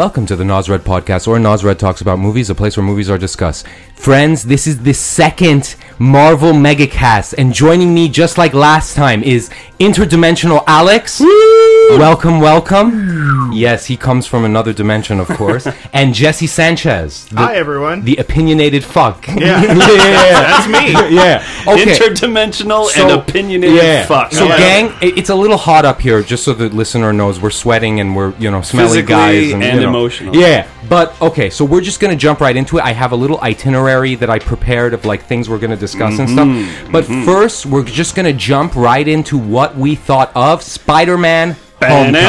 Welcome to the Nosred Podcast, or Nosred Talks About Movies, a place where movies are discussed. Friends, this is the second Marvel Megacast, and joining me, just like last time, is Interdimensional Alex. Welcome, welcome. Yes, he comes from another dimension, of course. and Jesse Sanchez. The, Hi, everyone. The opinionated fuck. Yeah. yeah, yeah, yeah. That's me. yeah. Okay. Interdimensional So- and opinionated yeah. fuck. So, Yeah. gang, it's a little hot up here, just so the listener knows we're sweating and we're, you know, smelly Physically guys and, and you know. emotional. Yeah, but okay, so we're just gonna jump right into it. I have a little itinerary that I prepared of like things we're gonna discuss and Mm-hmm. stuff. But first, we're just gonna jump right into what we thought of Spider-Man. Homecoming.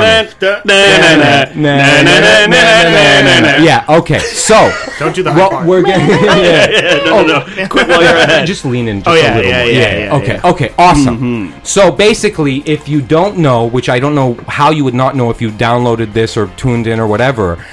Yeah. Okay. So Don't do the high what part. we're getting. yeah. no, no, no. Quit while you're ahead. Just lean in. Just Oh, yeah, a little yeah, more. yeah, yeah, Okay. yeah. Okay. Awesome. So basically, if you don't know, which I don't know how you would not know if you downloaded this or tuned in or whatever,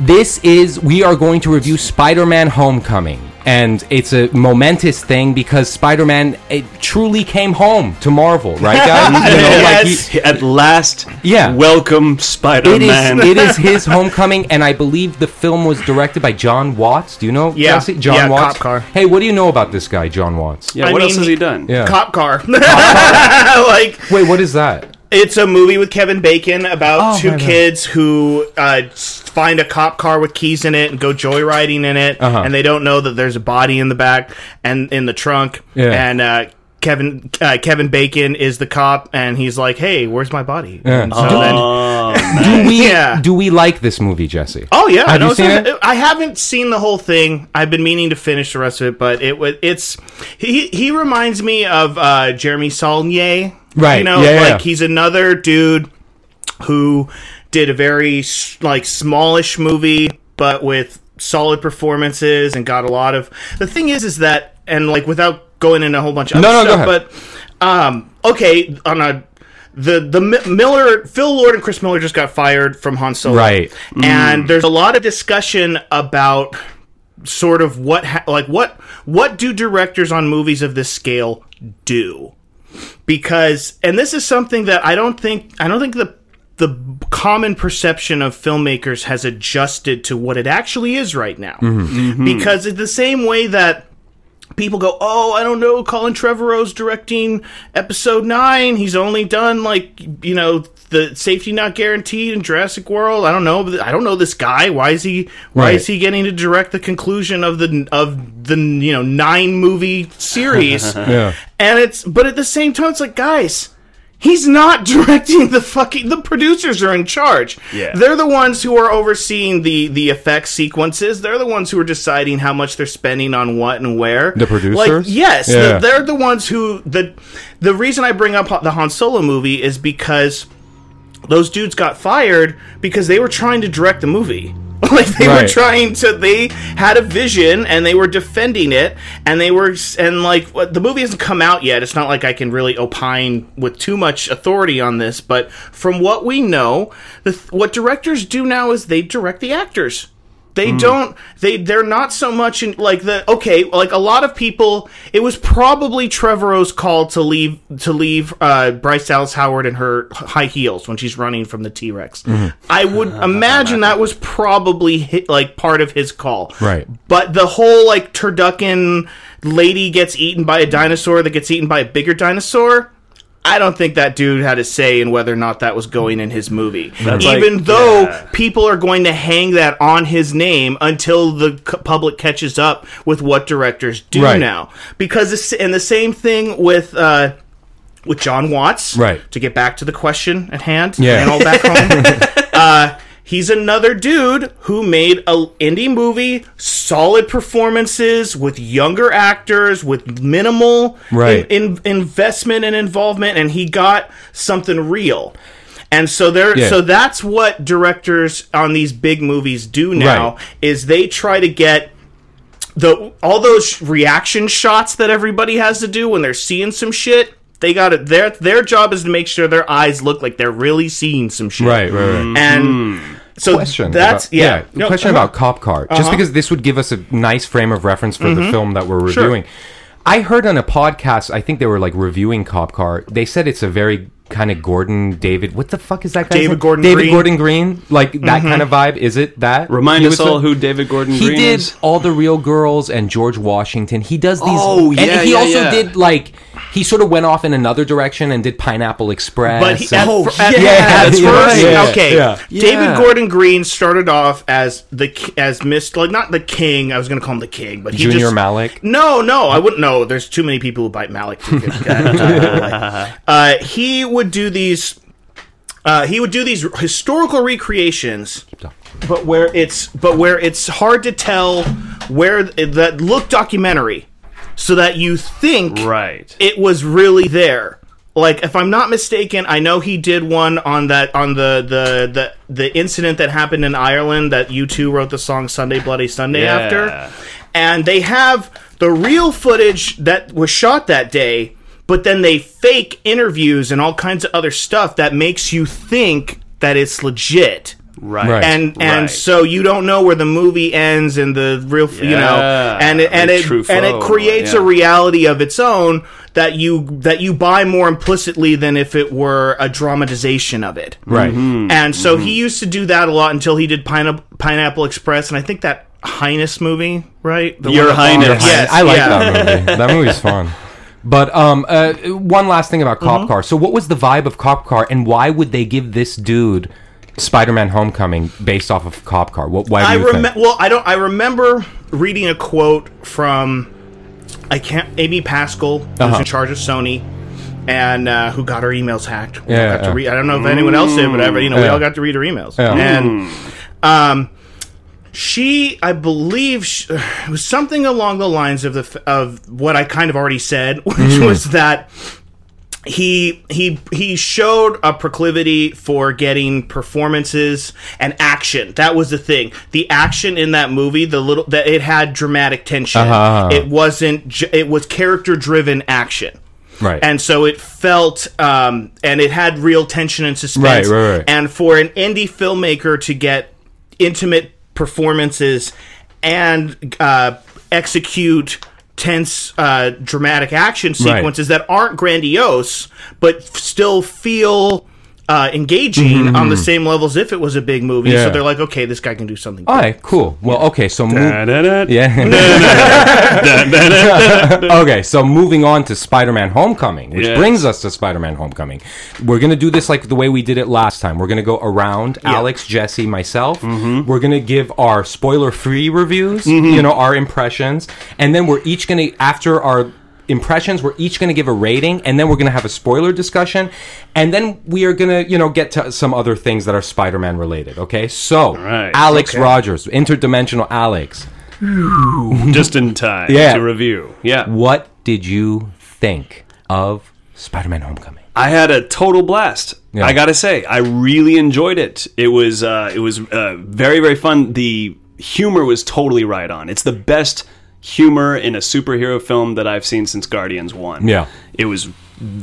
this is we are going to review Spider-Man: Homecoming. And it's a momentous thing because Spider-Man it truly came home to Marvel, right, guys? You know, like he- At last, Yeah. welcome Spider-Man. it is his homecoming, and I believe the film was directed by Jon Watts. Do you know? Yeah. Jesse? Jon Yeah, Watts. Cop Car. Hey, what do you know about this guy, Jon Watts? yeah, I what mean, else has he done? Yeah. Cop car. like Wait, what is that? It's a movie with Kevin Bacon about Oh, two kids who uh, find a cop car with keys in it and go joyriding in it, Uh-huh. and they don't know that there's a body in the back and in the trunk, Yeah. and. Uh, Kevin uh, Kevin Bacon is the cop, and he's like, "Hey, where's my body?" Yeah. And so then- Oh, Do we Yeah. do we like this movie, Jesse? Oh yeah, Have no, you seen not- it? I haven't seen the whole thing. I've been meaning to finish the rest of it, but it was it's he he reminds me of uh, Jeremy Saulnier, Right, You know, yeah, yeah, like yeah. he's another dude who did a very like smallish movie, but with solid performances and got a lot of. The thing is, is that and like without going into a whole bunch of No, other no, go stuff, but um, okay, on a. The the Mi- Miller Phil Lord and Chris Miller just got fired from Han Solo, Right. And there's a lot of discussion about sort of what ha- like what what do directors on movies of this scale do? Because and this is something that I don't think I don't think the the common perception of filmmakers has adjusted to what it actually is right now. Because it's the same way that people go, "Oh, I don't know, Colin Trevorrow's directing episode 9. He's only done like, you know, the safety not guaranteed in Jurassic World. I don't know, I don't know this guy. Why is he why Right. is he getting to direct the conclusion of the of the, you know, 9 movie series?" Yeah. And it's but at the same time it's like, guys, He's not directing the fucking. The producers are in charge. Yeah. they're the ones who are overseeing the the effects sequences. They're the ones who are deciding how much they're spending on what and where. The producers? like yes, the- they're the ones who the the reason I bring up the Han Solo movie is because those dudes got fired because they were trying to direct the movie. like they were trying to they had a vision and they were defending it and they were and like the movie hasn't come out yet. It's not like I can really opine with too much authority on this, but from what we know, the what directors do now is they direct the actors. They don't. They they're not so much in like the okay. Like a lot of people, it was probably Trevorrow's call to leave to leave uh, Bryce Dallas Howard in her high heels when she's running from the T Rex. I would imagine that was probably hit, like part of his call. Right. But the whole like turducken lady gets eaten by a dinosaur that gets eaten by a bigger dinosaur. I don't think that dude had a say in whether or not that was going in his movie. That's Even like- though yeah. people are going to hang that on his name until the c- public catches up with what directors do Right. now. Because and the same thing with uh, with Jon Watts. Right. To get back to the question at hand. Yeah. And all back home. uh, he's another dude who made a indie movie, solid performances with younger actors, with minimal Right. in, in- investment and involvement, and he got something real. And so there, Yeah. so that's what directors on these big movies do now Right. is they try to get the all those reaction shots that everybody has to do when they're seeing some shit. They got it. Their their job is to make sure their eyes look like they're really seeing some shit. Right, right, right. And so question. that's about, yeah. No, question uh-huh. about Cop Car. Just because this would give us a nice frame of reference for Mm-hmm. the film that we're reviewing. I heard on a podcast, I think they were like reviewing Cop Car. They said it's a very kind of Gordon David. What the fuck is that guy? David Gordon David Green? Gordon Green. Like that kind of vibe. Is it that? Remind He us all a- who David Gordon is. he Green did is. all the real girls and George Washington. He does these. Oh, yeah, and he yeah, also yeah. did like he sort of went off in another direction and did Pineapple Express. But he, at, and- Oh, fir- at, yeah, at that's first, right. Yeah, okay, yeah. David Gordon Green started off as the as Mr. like not the king. I was going to call him the king, but he Junior just, Malick. No, no, I wouldn't know. There's too many people who bite Malick. Uh, he would do these. Uh, he would do these historical recreations, but where it's but where it's hard to tell where that look documentary, so that you think Right. it was really there. Like, if I'm not mistaken, I know he did one on that on the the the, the incident that happened in Ireland that U2 wrote the song "Sunday Bloody Sunday" Yeah. after, and they have the real footage that was shot that day, but then they fake interviews and all kinds of other stuff that makes you think that it's legit Right. Right. and and Right. so you don't know where the movie ends and the real f you know and it, and it true and it creates yeah. a reality of its own that you that you buy more implicitly than if it were a dramatization of it Right. and so he used to do that a lot until he did Pineapple Pineapple Express and I think that Highness movie right The Your one Highness. yes I like yeah. that movie. That movie's fun. But um, uh, one last thing about Mm-hmm. Cop Car. So, what was the vibe of Cop Car, and why would they give this dude Spider-Man: Homecoming based off of Cop Car? What? Why do I you remember. think? Well, I don't. I remember reading a quote from I can't Amy Pascal, who's Uh-huh. in charge of Sony, and uh, who got her emails hacked. We Yeah, got to read, I don't know if anyone else did, but every, you know, we all got to read her emails. Yeah. And um, she, I believe, sh it was something along the lines of the of what I kind of already said, which Mm-hmm. was that he he he showed a proclivity for getting performances and action. That was the thing. The action in that movie, the little that it had dramatic tension. Uh-huh. It wasn't. It was character driven action. Right. And so it felt, um, and it had real tension and suspense. Right, right, right. And for an indie filmmaker to get intimate performances and uh, execute tense, uh, dramatic action sequences that aren't grandiose, but f- still feel uh, engaging on the same level as if it was a big movie. Mm-hmm. Yeah. So they're like, okay, this guy can do something. All right, cool. Well, okay, so move. Yeah. okay, so moving on to Spider-Man: Homecoming, which Yes. brings us to Spider-Man: Homecoming. We're gonna do this like the way we did it last time. We're gonna go around Alex, Jesse, myself. We're gonna give our spoiler-free reviews. You know, our impressions, and then we're each gonna after our impressions we're each going to give a rating and then we're going to have a spoiler discussion and then we are going to you know get to some other things that are spider-man related okay so right. alex rogers interdimensional alex Just in time Yeah. to review. Yeah. What did you think of Spider-Man: Homecoming? I had a total blast. Yeah. I gotta say, I really enjoyed it. It was uh, it was uh, very very fun. The humor was totally right on. It's the best humor in a superhero film that I've seen since Guardians One. Yeah. it was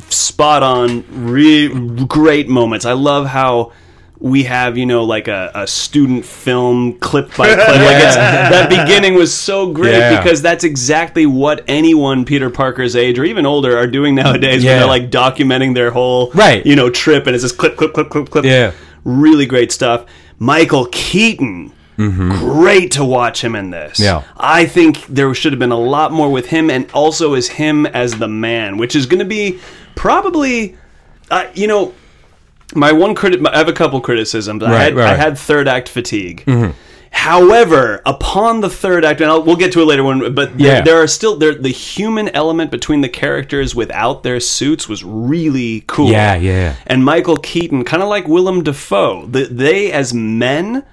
spot on. Re- great moments. I love how. We have, you know, like a, a student film clip by clip. Like it's, that beginning was so great Yeah. because that's exactly what anyone Peter Parker's age or even older are doing nowadays. Yeah. When they're like documenting their whole Right. you know trip and it's just clip clip clip clip clip Yeah. really great stuff michael keaton great to watch him in this Mm-hmm. Yeah. i think there should have been a lot more with him and also as him as the man which is going to be probably uh, you know my one critic i have a couple criticisms i had right. Mm-hmm. i had third act fatigue However, upon the third act, and I'll, we'll get to it later, when, but there, Yeah. there are still there, the human element between the characters without their suits was really cool. Yeah, yeah. And Michael Keaton, kind of like Willem Dafoe, the, they as men,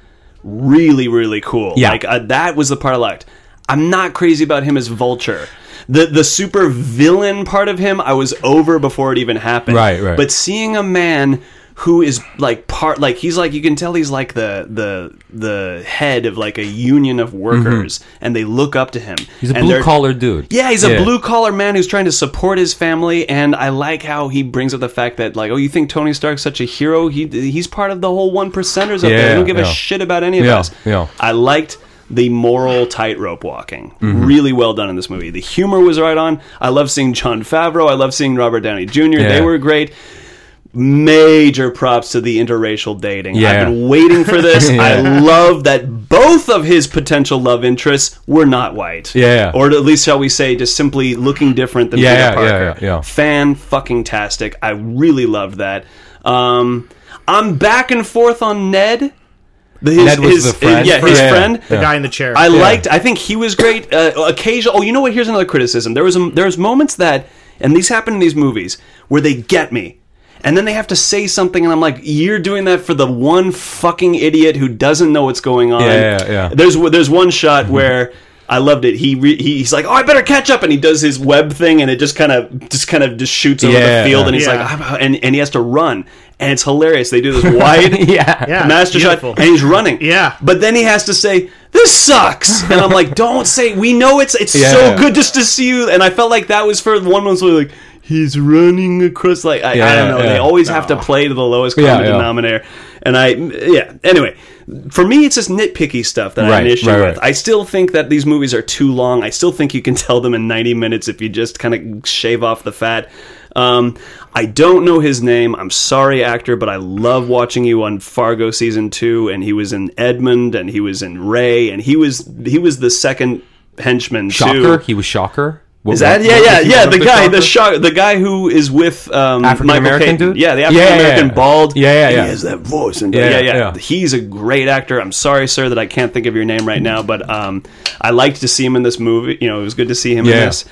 really, really cool. Yeah. Like uh, that was the part I liked. I'm not crazy about him as Vulture. The the super villain part of him, I was over before it even happened. Right, right. But seeing a man who is like part like he's like you can tell he's like the the the head of like a union of workers and they look up to him. Mm-hmm. He's a blue collar dude. yeah, he's a Yeah. blue collar man who's trying to support his family, and I like how he brings up the fact that, like, oh, you think Tony Stark's such a hero? He he's part of the whole one percenters up there. Yeah, They don't give yeah. a shit about any of Yeah, us. yeah. I liked the moral tightrope walking. Mm-hmm. Really well done in this movie. The humor was right on. I love seeing Jon Favreau. I love seeing Robert Downey Jr. Yeah. They were great. Major props to the interracial dating. Yeah. I've been waiting for this. Yeah. I love that both of his potential love interests were not white. Yeah. Or at least, shall we say, just simply looking different than Yeah, Peter Parker. yeah, yeah. Fan fucking tastic. I really loved that. Um, I'm back and forth on Ned. His, Ned was his- the friend? yeah, his Yeah. friend. The guy in the chair. I liked. I think he was great. Uh, occasional. Oh, you know what? Here's another criticism. There was a, there was moments that, and these happen in these movies where they get me, and then they have to say something, and I'm like, you're doing that for the one fucking idiot who doesn't know what's going on. Yeah, yeah, yeah. There's there's one shot where. I loved it. He, re- he he's like, "Oh, I better catch up," and he does his web thing, and it just kind of just kind of just shoots over Yeah, the field, yeah. and he's Yeah. like, "Ah," and and he has to run, and it's hilarious. They do this wide, Yeah. Yeah, master beautiful. shot, and he's running. Yeah. But then he has to say, "This sucks," and I'm like, "Don't say." We know it's it's Yeah. so good just to see you. And I felt like that was for one month where like he's running across. Like I, I don't know. yeah. They always have to play to the lowest common yeah. denominator. And I, yeah. Anyway, for me, it's just nitpicky stuff that I have an issue right, with. right. I still think that these movies are too long. I still think you can tell them in 90 minutes if you just kind of shave off the fat. Um, I don't know his name. I'm sorry, actor, but I love watching you on Fargo season two, and he was in Edmond, and he was in Ray, and he was he was the second henchman Shocker. too. He was Shocker. What- Is that what- yeah what yeah yeah the guy the shock the guy who is with um, African American dude? yeah the African American yeah. bald Yeah, yeah, yeah. he has that voice and Yeah, yeah, yeah yeah. he's a great actor I'm sorry sir that I can't think of your name right now but um, I liked to see him in this movie you know it was good to see him in this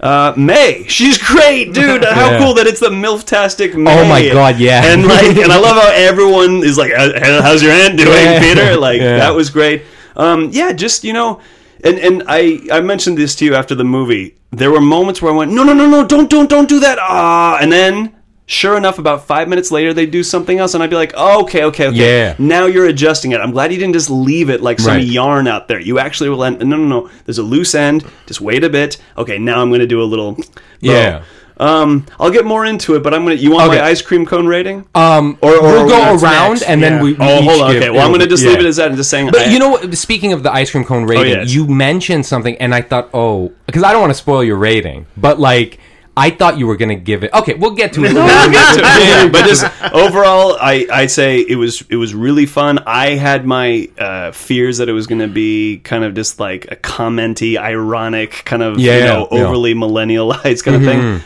uh, May, she's great, dude. How Yeah. cool that it's the milf-tastic May. Oh my God, yeah. And like, and I love how everyone is like, "How's your aunt doing, Yeah. Peter?" Like, Yeah. that was great. Um, yeah, just you know, and and I I mentioned this to you after the movie. There were moments where I went, "No, no, no, no, don't, don't, don't do that." Ah, and then. Sure enough, about five minutes later, they do something else, and I'd be like, oh, "Okay, okay, okay." Yeah. Now you're adjusting it. I'm glad you didn't just leave it like some Right. yarn out there. You actually will. End, no, no, no. There's a loose end. Just wait a bit. Okay, now I'm going to do a little. bow. Yeah. Um, I'll get more into it, but I'm gonna. You want Okay. my ice cream cone rating? Um, Or- or we'll go around next, and then yeah. we. we oh, each hold on. give- Okay. Well, I'm going to just leave it as that and just saying. But I- you know what? Speaking of the ice cream cone rating, yes. you mentioned something, and I thought, oh, because I don't want to spoil your rating, but like, I thought you were going to give it. Okay, we'll get to it. We'll get to it. Yeah, but just overall, I I say it was it was really fun. I had my uh, fears that it was going to be kind of just like a commenty, ironic, kind of you Yeah, know yeah. Mm-hmm. overly millennialized kind of thing.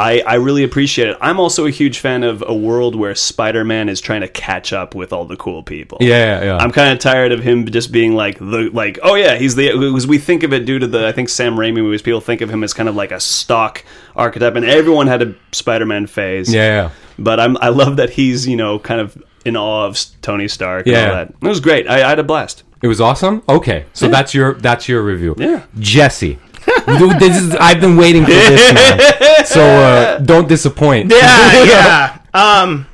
I, I really appreciate it. I'm also a huge fan of a world where Spider-Man is trying to catch up with all the cool people. Yeah, yeah. I'm kind of tired of him just being like the like oh yeah he's the because we think of it due to the I think Sam Raimi movies people think of him as kind of like a stock archetype and everyone had a Spider-Man phase Yeah. but I'm I love that he's you know kind of in awe of Tony Stark and Yeah. all that it was great I, I had a blast It was awesome. Okay, so that's your that's your review. Yeah. Jesse. Dude, this is I've been waiting for this, man. So uh, don't disappoint. yeah, yeah. Um,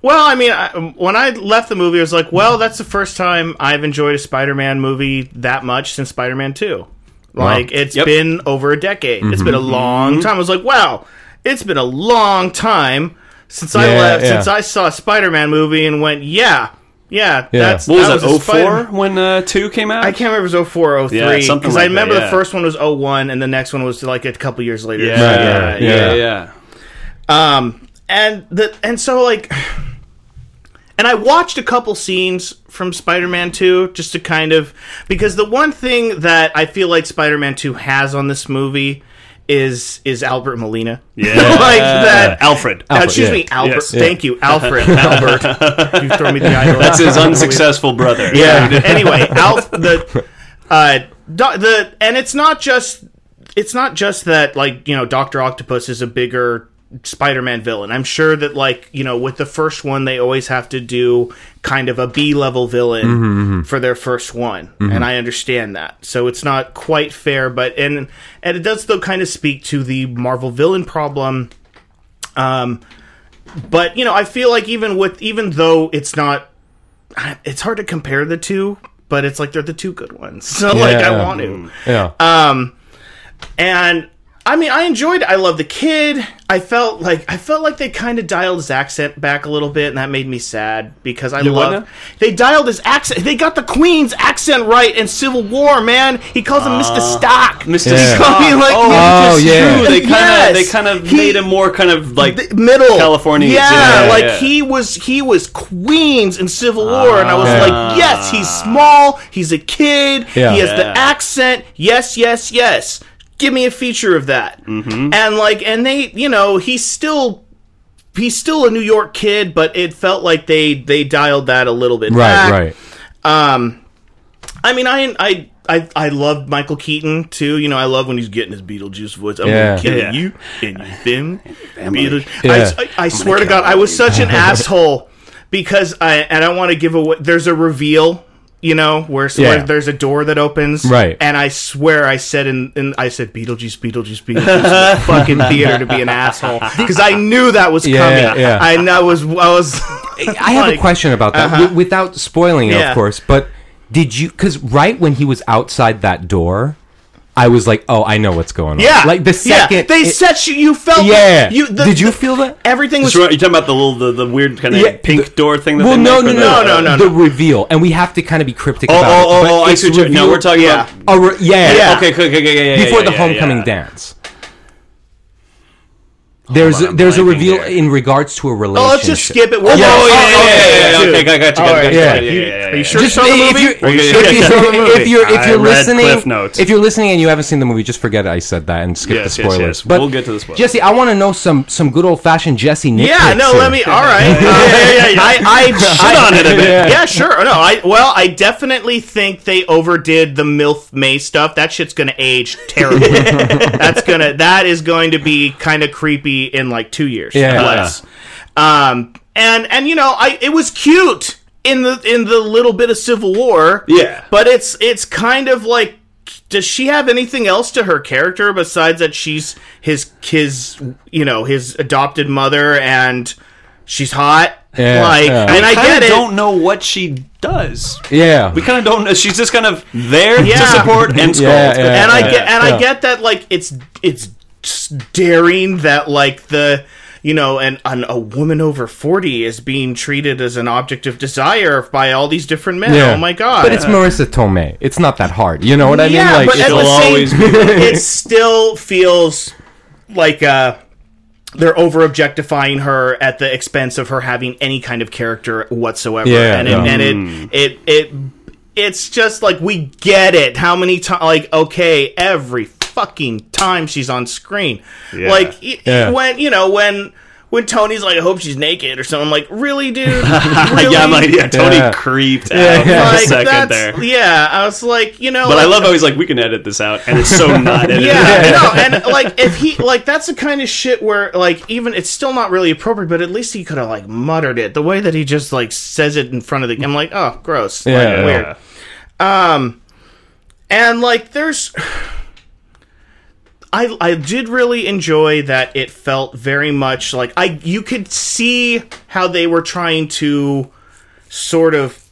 well, I mean, I, when I left the movie, I was like, well, that's the first time I've enjoyed a Spider-Man movie that much since Spider-Man Two. Like, it's Yep. been over a decade. It's been a long time. I was like, wow, it's been a long time since I left, yeah. since I saw a Spider-Man movie and went, yeah, yeah, Yeah. that's what was that that, 04 when uh, 2 came out I can't remember if it was 04 or 03 Yeah, because something I like that, remember yeah. the first one was 01 and the next one was like a couple years later. yeah, Right, yeah, yeah, yeah. yeah. Um, and the and so like, and I watched a couple scenes from Spider-Man Two just to kind of because the one thing that I feel like Spider-Man Two has on this movie is is Albert Molina. Yeah. like that. Alfred Alfred, excuse yeah. me, Albert. Yes. Thank you, Alfred. Albert. you throw me the eye. that's his unsuccessful brother Yeah. anyway, Alf the uh do, the and it's not just it's not just that like you know Doctor Octopus is a bigger Spider-Man villain. I'm sure that like you know with the first one they always have to do kind of a B level villain for their first one, and I understand that. So it's not quite fair, but and and it does though kind of speak to the Marvel villain problem. Um, but you know I feel like even with even though it's not it's hard to compare the two, but it's like they're the two good ones. So like I want to. Yeah. Um and I mean I enjoyed I love the kid. I felt like I felt like they kind of dialed his accent back a little bit, and that made me sad because I love now? they dialed his accent. They got the Queen's accent right in Civil War, man. He calls him Mr. Stock. Mr. Yeah. Scott. I like, oh, yeah. Oh, yeah. They kind of Yes. they kind of made him more kind of like the middle California. Yeah, Yeah, like yeah. he was he was Queens in Civil War, and I was Ah. like, yes, he's small, he's a kid, Yeah. he has the accent. Yes, yes, yes. Give me a feature of that. Mm-hmm. And like, and they, you know, he's still. He's still a New York kid, but it felt like they they dialed that a little bit Right, back. right. Um, I mean, I I I I love Michael Keaton too. You know, I love when he's getting his Beetlejuice voice. I'm Yeah. gonna kill Yeah. you and your fam- Beetlejuice. Yeah. I, I, I swear to God, I was such an asshole because I and I want to give away. There's a reveal. You know, where, Yeah. where there's a door that opens, Right. And I swear I said in, in I said Beetlejuice, Beetlejuice, Beetlejuice, the fucking theater to be an asshole because I knew that was Yeah, coming. yeah. I know was I was. I have like- a question about that, Uh-huh. wi- without spoiling it, Yeah. of course. But did you? Because right when he was outside that door, I was like, "Oh, I know what's going on." Yeah, like the second yeah. they it- set you. You felt. Yeah. You the, did you feel that? everything was? You're talking about the little the, the weird kind of Yeah, pink the- door thing. That Well, they no, no, for no, the- no, no, The reveal, and we have to kind of be cryptic Oh, about oh, it. oh, oh, I it's see. No, we're talking Yeah. about a re- yeah, Yeah. Okay, okay, okay, okay, yeah, yeah, before yeah, the yeah, homecoming yeah. dance. There's on, a, I'm there's a reveal here. in regards to a relationship. Oh, relationship. let's just skip it. We're Oh, gonna- yeah, yeah, yeah, okay, yeah, yeah, okay, got- got you, All got right, you, yeah. yeah, yeah, yeah, Are you sure Just you saw the if movie? you're, you if sure you're, you saw if you're, if you're listening, Cliff Notes. if you're listening and you haven't seen the movie, just forget I said that and skip Yes, the yes, spoilers. yes. We'll get to the spoilers. Jesse, I want to know some some good old fashioned Jesse nitpicks. Yeah, no, here. let me. All right. Uh, yeah, yeah, yeah. I, I Shit on it a bit. Yeah. Yeah, sure. No, I well, I definitely think they overdid the MILF May stuff. That shit's gonna age terribly. That's gonna that is going to be kind of creepy in like two years. Yeah. less. Um, and and you know, I it was cute in the in the little bit of Civil War. Yeah. but it's it's kind of like. Does she have anything else to her character besides that she's his his you know his adopted mother and she's hot? Yeah, like, yeah. and I kinda get it. don't know what she does. Yeah, We kind of don't know. She's just kind of there Yeah. to support and scold. Yeah, yeah. and I get and yeah. I get that like it's it's just daring that like the you know and, and a woman over 40 is being treated as an object of desire by all these different men yeah. oh my god But it's Marisa Tomei. It's not that hard. You know what I mean? yeah Like, but it'll the same, always be it still feels like uh they're over objectifying her at the expense of her having any kind of character whatsoever Yeah, and, yeah. it, and it it it it's just like we get it how many times like okay every fucking time she's on screen Yeah. like Yeah. when you know when when Tony's like I hope she's naked or something I'm like really dude really? yeah, I'm like, yeah, Tony Yeah. creeped out Yeah, for yeah. a like second that's there. yeah I was like you know But I love how he's like, we can edit this out, and it's so not edited. yeah, no, and like if he like that's the kind of shit where like even it's still not really appropriate, but at least he could have like muttered it. The way that he just like says it in front of the I'm like, oh, gross, like, Yeah. weird. Um, and like there's. I, I did really enjoy that it felt very much like I you could see how they were trying to sort of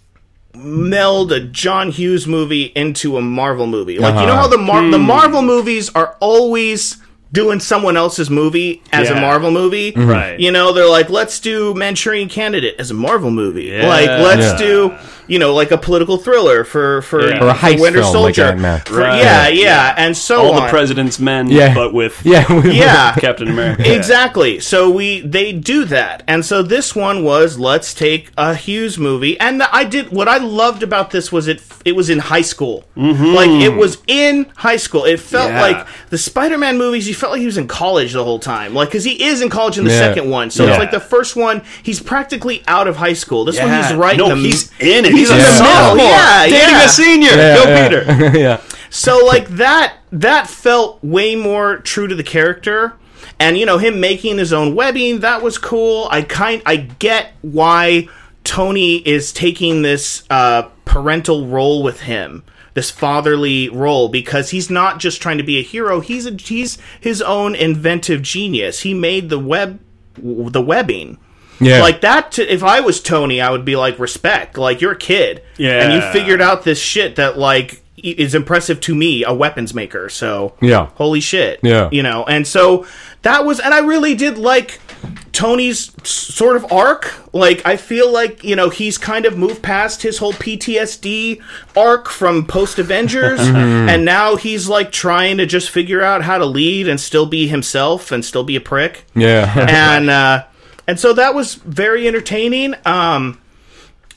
meld a John Hughes movie into a Marvel movie. Like you know Uh-huh. how the Mar- the Marvel movies are always doing someone else's movie as a Marvel movie. Right. You know, they're like, let's do Manchurian Candidate as a Marvel movie. Yeah. Like, let's Yeah. do, you know, like a political thriller for for, Yeah. for Or a heist Winter film, Soldier. Ant-Man. For- Right. Yeah, yeah, and so All on. the President's Men, Yeah. but with yeah, yeah, Captain America. Exactly. So we they do that, and so this one was let's take a Hughes movie, and I did what I loved about this was it it was in high school, mm-hmm. like it was in high school. It felt Yeah. like the Spider-Man movies. You felt like he was in college the whole time, like because he is in college in the Yeah. second one. So Yeah. it's like the first one, he's practically out of high school. This one, he's right. No, in the, he's in it. He's He's, in a the middle. sophomore. Yeah, dating yeah. a senior. Yeah, Go yeah. Peter. yeah. So like that that felt way more true to the character. And you know, him making his own webbing, that was cool. I kind I get why Tony is taking this uh parental role with him. This fatherly role because he's not just trying to be a hero. He's a, he's his own inventive genius. He made the web the webbing. Yeah. Like that, to, if I was Tony, I would be like, respect. Like, you're a kid. Yeah. And you figured out this shit that, like, is impressive to me, a weapons maker. So Yeah. holy shit, Yeah. you know. And so that was, and I really did like Tony's sort of arc. Like I feel like you know he's kind of moved past his whole PTSD arc from post Avengers, and now he's like trying to just figure out how to lead and still be himself and still be a prick Yeah. and uh, and so that was very entertaining. Um,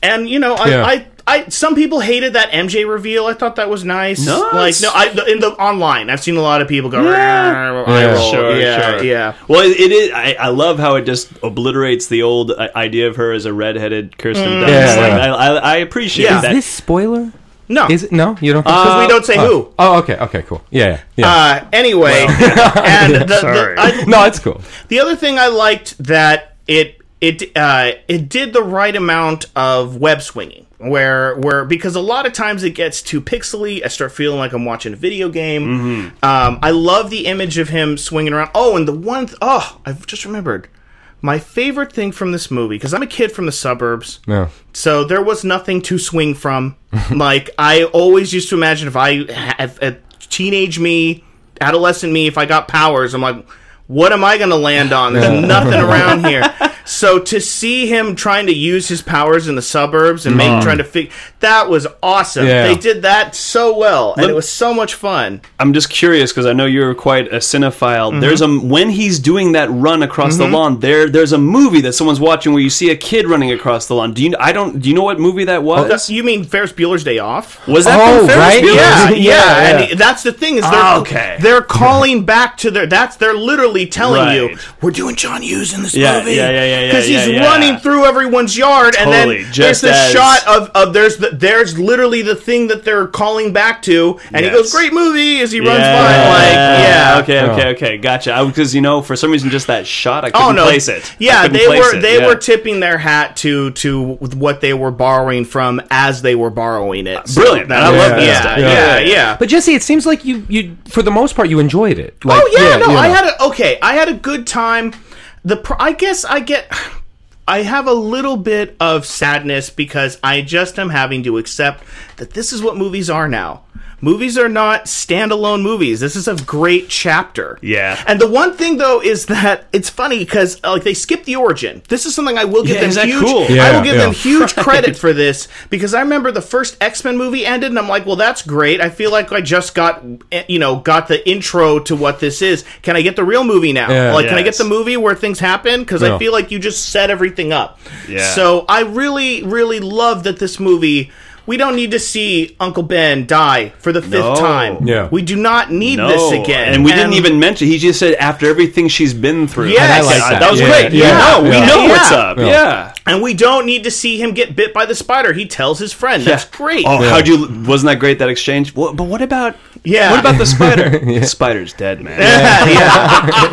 and you know, I, Yeah. I, I, some people hated that MJ reveal. I thought that was nice. No, like no, I in the online, I've seen a lot of people go. "Rah, eye Yeah. Sure, yeah, sure. yeah. Well, it, it is. I, I love how it just obliterates the old uh, idea of her as a redheaded Kirsten Dunst. Yeah, Like. I, I, I appreciate Yeah. Is that. this spoiler? No, Is it? No, you don't. Think because so? we don't say who. Oh, okay, okay, cool. Yeah, yeah. yeah. Uh, anyway, and the, Sorry. the, I, no, it's cool. The other thing I liked that it it uh, it did the right amount of web swinging. Where, where, because a lot of times it gets too pixely, I start feeling like I'm watching a video game. Mm-hmm. Um, I love the image of him swinging around. Oh, and the one, th- oh, I've just remembered my favorite thing from this movie because I'm a kid from the suburbs. No. So there was nothing to swing from. like I always used to imagine if I have a teenage me, adolescent me, if I got powers, I'm like, what am I going to land on? There's nothing around here. So to see him trying to use his powers in the suburbs and make trying to figure that was awesome. Yeah. They did that so well, and Let- it was so much fun. I'm just curious because I know you're quite a cinephile. Mm-hmm. There's a when he's doing that run across the lawn. There, there's a movie that someone's watching where you see a kid running across the lawn. Do you? I don't. Do you know what movie that was? You mean Ferris Bueller's Day Off? was that Oh, from Ferris right? Bueller? yeah, yeah, Yeah, and yeah. that's the thing is they're Ah, okay. they're calling back to their that's they're literally telling you we're doing John Hughes in this Yeah, movie yeah, yeah, yeah, yeah, because he's yeah, yeah. running through everyone's yard and then just there's the as- shot of, of there's the there's literally the thing that they're calling back to and he goes great movie as he runs by like yeah Okay. Okay. Oh. Okay. Gotcha. Because you know, for some reason, just that shot, I oh, couldn't Oh no! place it. Yeah, they were it, they yeah. were tipping their hat to to what they were borrowing from as they were borrowing it. So Brilliant, that man. I was- love that yeah, stuff. Yeah, Yeah, yeah, yeah. But Jesse, it seems like you, you, for the most part, you enjoyed it. Like, oh yeah, no, you I had a okay. I had a good time. The pr- I guess I get. I have a little bit of sadness because I just am having to accept that this is what movies are now. Movies are not standalone movies. This is a great chapter. Yeah. And the one thing though is that it's funny because like they skip the origin. This is something I will give Yeah, them is that huge. cool? I will give yeah. them huge credit for this because I remember the first X Men movie ended, and I'm like, well, that's great. I feel like I just got eh, you know got the intro to what this is. Can I get the real movie now? Yeah. like, can I get the movie where things happen? Because Yeah. I feel like you just set everything up. Yeah. So I really, really love that this movie. We don't need to see Uncle Ben die for the fifth No. time. Yeah. We do not need No. this again. and we didn't even mention. He just said after everything she's been through. Yes. I like that. that was Yeah, great. yeah, Yeah, no, we yeah. know what's Yeah. up. Yeah. Yeah. And we don't need to see him get bit by the spider. He tells his friend. That's great. Oh, how'd you? Wasn't that great that exchange? What, but what about? Yeah. What about the spider? The spider's dead, man. yeah.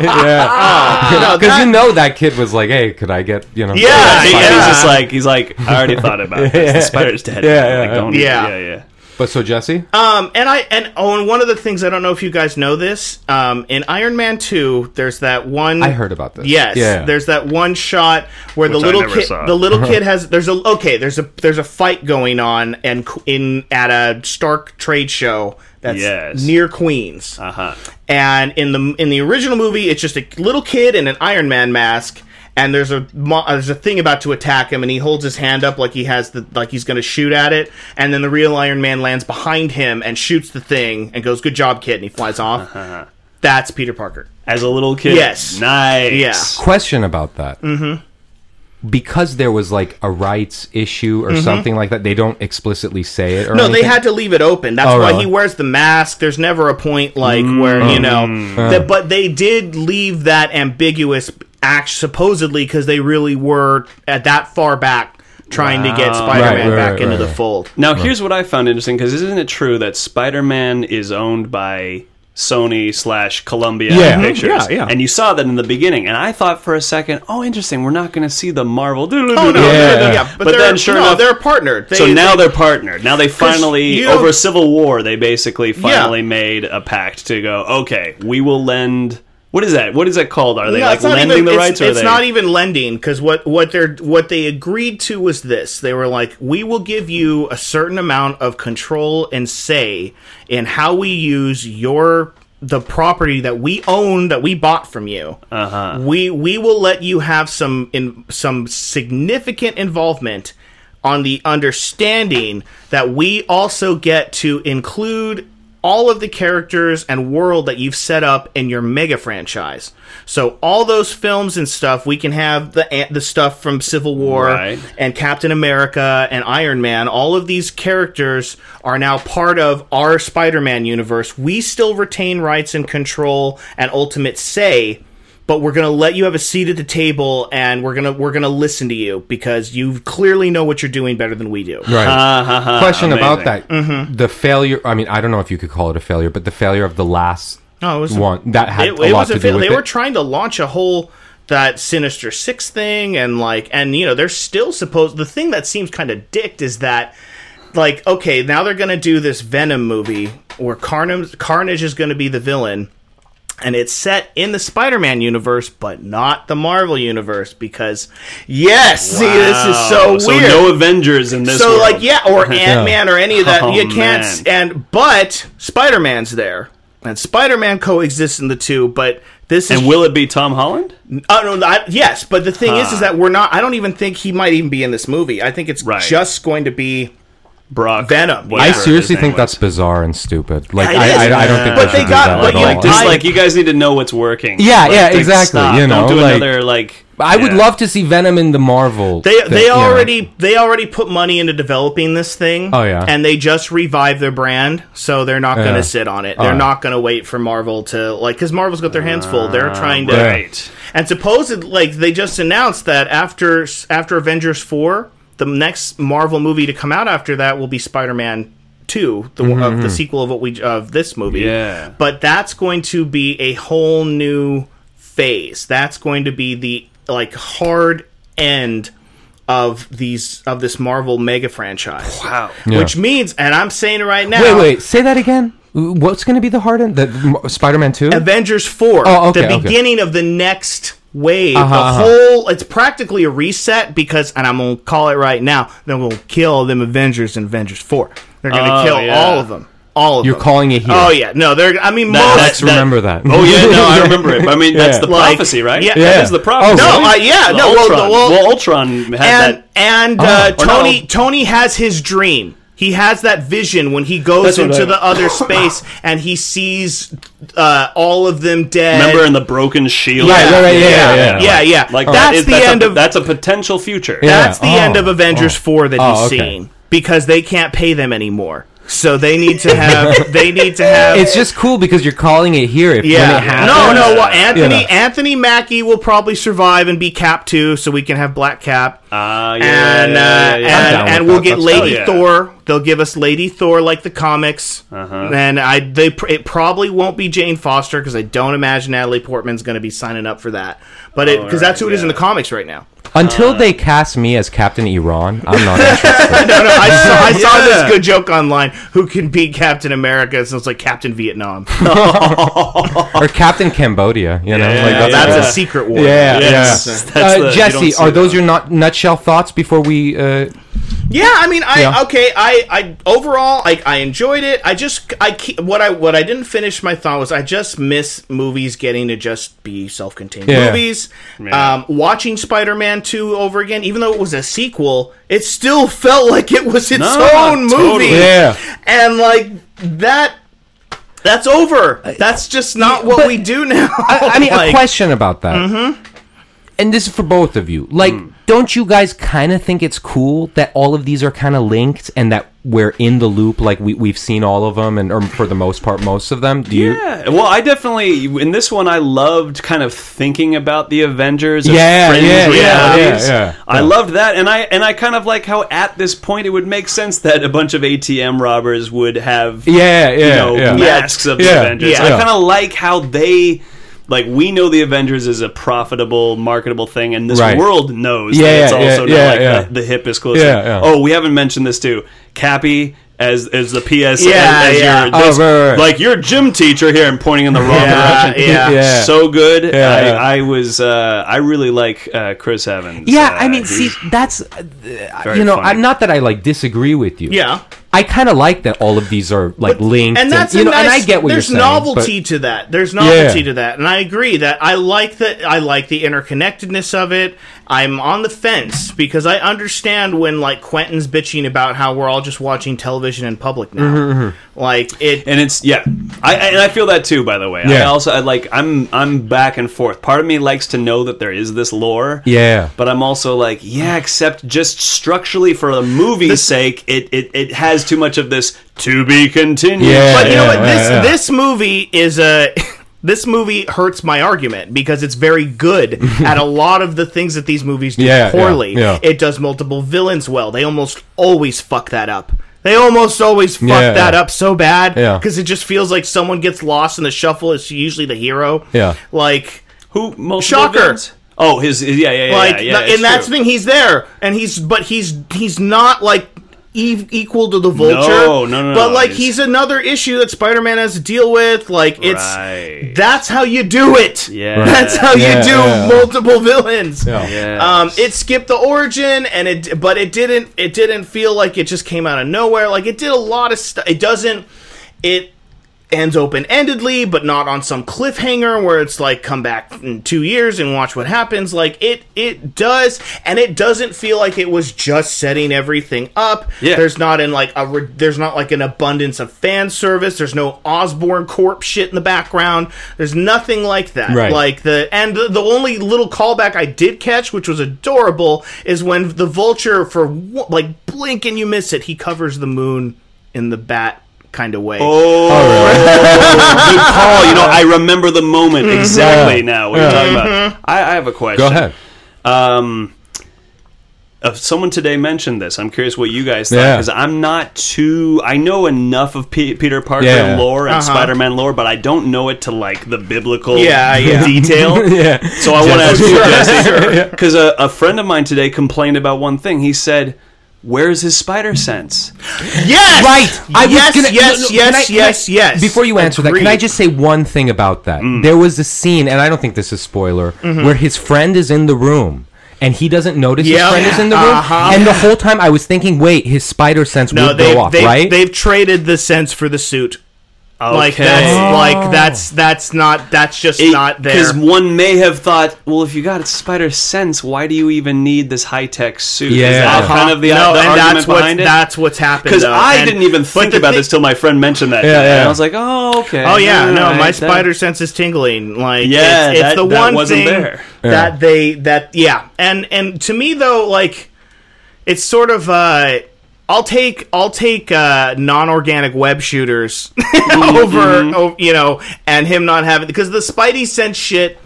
yeah. Ah. No, Because that- you know that kid was like, hey, could I get, you know. Yeah, He- yeah. He's just like he's like I already thought about this. The spider's dead. Yeah, yeah, Like, don't- Yeah. yeah, yeah. But so, Jesse? Um, and I and oh, and one of the things I don't know if you guys know this. Um, in Iron Man two, there's that one. I heard about this. Yes, Yeah. there's that one shot where the Which I little kid, saw. the little kid has. There's a okay. There's a there's a fight going on and in at a Stark trade show that's Yes. near Queens. Uh huh. And in the in the original movie, it's just a little kid in an Iron Man mask, and there's a mo- there's a thing about to attack him, and he holds his hand up like he has the like he's going to shoot at it, and then the real Iron Man lands behind him and shoots the thing and goes, "Good job, kid," and he flies off. That's Peter Parker. As a little kid. Yes. Nice. Yeah. Question about that. Mm-hmm. Because there was like a rights issue or something like that, they don't explicitly say it. Or Mm-hmm. No, they had to leave it open. That's Oh, why really? he wears the mask. There's never a point like Mm. where you know. Uh. that, but they did leave that ambiguous act supposedly because they really were at that far back trying to get Spider-Man Right, right, back right, into right, the fold. Now here's what I found interesting because isn't it true that Spider-Man is owned by Sony slash Columbia Yeah. Mhm. Pictures? Yeah, yeah. And you saw that in the beginning, and I thought for a second, oh, interesting, we're not going to see the Marvel. Oh no, Yeah. yeah, yeah, but, But then sure no, enough- they're partnered. They, So now they- they're partnered. Now they finally, you know- over Civil War, they basically finally made a pact to go. Okay, we will lend What is that? What is that called? Are they No, like lending even, the it's, rights? or are it's they... not even lending because what what they're what they agreed to was this. They were like, we will give you a certain amount of control and say in how we use your the property that we own that we bought from you. Uh-huh. We we will let you have some in some significant involvement on the understanding that we also get to include all of the characters and world that you've set up in your mega franchise. So all those films and stuff, we can have the the stuff from Civil War Right. and Captain America and Iron Man. All of these characters are now part of our Spider-Man universe. We still retain rights and control and ultimate say, but we're going to let you have a seat at the table and we're going to we're to listen to you because you clearly know what you're doing better than we do. Right. Ha, ha, ha, Question about that. Mm-hmm. The failure. I mean, I don't know if you could call it a failure, but the failure of the last No, it was one that had it, a it lot was to a do They it. were trying to launch a whole that Sinister Six thing, and like, and you know, they're still supposed. The thing that seems kind of dicked is that, like, okay, now they're going to do this Venom movie where Carnage, Carnage is going to be the villain. And it's set in the Spider-Man universe, but not the Marvel universe, because yes, see, this is so Wow. weird. no Avengers in this. So world. like yeah, or Ant Man or any of that. Oh, you can't man. and but Spider Man's there. And Spider Man coexists in the two, but this is And will it be Tom Holland? Oh no, I, yes, but the thing is, is that we're not. I don't even think he might even be in this movie. I think it's Right. just going to be Brock Venom. I seriously his name think that's bizarre and stupid. Like, Yeah, I. I, I don't think But they they got- do that but at you- all. like just like you guys need to know what's working. Yeah, Like, yeah, like, exactly, stop. you know, don't do like- another like. I would yeah. love to see Venom in the Marvel. They thing, they you know. already they already put money into developing this thing. Oh, yeah. and they just revived their brand, so they're not going Yeah. to sit on it. They're right. not going to wait for Marvel to like because Marvel's got their hands full. They're ah, trying to Right. And supposedly, like they just announced that after after Avengers four, the next Marvel movie to come out after that will be Spider Man two, the of the mm-hmm. sequel of what we of this movie. Yeah. but that's going to be a whole new phase. That's going to be the like hard end of these of this Marvel mega franchise. Wow. Yeah. Which means, and I'm saying it right now. Wait, wait. Say that again. What's going to be the hard end? The Spider-Man Two. Avengers 4, Oh, okay, the okay. beginning of the next wave. Uh-huh, the uh-huh. whole, it's practically a reset because, and I'm going to call it right now, they're going to kill them Avengers and Avengers 4. They're going to Oh, kill yeah. all of them. All of You're them. calling it here. Oh, yeah. No, they're, I mean, That- most. Let's remember that. Oh yeah, no, I remember it. I mean, that's Yeah. the Like, prophecy, right? yeah. that Yeah. is the prophecy. Oh, No, really? uh, yeah, The no, well, Ultron. the- well- well, Ultron had and that. and Oh. uh, Or Tony no. Tony has his dream. He has that vision when he goes That's into the other space and he sees uh, all of them dead. Remember in the broken shield? Right, right, right, yeah, yeah, yeah, yeah, yeah. Like that's that is, the that's end a, of that's a potential future. Yeah. That's the Oh. end of Avengers Oh. 4 that Oh, he's okay. seen because they can't pay them anymore. So they need to have they need to have It's just cool because you're calling it here. If when yeah. it happens, No, no, well Anthony You know. Anthony Mackie will probably survive and be Cap too, so we can have Black Cap. Uh, yeah, and yeah, uh, yeah, yeah. And, and we'll that. get That's- Lady hell yeah. Thor. They'll give us Lady Thor like the comics. Uh-huh. And I they it probably won't be Jane Foster because I don't imagine Natalie Portman's going to be signing up for that. But it because that's who it is in the comics right now. Until they cast me as Captain Iran, I'm not interested. No, no, I saw, I saw Yeah. this good joke online. Who can beat Captain America? So it's like Captain Vietnam. or Captain Cambodia. You know, Yeah, like That's yeah. a secret war. Yeah, Yes. yeah. That's Uh, the- Jesse, are those that. your not nutshell thoughts before we? Uh, Yeah, I mean, I Yeah. okay. I, I overall, I, I enjoyed it. I just, I keep, what I what I didn't finish my thought was I just miss movies getting to just be self-contained Yeah. movies. Yeah. Um, watching Spider-Man two over again, even though it was a sequel, it still felt like it was its No, own movie. totally. Yeah. and like that. That's over. That's just not what but- we do now. I, I mean, Like, a question about that. Mm-hmm. And this is for both of you. Like, Hmm. Don't you guys kind of think it's cool that all of these are kind of linked and that we're in the loop? Like, we we've seen all of them, and or for the most part, most of them. Do you? Yeah, well, I definitely in this one I loved kind of thinking about the Avengers. As Yeah, yeah, yeah, yeah, yeah. I loved that, and I and I kind of like how at this point it would make sense that a bunch of ATM robbers would have Yeah, yeah, you know masks of the Avengers. yeah. I kind of like how they. Like we know the Avengers is a profitable, marketable thing, and this Right. world knows Yeah, that it's yeah, also yeah, not like yeah. The, the hip is close. Yeah, yeah. Oh, we haven't mentioned this too. Cappy as as the PS. Yeah, as, as yeah. Your, Oh, this- right, right. Like your gym teacher here and pointing in the wrong Yeah, direction. yeah. Yeah. So good. Yeah, I, yeah. I was. Uh, I really like uh, Chris Evans. Yeah, Uh, I mean, he's- see, that's uh, you know, funny. I'm not that I like disagree with you. Yeah. I kind of like that all of these are like linked, and that's you a know, nice, and I get what you're there's saying. novelty but- to that. There's novelty Yeah. to that, and I agree that I like that. I like the interconnectedness of it. I'm on the fence because I understand when like Quentin's bitching about how we're all just watching television in public now. Mm-hmm, Like it. and it's yeah, I, I and I feel that too. By the way, I also I like I'm I'm back and forth. Part of me likes to know that there is this lore. Yeah. but I'm also like yeah, except just structurally for the movie's sake, it, it it has too much of this to be continued. Yeah. But you know what? yeah, This yeah. this movie is a. This movie hurts my argument because it's very good at a lot of the things that these movies do Yeah, yeah, poorly. yeah. It does multiple villains well. They almost always fuck that up. They almost always fuck Yeah, that yeah. up so bad Yeah. because it just feels like someone gets lost in the shuffle. It's usually the hero. Yeah. Like Who multiple Shocker. villains? Oh, his yeah yeah yeah like yeah, yeah the- and that's the true. thing he's there and he's but he's he's not like e- equal to the vulture No, no, no, but no, like he's- he's another issue that spider-man has to deal with like it's Right. that's how you do it Yeah. that's how Yeah, you do yeah. multiple villains Yes. um, it skipped the origin, and it, but it didn't. It didn't feel like it just came out of nowhere. Like it did a lot of stuff. It doesn't. It ends open endedly, but not on some cliffhanger where it's like come back in two years and watch what happens. Like it, it does, and it doesn't feel like it was just setting everything up. Yeah. There's not in like a. re- There's not like an abundance of fan service. There's no Osborne Corp shit in the background. There's nothing like that. Right. Like the and the, the only little callback I did catch, which was adorable, is when the vulture for like blink and you miss it, he covers the moon in the bat kind of way. Oh, good call. You know, I remember the moment Mm-hmm. exactly now. What you're talking about. I, I have a question. Go ahead. Um, uh, someone today mentioned this. I'm curious what you guys thought Yeah. because I'm not too. I know enough of P- Peter Parker Yeah. lore and Uh-huh. Spider-Man lore, but I don't know it to like the biblical Yeah, yeah. detail. Yeah. So I want to ask you, Jesse. Jesse, because a, a friend of mine today complained about one thing. He said, "Where's his spider sense?" Yes, Right. I was yes, gonna, yes, no, no, yes, I- yes, I- yes. Before you answer that, can I just say one thing about that? There was a scene, and I don't think this is spoiler, where his friend is in the room. And he doesn't notice Yeah. his friend is in the room. Uh-huh. And the whole time I was thinking, wait, his spider sense No, would go off, they right? they've traded the sense for the suit. Like that's like that's that's not that's just not there. Because one may have thought, well, if you got spider sense, why do you even need this high tech suit? Is Yeah. that Uh-huh. kind of the, no, the and argument that's what's behind it? that's what's happened. Because. I And- didn't even think about thi- this till my friend mentioned that. Yeah, yeah. And I was like, oh, okay. Oh yeah, All no, my that- spider sense is tingling. Like Yeah, it's, it's that- the that one wasn't thing there. that they that yeah, and and to me though, like it's sort of uh I'll take I'll take uh, non-organic web shooters over, Mm-hmm. over you know, and him not having because the Spidey sense shit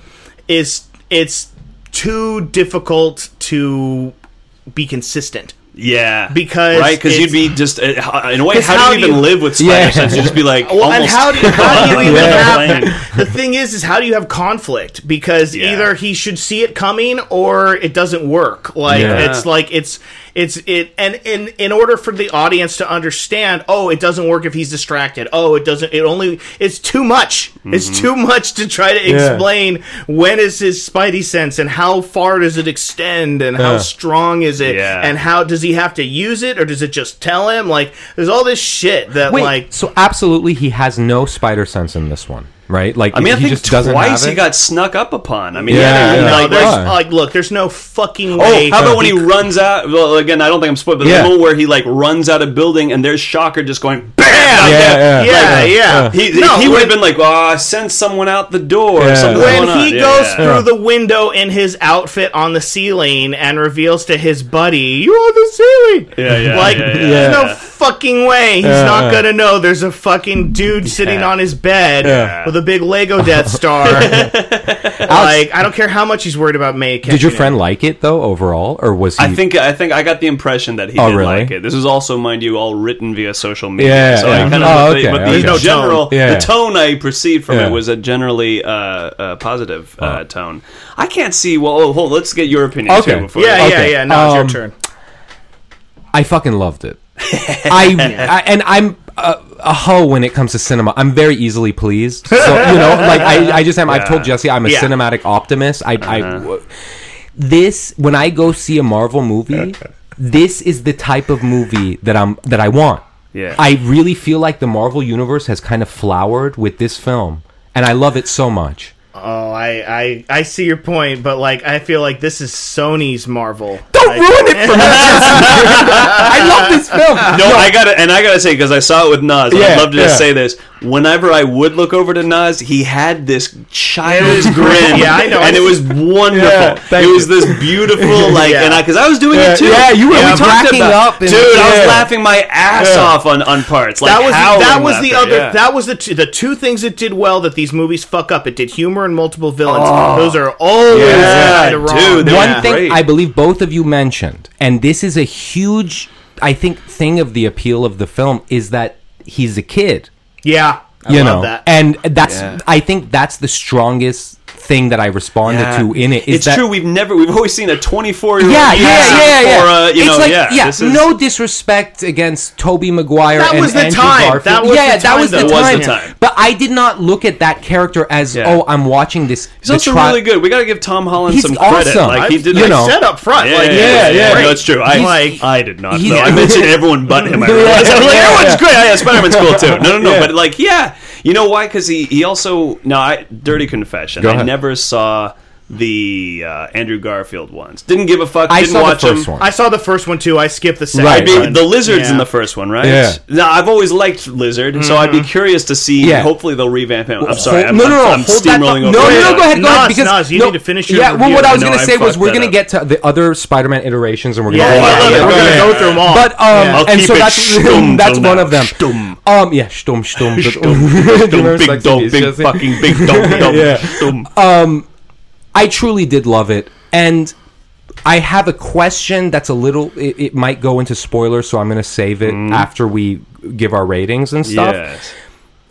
is it's too difficult to be consistent. Yeah, Because right because you'd be just uh, in a way. How, how do you even you- live with spider Yeah. sense? You'd just be like, Well, and how do, how do you even Yeah. have the thing is is how do you have conflict because Yeah. either he should see it coming or it doesn't work like Yeah. it's like it's it's it and in in order for the audience to understand oh it doesn't work if he's distracted oh it doesn't it only it's too much it's Mm-hmm. too much to try to explain when is his spidey sense and how far does it extend and how Yeah. strong is it Yeah. and how does he have to use it or does it just tell him like there's all this shit that Wait, like so absolutely he has no spider sense in this one, right? Like I mean, I he think just doesn't twice he got snuck up upon. I mean, Yeah, yeah, yeah. Like, there's like, look, there's no fucking Oh, way. how about when he runs out? Well, again, I don't think I'm spoiled, but Yeah. the moment where he like runs out of building and there's Shocker just going bam. Yeah, out yeah, yeah, Like, yeah. uh, He, No, he would have been like, "Oh, send someone out the door." Yeah. When he Yeah, goes yeah. through the window in his outfit on the ceiling and reveals to his buddy, "You're on the ceiling." Yeah, yeah, Like, yeah, yeah. there's no Yeah. Fucking way he's Yeah, not gonna know. There's a fucking dude sitting Yeah. on his bed Yeah. with a big Lego Death Star. like, I don't care how much he's worried about May. Did your catching friend like it though overall, or was he? I think I think I got the impression that he Oh, did really? like it. This is also, mind you, all written via social media. Yeah, so yeah. I kind of, Oh, but the, okay, but the okay. No general, tone. Yeah. the tone I perceived from Yeah. it was a generally uh, uh, positive uh, Oh. tone. I can't see. Well, oh, hold, let's get your opinion Okay. too. Before Yeah, yeah, Okay. yeah. Now it's Um, your turn. I fucking loved it. I, I and I'm a, a hoe when it comes to cinema. I'm very easily pleased. So you know, like I, I just am. I've told Jesse I'm a Yeah. cinematic optimist. I, Uh-huh. I this when I go see a Marvel movie, this is the type of movie that I'm that I want. Yeah. I really feel like the Marvel universe has kind of flowered with this film, and I love it so much. Oh, I, I I see your point, but like I feel like this is Sony's Marvel. Don't Like- ruin it for me. I love this film. No, I gotta and I gotta say because I saw it with Naz. Yeah, I'd love to just say this. Whenever I would look over to Naz, he had this child's grin. Yeah, I know. and it was wonderful. Yeah, thank it was you. this beautiful, like, Yeah. and I because I was doing Yeah, it too. yeah, you were And we talked cracking about- up and- dude. I was yeah. laughing my ass Yeah. off on on parts. Like that was that was the other yeah. that was the two, the two things it did well that these movies fuck up. It did humor and multiple villains. Oh. Those are always Yeah, kind of wrong. dude, they Yeah. One thing Great. I believe both of you mentioned, and this is a huge, I think, thing of the appeal of the film is that he's a kid. yeah, I you love know, that. and that's Yeah. I think that's the strongest thing that I responded Yeah. to in it. Is it's that, true. We've never, we've always seen a 24 year old. Yeah, yeah, yeah, yeah. For, uh, you it's know, like, yeah, this is- no disrespect against Tobey Maguire That and was the Andrew time. Garfield. That was yeah, the that was the though. It was time. the time. But I did not look at that character as, Yeah. oh, I'm watching this. He's also really good. We got to give Tom Holland He's some credit. awesome. Like he did, you I know. said up front, Yeah, like, yeah, yeah, yeah. yeah. No, it's true. I, He's- I did not. I mentioned everyone but him. I was like, everyone's great. Yeah, Spider-Man's cool too. No, no, no. But like, yeah, you know why? Because he he also no. I dirty confession. Go I ahead. never saw the uh, Andrew Garfield ones. Didn't give a fuck. I didn't saw the first them. one. I saw the first one too. I skipped the second. Right, I'd be, one. the lizards in Yeah. the first one, right? Yeah. Now I've always liked lizard, so I'd be curious to see. Yeah. Hopefully they'll revamp him. I'm sorry. Hold- I'm, no, no, no. I'm, I'm hold that steamrolling thought- over. No, no, no. Go ahead, go Naz, ahead. Because Naz, you no, need to finish your Yeah, well, review. what I was I know, going to I say was fucked we're that going to up. get to the other Spider-Man iterations, and we're gonna. yeah, yeah, yeah, yeah, we're gonna go through them all. But um, I'll and keep so it that's stum that's till one now. of them. Stum. Um, yeah, stum stum. Do you Dum, big Sex dog, big fucking big dog, dog, Yeah. dum. I truly did love it, and I have a question that's a little. It, it might go into spoilers, so I'm going to save it mm. after we give our ratings and stuff. Yes.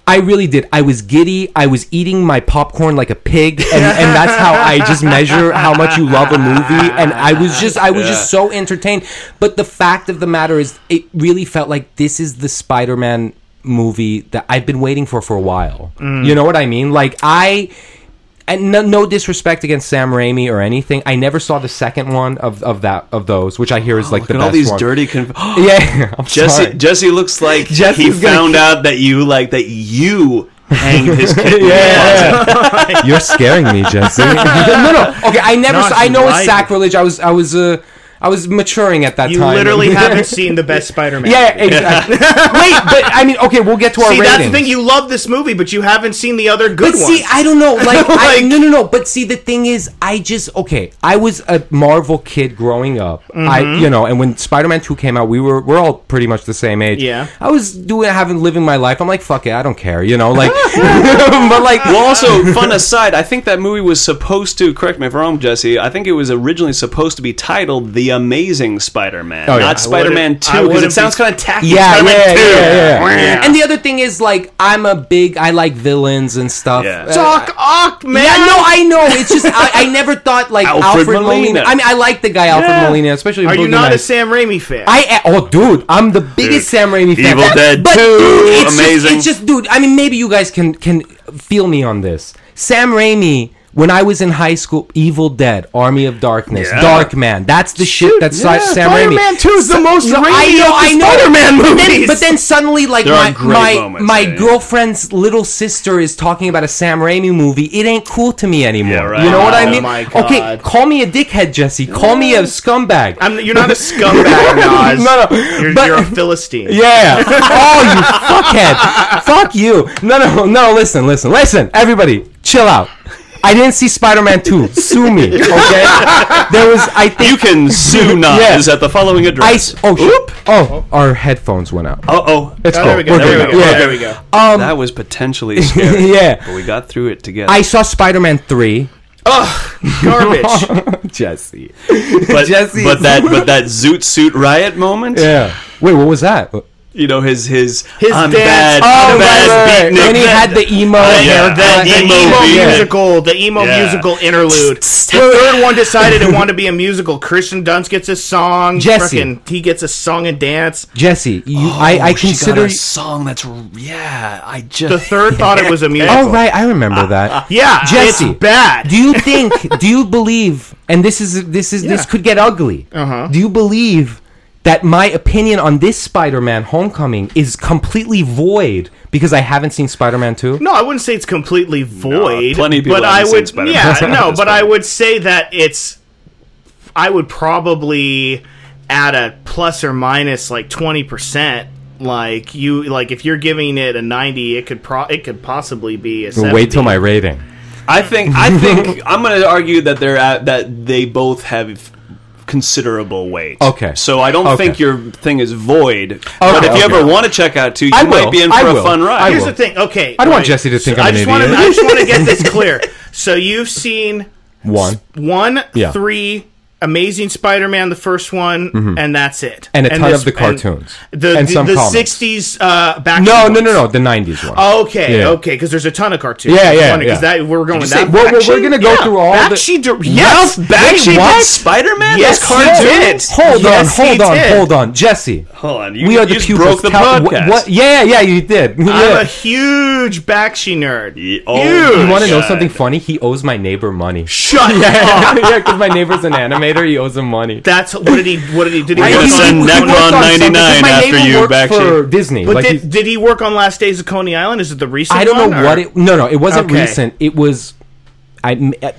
I really did. I was giddy. I was eating my popcorn like a pig, and, and that's how I just measure how much you love a movie. And I was just, I was just so entertained. But the fact of the matter is, it really felt like this is the Spider-Man movie that I've been waiting for for a while. Mm. You know what I mean? Like I. And no, no disrespect against Sam Raimi or anything. I never saw the second one of, of that of those, which I hear is like Look the at best all these one. dirty. Conf- Yeah, I'm Jesse sorry. Jesse looks like Jesse's he gonna found out that you like that you hanged his kid. in the Yeah. You're scaring me, Jesse. no, no. Okay, I never. No, saw, I she's know it's sacrilege. I was, I was, uh, I was maturing at that You time. You literally haven't seen the best Spider-Man. Yeah, movie. exactly. Wait, but I mean, okay, we'll get to our See, ratings. that's the thing. You love this movie, but you haven't seen the other good but ones. see, I don't know. Like, I, no, no, no. But see, the thing is, I just okay. I was a Marvel kid growing up. I, Mm-hmm. you know, and when Spider-Man Two came out, we were we're all pretty much the same age. Yeah. I was doing having living my life. I'm like, fuck it, I don't care. You know, like, but like, Well, also, fun aside, I think that movie was supposed to. Correct me if I'm wrong, Jesse. I think it was originally supposed to be titled "The Amazing Spider-Man," Oh, yeah. not Spider-Man Two, because it sounds be- kind of tacky. Yeah, Spider-Man yeah, 2. yeah, yeah, Yeah. And the other thing is, like, I'm a big. I like villains and stuff. Yeah. Uh, Doc Ock, man. Yeah, no, I know. It's just I, I never thought like Alfred Alfred, Molina. Molina. I mean, I like the guy Alfred Yeah. Molina, especially. in Are you Boogie not a Sam Raimi fan? I oh, dude, I'm the biggest Sam Raimi fan. Evil Dead but, 2, dude, it's amazing. Just, it's just, dude. I mean, maybe you guys can can feel me on this. Sam Raimi. When I was in high school, Evil Dead, Army of Darkness, Yeah. Darkman. That's the shit that's yeah, Sam Raimi. Spider-Man 2 is the most Raimi I know, I know. Spider-Man But then, movies. but then suddenly, like There my my moments, my yeah, girlfriend's little sister is talking about a Sam Raimi movie. It ain't cool to me anymore. Yeah, right. You know what I Oh mean? Okay, call me a dickhead, Jesse. Call me a scumbag. I'm, you're not a scumbag, Naz. No, no, You're, but- you're a Philistine. Yeah. oh, you fuckhead. Fuck you. No, no, no. Listen, listen, listen. Everybody, chill out. I didn't see Spider-Man 2. Sue me, okay? There was, I think, You can sue Naz Yeah. at the following I. address. Oh, shit. Oh, our headphones went out. Uh oh. It's Oh, cool. there we go. We're There good we go. now. Yeah, Yeah. there we go. Um, that was potentially scary. yeah. But we got through it together. I saw Spider-Man 3. Garbage. Jesse. but, Jesse. but that but that Zoot Suit Riot moment. Yeah. Wait, what was that? You know his his His I'm dance- bad, Oh, I'm right, bad right, right. and he had the emo yeah. hair. The- the, uh, the emo emo, musical, the emo Yeah. musical interlude. The third one decided it wanted to be a musical. Kirsten Dunst gets a song. Jesse. He gets a song and dance. Jesse, you, Oh, I, I consider. a song that's yeah. I just The third thought it was a musical. Oh right, I remember that. Yeah, Jesse, it's bad. Do you think? do you believe? And this is this is this could get ugly. Uh-huh. Do you believe that my opinion on this Spider-Man: Homecoming is completely void because I haven't seen Spider-Man Two? No, I wouldn't say it's completely void. plenty of people but I haven't seen would, Spider-Man. yeah, no, but I would say that it's. I would probably add a plus or minus like twenty percent. Like you, like if you're giving it a ninety, it could pro, it could possibly be a. 70. Wait till my rating. I think I think I'm going to argue that they're at, that they both have considerable weight. Okay. So I don't Okay. think your thing is void. but if you okay. ever want to check out two, you I might will. be in for a will. fun ride. I Here's will. the thing. Okay, I don't want. Jesse to think I'm I an just idiot. Wanna, I just want to get this clear. So you've seen One. one, Yeah. three, Amazing Spider-Man, the first one, and that's it. And a ton this- of the and cartoons. the And the, some the comics. '60s uh, back. No, no, no, no. The '90s one. Okay, Yeah. okay, because there's a ton of cartoons. Yeah, yeah, Because yeah. that we're going that. we're- we're- we're gonna go Yeah, through all the- Bakshi di- yes, Ralph Bakshi what? did Spider-Man? Yes, That's he cartoons? did. Hold Yes, on, hold on, did. hold on, Jesse. Hold on. You, we are you the just pupils. broke the Tell- podcast. What, what? Yeah, yeah, you did. I'm Yeah. a huge Bakshi nerd. Ye- oh Huge. You want to know something funny? He owes my neighbor money. Shut up. yeah, because my neighbor's an animator. He owes him money. That's what did he? What did he? Did he? We're work gonna on- send he Necron worked on something, 99 my after neighbor you, worked Bakshi. for Disney. But like did, he's- did he work on Last Days of Coney Island? Is it the recent? One? I don't know one, what it. No, no, it wasn't Okay. recent. It was. I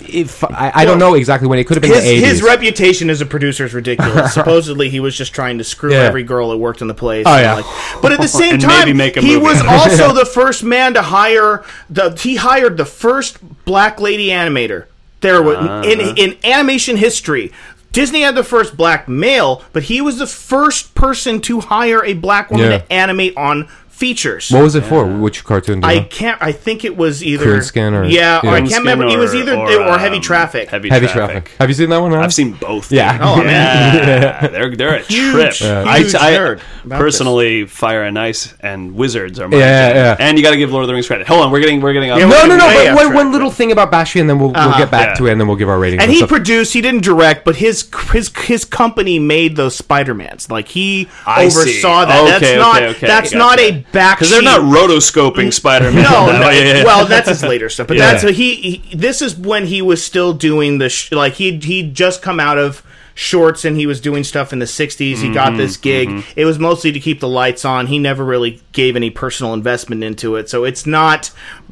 if I, I don't know exactly when it could have been His, the eighties. his reputation as a producer is ridiculous. Supposedly, he was just trying to screw Yeah. every girl that worked in the place. Oh, and, yeah. like- but at the same And time, make a he movie. was also the first man to hire the. He hired the first black lady animator. There was Uh-huh. in in animation history. Disney had the first black male, but he was the first person to hire a black woman Yeah. to animate on features. what was it for? Which cartoon? do you I know? can't. I think it was either Coonskin or- yeah, or I yeah. can't remember. It was Or- either or, or, heavy um, traffic. Heavy, Heavy traffic. traffic. Have you seen that one? Ryan? I've seen both. Yeah. dude. Oh, yeah. they're they're a Huge, trip. huge I, I nerd about personally, Fire and Ice and Wizards are my Yeah, jam. yeah. And you got to give Lord of the Rings credit. Hold on, we're getting we're getting up. Yeah, No, no, no. Way But off one, track, one little thing about Bakshi, and then we'll, we'll Uh-huh. get back Yeah. to it, and then we'll give our ratings. and he stuff. produced. He didn't direct, but his his his company made those Spider Mans. Like he I see. oversaw that. Okay, that's okay, not okay, that's gotcha. not a back because they're not rotoscoping Spider-Man. No, oh, no. Yeah, yeah, yeah. Well, that's his later stuff. But that's he, he. This is when he was still doing the sh- like he he'd just come out of shorts and he was doing stuff in the 60s he Mm-hmm, got this gig it was mostly to keep the lights on he never really gave any personal investment into it so it's not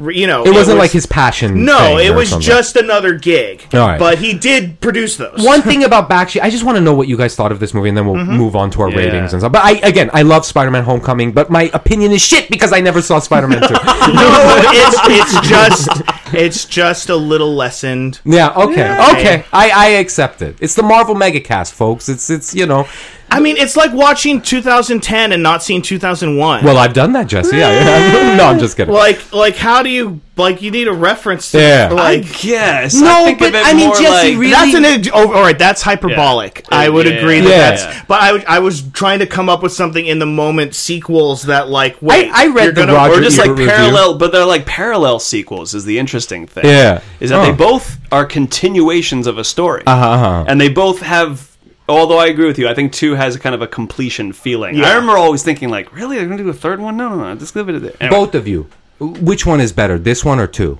you know It wasn't was- like his passion. no thing it or was something. just another gig All right. but he did produce those one thing about Bakshi. I just want to know what you guys thought of this movie, and then we'll Mm-hmm. move on to our Yeah. ratings and stuff. But I, again, I love Spider-Man: Homecoming, but my opinion is shit because I never saw Spider-Man Two. no it's it's just it's just a little lessened yeah. Okay. Yeah. Okay. I, I accept it. It's the Marvel Megacast, folks. It's it's you know. I mean, it's like watching 2010 and not seeing 2001. Well, I've done that, Jesse. Yeah. no, I'm just kidding. like, like, how do you like? You need a reference. To, Yeah. I like guess. No, I think but of it I mean, Jesse, like, really- that's an. ex- Oh, all right, that's hyperbolic. Yeah. I would Yeah. agree that Yeah. that's. But I, I was trying to come up with something in the moment sequels that like. Wait, I read you're the gonna- Roger or just like Ebert review. parallel, but they're like parallel sequels. Is the interesting thing? Yeah. is that Huh. they both are continuations of a story, Uh-huh, uh-huh. and they both have. Although I agree with you, I think two has a kind of a completion feeling. Yeah. I remember always thinking like, really, they're going to do a third one? No, no, no. Just leave it that. Anyway. Both of you. Which one is better, this one or two?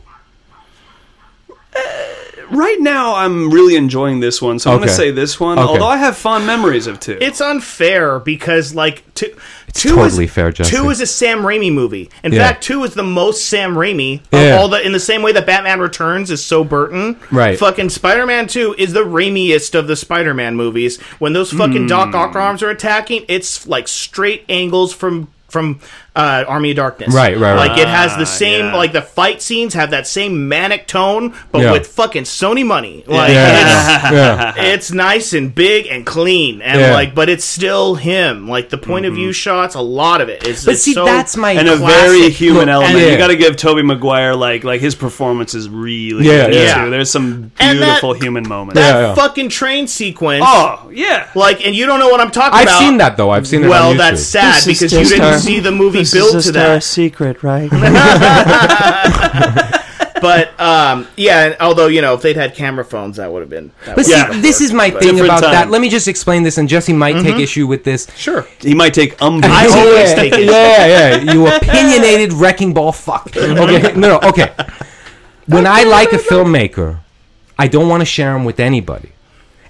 Right now, I'm really enjoying this one, so I'm going Okay. to say this one. Okay. Although I have fond memories of two. It's unfair because like two, two totally is, fair, Jesse. Two is a Sam Raimi movie. In Yeah. fact, two is the most Sam Raimi of Yeah. all the. In the same way that Batman Returns is so Burton, Right. Fucking Spider Man Two is the Raimiest of the Spider Man movies. When those fucking Doc hmm. Ock arms are attacking, it's like straight angles from from uh, Army of Darkness. Right, right, right. Like it has the same, yeah. like the fight scenes have that same manic tone, but Yeah. with fucking Sony money. Like Yeah, yeah. it's nice and big and clean, and Yeah. like, but it's still him. Like the point of view shots, a lot of it is. But see, so- that's my and a very human Look, element. and- You got to give Tobey Maguire like like his performance is really Yeah, good yeah. too. There's some And that- beautiful human moments. that Yeah, yeah. fucking train sequence. Oh yeah, Like, and you don't know what I'm talking about. I've seen that though. I've seen it. Well, on that's sad This because you didn't see the movie This build is to that. secret, right? But um, yeah, and although you know if they'd had camera phones, that would have been. That But would've see, Yeah. been this is my But- thing Different about that. Let me just explain this, and Jesse might take issue with this. sure. he might take umbrage. I always yeah, take it. Yeah, yeah. You opinionated wrecking ball fuck. Okay, no, no, okay. When I like a filmmaker, I don't want to share him with anybody.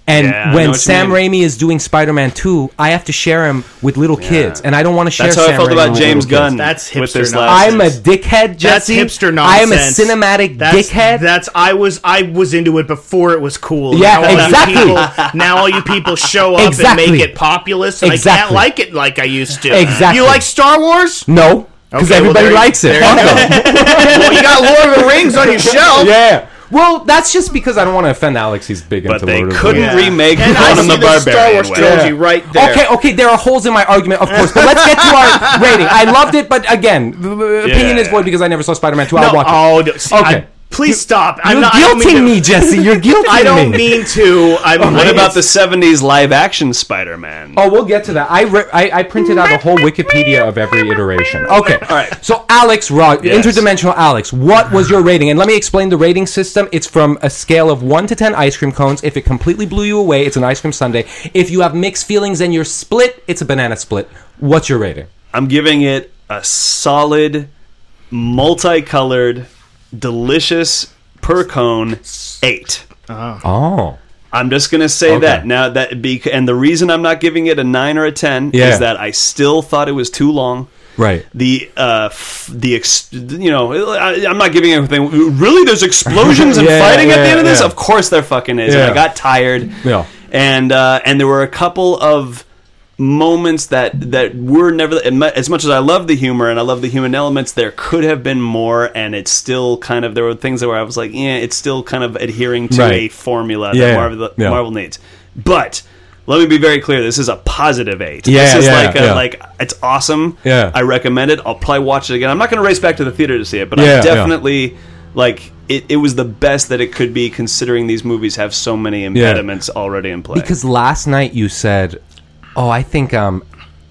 And Yeah, I know when what you Sam mean. Raimi is doing Spider-Man 2, I have to share him with little kids, and I don't want to share. That's how I felt Raimi about with James little kids. Gunn. That's with hipster this nonsense. last. I'm a dickhead, That's Jesse. hipster I am a cinematic That's, dickhead. That's I was I was into it before it was cool. Yeah, now all you exactly. people- now all you people show up Exactly. and make it populist, and I can't Exactly. like it like I used to. Exactly. You like Star Wars? no, because Okay, well, everybody there you- likes it. there you go. 'em. well, you got Lord of the Rings on your shelf. yeah. Well, that's just because I don't want to offend Alex. He's big but into they Lord of the couldn't Rings. Yeah. remake And I Conan see the the Star Barbarian. Wars way. trilogy Yeah. right there. Okay, okay, there are holes in my argument, of course, but let's get to our rating. I loved it, but again, the- the opinion is void because I never saw Spider-Man 2. No, I'll watch it. oh, no, see, Okay. I- please stop. I'm You're not, I don't guilting me, Jesse. You're guilting me. I don't me. mean to. I'm, What I- about the '70s live-action Spider-Man? Oh, we'll get to that. I, re- I I printed out a whole Wikipedia of every iteration. Okay. All right. So, Alex, Rod, Yes. interdimensional Alex, what was your rating? And let me explain the rating system. It's from a scale of 1 to 10 ice cream cones. If it completely blew you away, it's an ice cream sundae. If you have mixed feelings and you're split, it's a banana split. What's your rating? I'm giving it a solid, multicolored, delicious per cone eight. Oh. I'm just gonna say Okay. that now that be and the reason I'm not giving it a nine or a ten Yeah. is that I still thought it was too long. Right. The uh, f- the ex- you know I, I'm not giving anything. Really, there's explosions and Yeah, fighting at the end of this. yeah. Of course, there fucking is. Yeah. And I got tired. Yeah. And uh, and there were a couple of moments that that were never as much as I love the humor and I love the human elements. There could have been more, and it's still kind of there were things where I was like, yeah, it's still kind of adhering to Right. a formula Yeah, that Marvel yeah. Marvel needs. But let me be very clear: this is a positive eight. Yeah, this is yeah, like a, yeah. like it's awesome. Yeah. I recommend it. I'll probably watch it again. I'm not going to race back to the theater to see it, but Yeah, I yeah. definitely like it. It was the best that it could be, considering these movies have so many impediments already in play. Because last night you said, "Oh, I think um,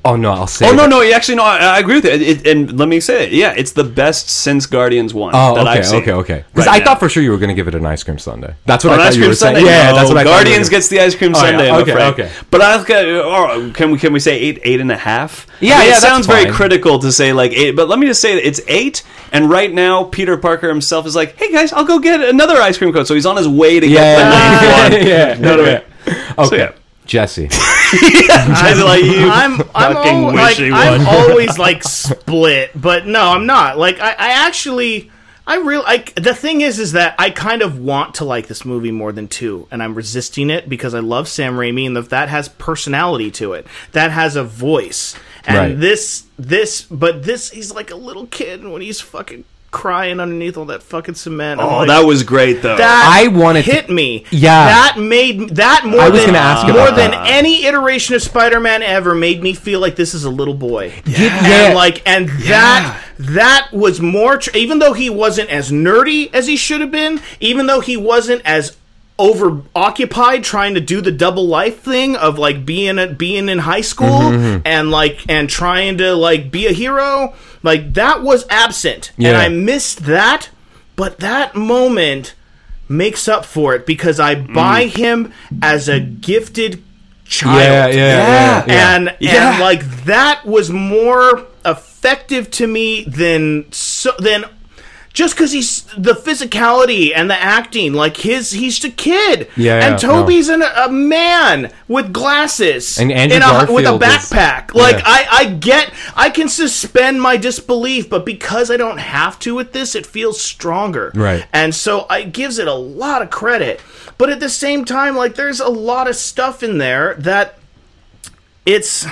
oh no, I'll say." Oh no, no, actually, no. I, I agree with it. It- And let me say it. Yeah, it's the best since Guardians One Oh, that okay, I've seen. okay, okay. Because right I now. thought for sure you were going to give it an ice cream sundae. That's what Oh, I an thought ice you cream were saying. sundae. Yeah, No, that's what I thought. Guardians you were- gets the ice cream Oh, yeah, sundae. I'm okay, afraid. okay. But get. Oh, can we can we say eight, eight and a half? Yeah, I mean, yeah, It that's sounds very fine. critical to say like eight, but let me just say that it's eight. And right now, Peter Parker himself is like, "Hey guys, I'll go get another ice cream cone." So he's on his way to Yeah, get the ninth yeah, one. yeah, You know what I mean? yeah. Okay, yeah. Jesse. I'm like you. I'm I'm, fucking al- like, wishy I'm always like split, but no, I'm not. Like I, I actually I real like the thing is is that I kind of want to like this movie more than two, and I'm resisting it because I love Sam Raimi and that that has personality to it. That has a voice. And Right. this this but this he's like a little kid when he's fucking crying underneath all that fucking cement. I'm oh, like, that was great though. that I wanted to- hit me. Yeah. that made that more I was than gonna ask more about than that. any iteration of Spider-Man ever made me feel like this is a little boy. Yeah. and like and that that was more. Tr- even though he wasn't as nerdy as he should have been, even though he wasn't as over occupied trying to do the double life thing of like being at being in high school Mm-hmm, and like and trying to like be a hero like that was absent and i missed that but that moment makes up for it because I buy him as a gifted child. Yeah, yeah, yeah, yeah. And Yeah. and like that was more effective to me than so than just because he's the physicality and the acting, like his, he's a kid. Yeah, and yeah, Tobey's an, a man with glasses And Andrew in a, with a Garfield is- backpack. Like Yeah. I, I get, I can suspend my disbelief, but because I don't have to with this, it feels stronger. Right. And so it gives it a lot of credit. But at the same time, like there's a lot of stuff in there that it's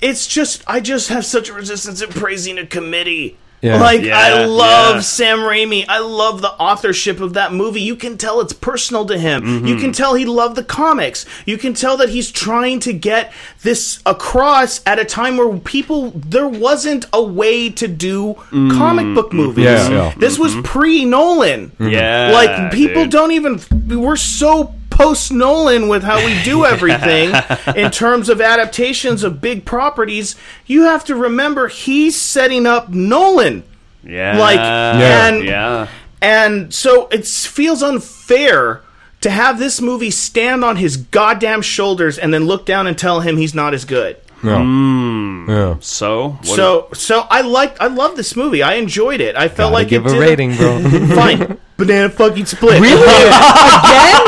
it's just I just have such a resistance in praising a committee. Yeah. Like Yeah, I love yeah. Sam Raimi. I love the authorship of that movie. You can tell it's personal to him. Mm-hmm. You can mm-hmm. tell he loved the comics. You can tell that he's trying to get this across at a time where people there wasn't a way to do mm-hmm. comic book mm-hmm. movies. Yeah, yeah. This was pre Nolan. Yeah, Like people dude. don't even we're so post Nolan with how we do everything in terms of adaptations of big properties. You have to remember he's setting up Nolan. Yeah, Like Yeah. and yeah. and so it feels unfair to have this movie stand on his goddamn shoulders and then look down and tell him he's not as good. Yeah. Hmm. Yeah. So, what So so I liked I love this movie. I enjoyed it. I felt Gotta like give it a did rating, bro. Fine. Banana fucking split. Really? Again?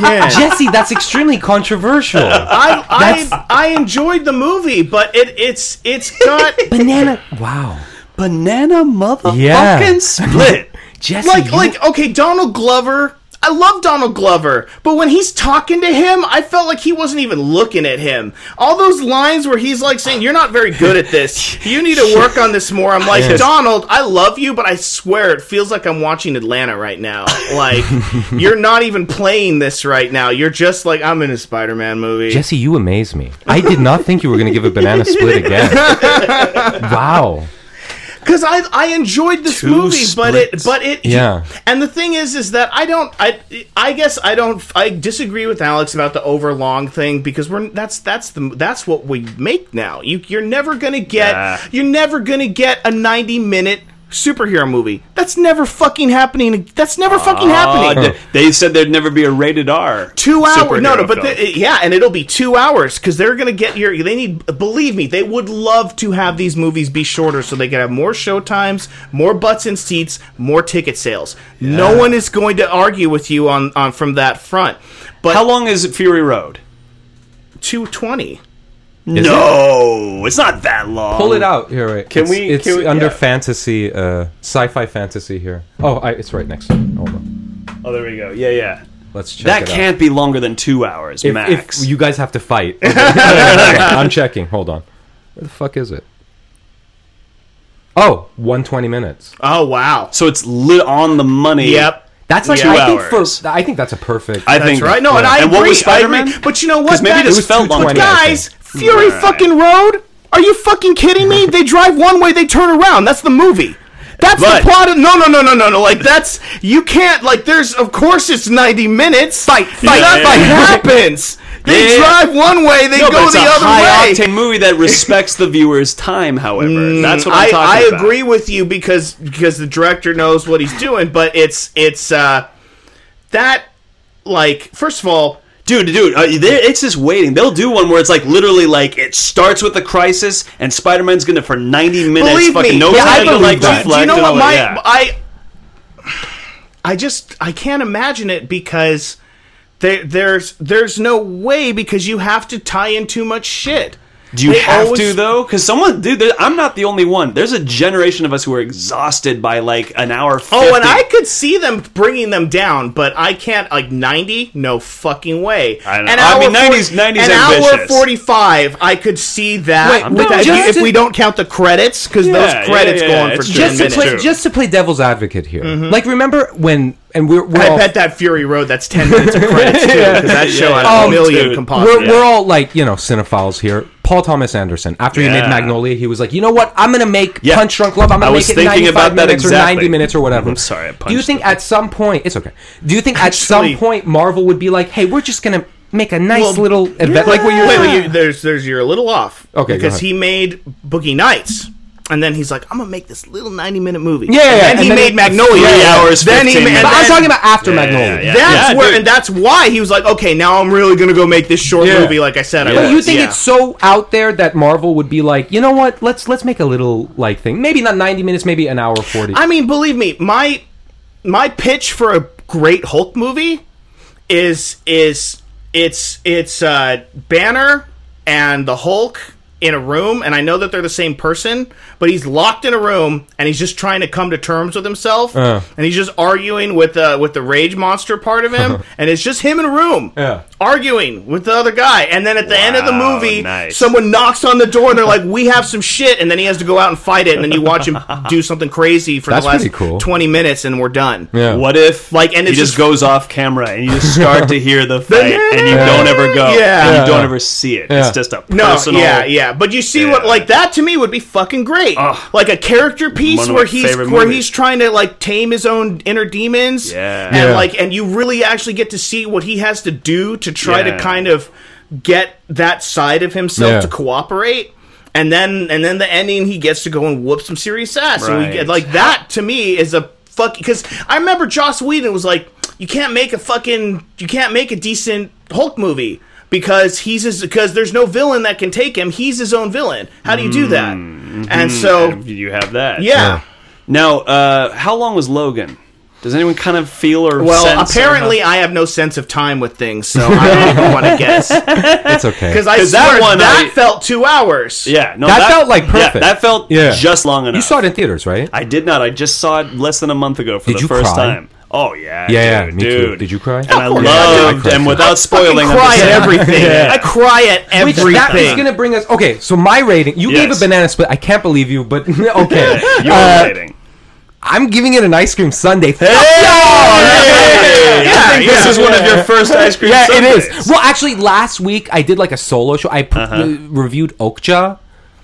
Yeah. Jesse, that's extremely controversial. I, That's- I I enjoyed the movie, but it it's it's got Banana. Wow. banana motherfucking Yeah. split. Jesse, like you- like okay, Donald Glover. I love Donald Glover, but when he's talking to him, I felt like he wasn't even looking at him. All those lines where he's like saying, "You're not very good at this. You need to work on this more." I'm like, Donald, I love you, but I swear it feels like I'm watching Atlanta right now. Like you're not even playing this right now. You're just like I'm in a Spider-Man movie. Jesse, you amaze me. I did not think you were going to give a banana split again. wow. Because I I enjoyed this Two movie, but it but it Yeah. And the thing is, is that I don't I I guess I don't I disagree with Alex about the overlong thing because we're that's that's the that's what we make now. You you're never gonna get Yeah. you're never gonna get a ninety minute superhero movie. That's never fucking happening. That's never fucking Oh, happening. they said there'd never be a rated R. Two hours? No, no, but the, yeah, and it'll be two hours because they're gonna get your. They need. Believe me, they would love to have these movies be shorter so they can have more show times, more butts in seats, more ticket sales. No one is going to argue with you on on from that front. But How long is it Fury Road? two twenty. No, it's not that long. Pull it out here. Wait. Can it's, we- It's can we- under yeah. fantasy, uh, sci-fi fantasy here. Oh, I, it's right next to it. Hold on. Oh, there we go. Yeah, yeah. Let's check That it can't be longer than two hours If, max. if you guys have to fight, Okay. I'm checking. Hold on. Where the fuck is it? Oh, 120 minutes. Oh wow. so it's lit on the money. Yep. That's like Two I think hours. for I think that's a perfect. I That's think right. No, and I And agree. what was Spider-Man? But you know what? maybe That- this felt long. But I guys, think. Fury Right. fucking Road? Are you fucking kidding me? They drive one way, they turn around. That's the movie. That's But- the plot of no no no no no no like that's you can't like there's of course it's 90 minutes fight fight Yeah, fight yeah, happens they Yeah, drive one way they No, go it's the a other high way octane movie that respects the viewer's time. However, that's what I'm I, talking I about. agree with you because because the director knows what he's doing but it's it's uh that like first of all dude, dude. Uh, it's just waiting. They'll do one where it's like literally like it starts with the crisis, and Spider-Man's gonna for 90 minutes Believe fucking me, no yeah, time to like that. reflect. Do you know what my. Yeah. I I just I can't imagine it because there there's there's no way because you have to tie in too much shit. Do you They have always- to though? Because someone, dude, I'm not the only one. There's a generation of us who are exhausted by like an hour. 50. Oh, and I could see them bringing them down, but I can't. Like ninety, no fucking way. I know. An I hour mean, 90s forty- 90s An hour ambitious. forty-five, I could see that. Wait, with but that- if to- we don't count the credits, because Yeah, those credits yeah, go yeah, on for it's just to minutes. play just to play devil's advocate here. Mm-hmm. Like remember when and we're, we're I all bet that Fury Road. That's ten minutes of credits too, because that show had yeah. a Oh, million dude. composites. we're, we're all like you know cinephiles here. Paul Thomas Anderson. After he made Magnolia, he was like, you know what? I'm gonna make Yeah. Punch Drunk Love. I'm gonna make it thinking 95 about that minutes or 90 minutes or whatever. I'm sorry, I Do you think at some point it's okay? Do you think at some point Marvel would be like, hey, we're just gonna make a nice Well, little event like what you're Wait, wait, you, there's there's you're a little off. Okay, because he made Boogie Nights, and then he's like, I'm gonna make this little ninety minute movie. Yeah, yeah, and yeah, then and he then made it- Magnolia. Three hours, Then he made. But I'm talking about after Yeah, Magnolia. yeah, yeah. That's Yeah, where, dude. and that's why he was like, okay, now I'm really gonna go make this short Yeah. movie. Like I said, I But But was. you think Yeah. it's so out there that Marvel would be like, you know what? Let's let's make a little like thing. Maybe not 90 minutes, maybe an hour 40. I mean, believe me, my my pitch for a great Hulk movie is is it's it's uh, Banner and the Hulk in a room, and I know that they're the same person, but he's locked in a room and he's just trying to come to terms with himself, Uh. and he's just arguing with the with the rage monster part of him, and it's just him in a room, Yeah. arguing with the other guy, and then at the end of the movie, nice. someone knocks on the door, and they're like, "We have some shit," and then he has to go out and fight it, and then you watch him do something crazy for That's the last cool. twenty minutes, and we're done. Yeah. What if Like, and he just just- goes off camera and you just start to hear the fight and you don't ever go Yeah. and you don't ever see it. Yeah. It's just a No, yeah, yeah, but you see what like that to me would be fucking great. Ugh. like a character piece where he's where movies. he's trying to like tame his own inner demons. Yeah. and Yeah. like and you really actually get to see what he has to do to try Yeah. to kind of get that side of himself Yeah. to cooperate. And then and then the ending, he gets to go and whoop some serious ass. And we get like that to me is a fuck because I remember Joss Whedon was like, you can't make a fucking you can't make a decent Hulk movie because he's his because there's no villain that can take him. He's his own villain. How do you do that? And so you have that. yeah. Now, uh, how long was Logan? Does anyone kind of feel or Well, sense apparently I have no sense of time with things, so I don't even want to guess It's okay. because I 'Cause swear that one that I- felt two hours. Yeah, no, That felt like yeah, perfect. that felt Yeah. just long enough. you saw it in theaters, right? I did not. I just saw it less than a month ago for Did the you first cry? time. Oh yeah, Yeah, yeah, dude, me too. dude. Did you cry? And I course. loved, Yeah, I and without spoiling, fucking cry I'm at everything. Yeah. I cry at Which everything. that is going to bring us. Okay, so my rating. You gave Yes. a banana split. I can't believe you, but okay. You're Uh, rating. I'm giving it an ice cream sundae. Fuck Hey! Yeah, I think this is one of your first ice cream. Yeah, it Sundays. is. Well, actually, last week I did like a solo show. I pr- Uh-huh. uh, reviewed Okja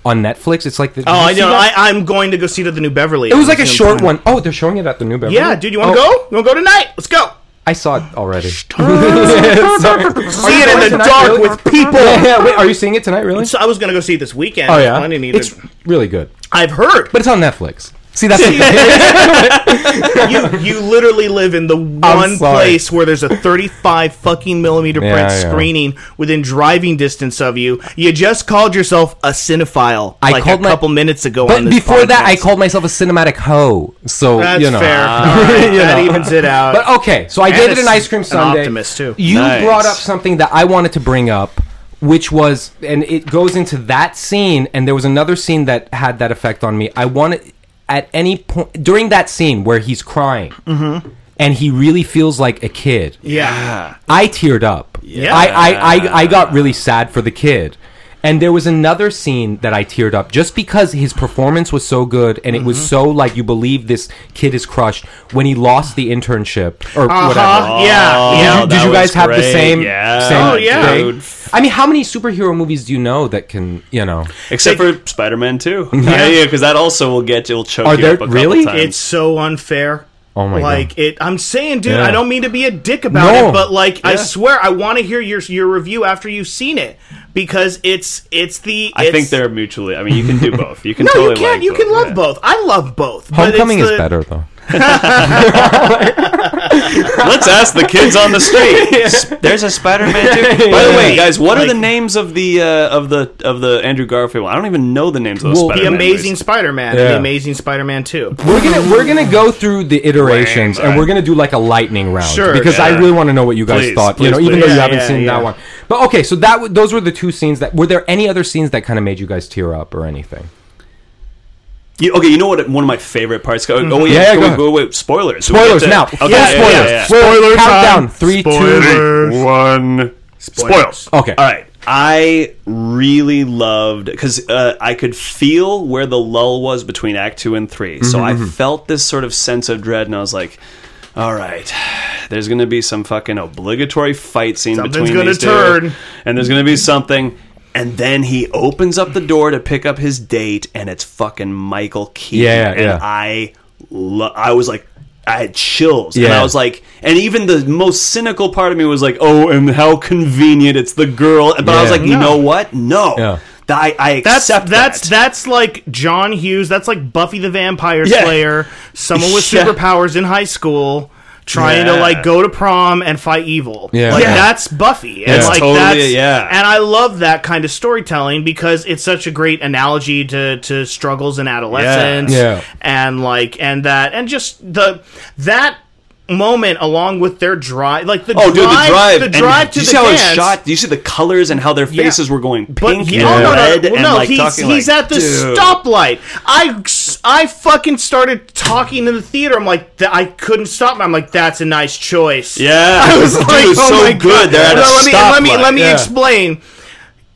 on Netflix. It's like the, Oh, I know. I, I'm going to go see at the New Beverly. it was like a short one. Oh, they're showing it at the New Beverly. Yeah, dude, you want to Oh, go? You want to go tonight? Let's go. I saw it already. See it in the dark with people. Yeah, yeah, wait, are you seeing it tonight? Really? So I was going to go see it this weekend. Oh yeah, I didn't need it's it. really good, I've heard. but it's on Netflix. See, that's you you literally live in the one place where there's a 35 fucking millimeter Yeah, print know. screening within driving distance of you. You just called yourself a cinephile I like called a my- couple minutes ago. But on this before that, I called myself a cinematic hoe. So That's you know. fair. All right, that evens it out. But okay, so I And gave it an ice cream an sundae. optimist, too. You Nice. brought up something that I wanted to bring up, which was, and it goes into that scene, and there was another scene that had that effect on me. I wanted at any point during that scene where he's crying, mm-hmm. and he really feels like a kid. yeah. I teared up. Yeah. I, I, I, I got really sad for the kid. And there was another scene that I teared up just because his performance was so good and it was Mm-hmm. so like you believe this kid is crushed when he lost the internship or Uh-huh. whatever. Yeah. Oh, yeah. Did that you guys was have the great. same? Yeah. same Oh, yeah. thing? dude. I mean, how many superhero movies do you know that can you know? Except for Spider-Man 2. Yeah, yeah, because that also will get you, will choke Are you there- up a couple really? times. It's so unfair. Oh my like God. it I'm saying dude, Yeah. I don't mean to be a dick about No. it, but like I swear I want to hear your your review after you've seen it because it's it's the I think they're mutually. I mean, you can do both. You can No, totally you can't. like you both, can love yeah. both. I love both. but it's Homecoming is better though. Let's ask the kids on the street. S- There's a Spider-Man too. By the way, guys, what are the names of the uh, of the of the Andrew Garfield? I don't even know the names of those Well, the The Spider-Man. Amazing movies. Spider-Man, Yeah. the Amazing Spider-Man Two. We're gonna we're gonna go through the iterations Right, and we're gonna do like a lightning round Sure, because I really want to know what you guys Please, thought. you please, know, even please. though you Yeah, haven't yeah, seen yeah. that one. But okay, so that w- those were the two scenes that were there any other scenes that kind of made you guys tear up or anything? You, okay, you know what? One of my favorite parts. Oh, oh Mm-hmm. wait, Yeah, go, go go, ahead. wait, spoilers. Spoilers to- now. Okay, yeah, spoilers. yeah, yeah. Spoiler countdown. time. Three, two, Spoilers. One. Spoilers. Okay. All right. I really loved because uh, I could feel where the lull was between Act Two and 3 So Mm-hmm, I felt this sort of sense of dread, and I was like, "All right, there's going to be some fucking obligatory fight scene Something's between gonna these two, and there's going to be something." And then he opens up the door to pick up his date, and it's fucking Michael Keaton. Yeah, and yeah. I, lo- I was like, I had chills, and I was like, and even the most cynical part of me was like, oh, and how convenient it's the girl. But I was like, you No. know what? No, Yeah. I, I That's accept that's that. that's like John Hughes. That's like Buffy the Vampire Yeah. Slayer. Someone with Yeah. superpowers in high school trying to like go to prom and fight evil. Yeah. like Yeah. that's Buffy. And It's like totally- that's yeah. And I love that kind of storytelling because it's such a great analogy to to struggles in adolescence. Yeah. and like and that and just the that moment along with their drive, like the Oh, drive, dude, the drive. the and to do you the see how dance. it's shot? Do you see the colors and how their Yeah. faces were going pink But and yeah, no, no, no, red well, and no, like he's talking he's like, at the dude. stoplight. I I fucking started talking in the theater. I'm like, th- I couldn't stop. I'm like, that's a nice choice. Yeah, I was dude, like, oh so my good. God. They're at No, a let me let me let me Yeah. explain.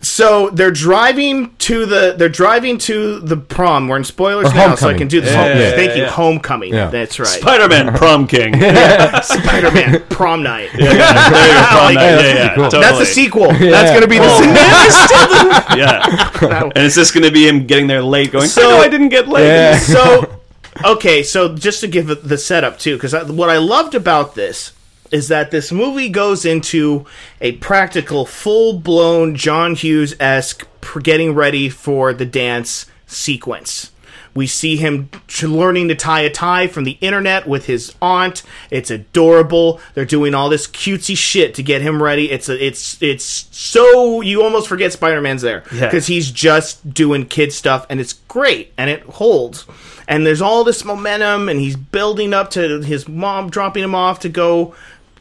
So they're driving to the they're driving to the prom. We're in spoilers Or now, so I can do this. Yeah, yeah, Thank you, homecoming. Yeah. That's right. Spider-Man prom king. Spider Man prom night. There you prom Like, night. that's yeah, yeah, cool. totally. That's a sequel. That's gonna be the Oh. yeah. And it's just going to be him getting there late, going. So- So I, know I didn't get late. Yeah. so okay so just to give it the setup too because what i loved about this is that this movie goes into a practical full-blown john hughes-esque pr- getting ready for the dance sequence we see him t- learning to tie a tie from the internet with his aunt. It's adorable. They're doing all this cutesy shit to get him ready. It's a, it's it's so you almost forget Spider-Man's there Yeah. because he's just doing kid stuff and it's great and it holds. And there's all this momentum and he's building up to his mom dropping him off to go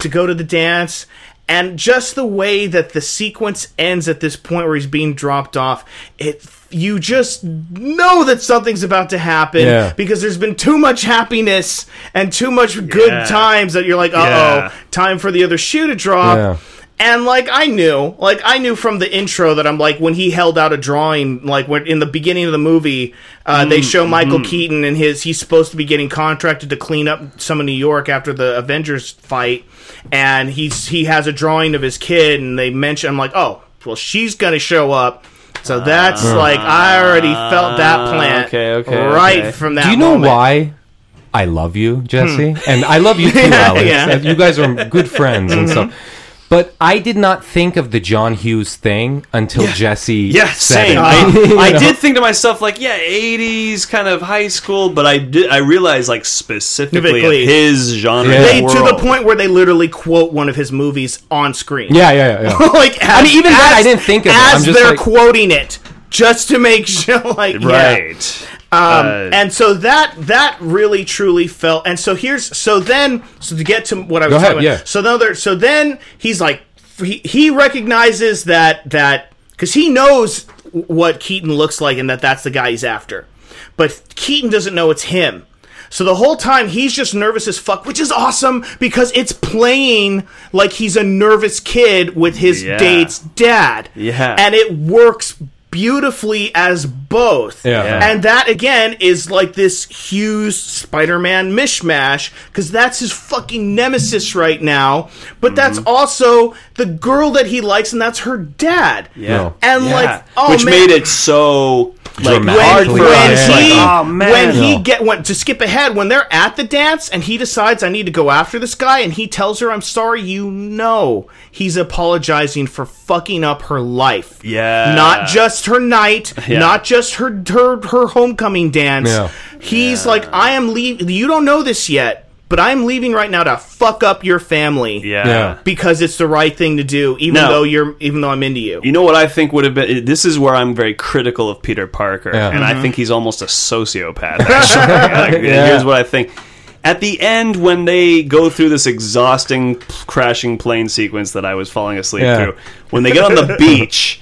to go to the dance. And just the way that the sequence ends at this point where he's being dropped off, it you just know that something's about to happen Yeah. because there's been too much happiness and too much good Yeah. times that you're like, uh Yeah. oh, time for the other shoe to drop. Yeah. And like I knew, like I knew from the intro that I'm like when he held out a drawing, like when in the beginning of the movie, uh, they mm, show Michael mm-hmm. Keaton and his he's supposed to be getting contracted to clean up some of New York after the Avengers fight, and he's he has a drawing of his kid, and they mention I'm like, oh, well she's gonna show up. So that's ah. like I already felt that ah, plant okay, okay, right okay. from that. Do you know moment. why I love you, Jesse? Hmm. And I love you too, Alex. Yeah. You guys are good friends and mm-hmm. stuff. But I did not think of the John Hughes thing until Jesse Yeah, said same. it. I, uh, I did think to myself, like, yeah, '80s kind of high school, but I did. I realized, like, specifically Specifically. of his genre. Yeah. They, to the world. point where they literally quote one of his movies on screen. Yeah, yeah, yeah. yeah. like as, I mean, even that I didn't think of it. as I'm just they're like- quoting it just to make sure like yeah. right? um, Uh, and so that that really truly felt and so here's so then so to get to what I was Go ahead, talking about yeah. so then there so then he's like he, he recognizes that that because he knows what Keaton looks like and that that's the guy he's after but Keaton doesn't know it's him so the whole time he's just nervous as fuck, which is awesome because it's playing like he's a nervous kid with his Yeah. date's dad. Yeah. And it works beautifully as both. Yeah. Yeah. And that again is like this Hughes Spider-Man mishmash because that's his fucking nemesis right now. But that's Mm-hmm. also the girl that he likes, and that's her dad. yeah, And Yeah. like, oh which man, made it so like hard when, for when us. he like, oh man, when he get when, to skip ahead when they're at the dance and he decides I need to go after this guy and he tells her I'm sorry you know he's apologizing for fucking up her life Yeah. not just her night Yeah. not just her her her homecoming dance Yeah. he's like I am leaving you don't know this yet but I'm leaving right now to fuck up your family yeah. Yeah. because it's the right thing to do even No. though you're even though I'm into you You know what I think would have been? This is where I'm very critical of Peter Parker, Yeah. and Mm-hmm. I think he's almost a sociopath. Actually, Like, Yeah. here's what I think. At the end, when they go through this exhausting crashing plane sequence that I was falling asleep Yeah. through, when they get on the beach.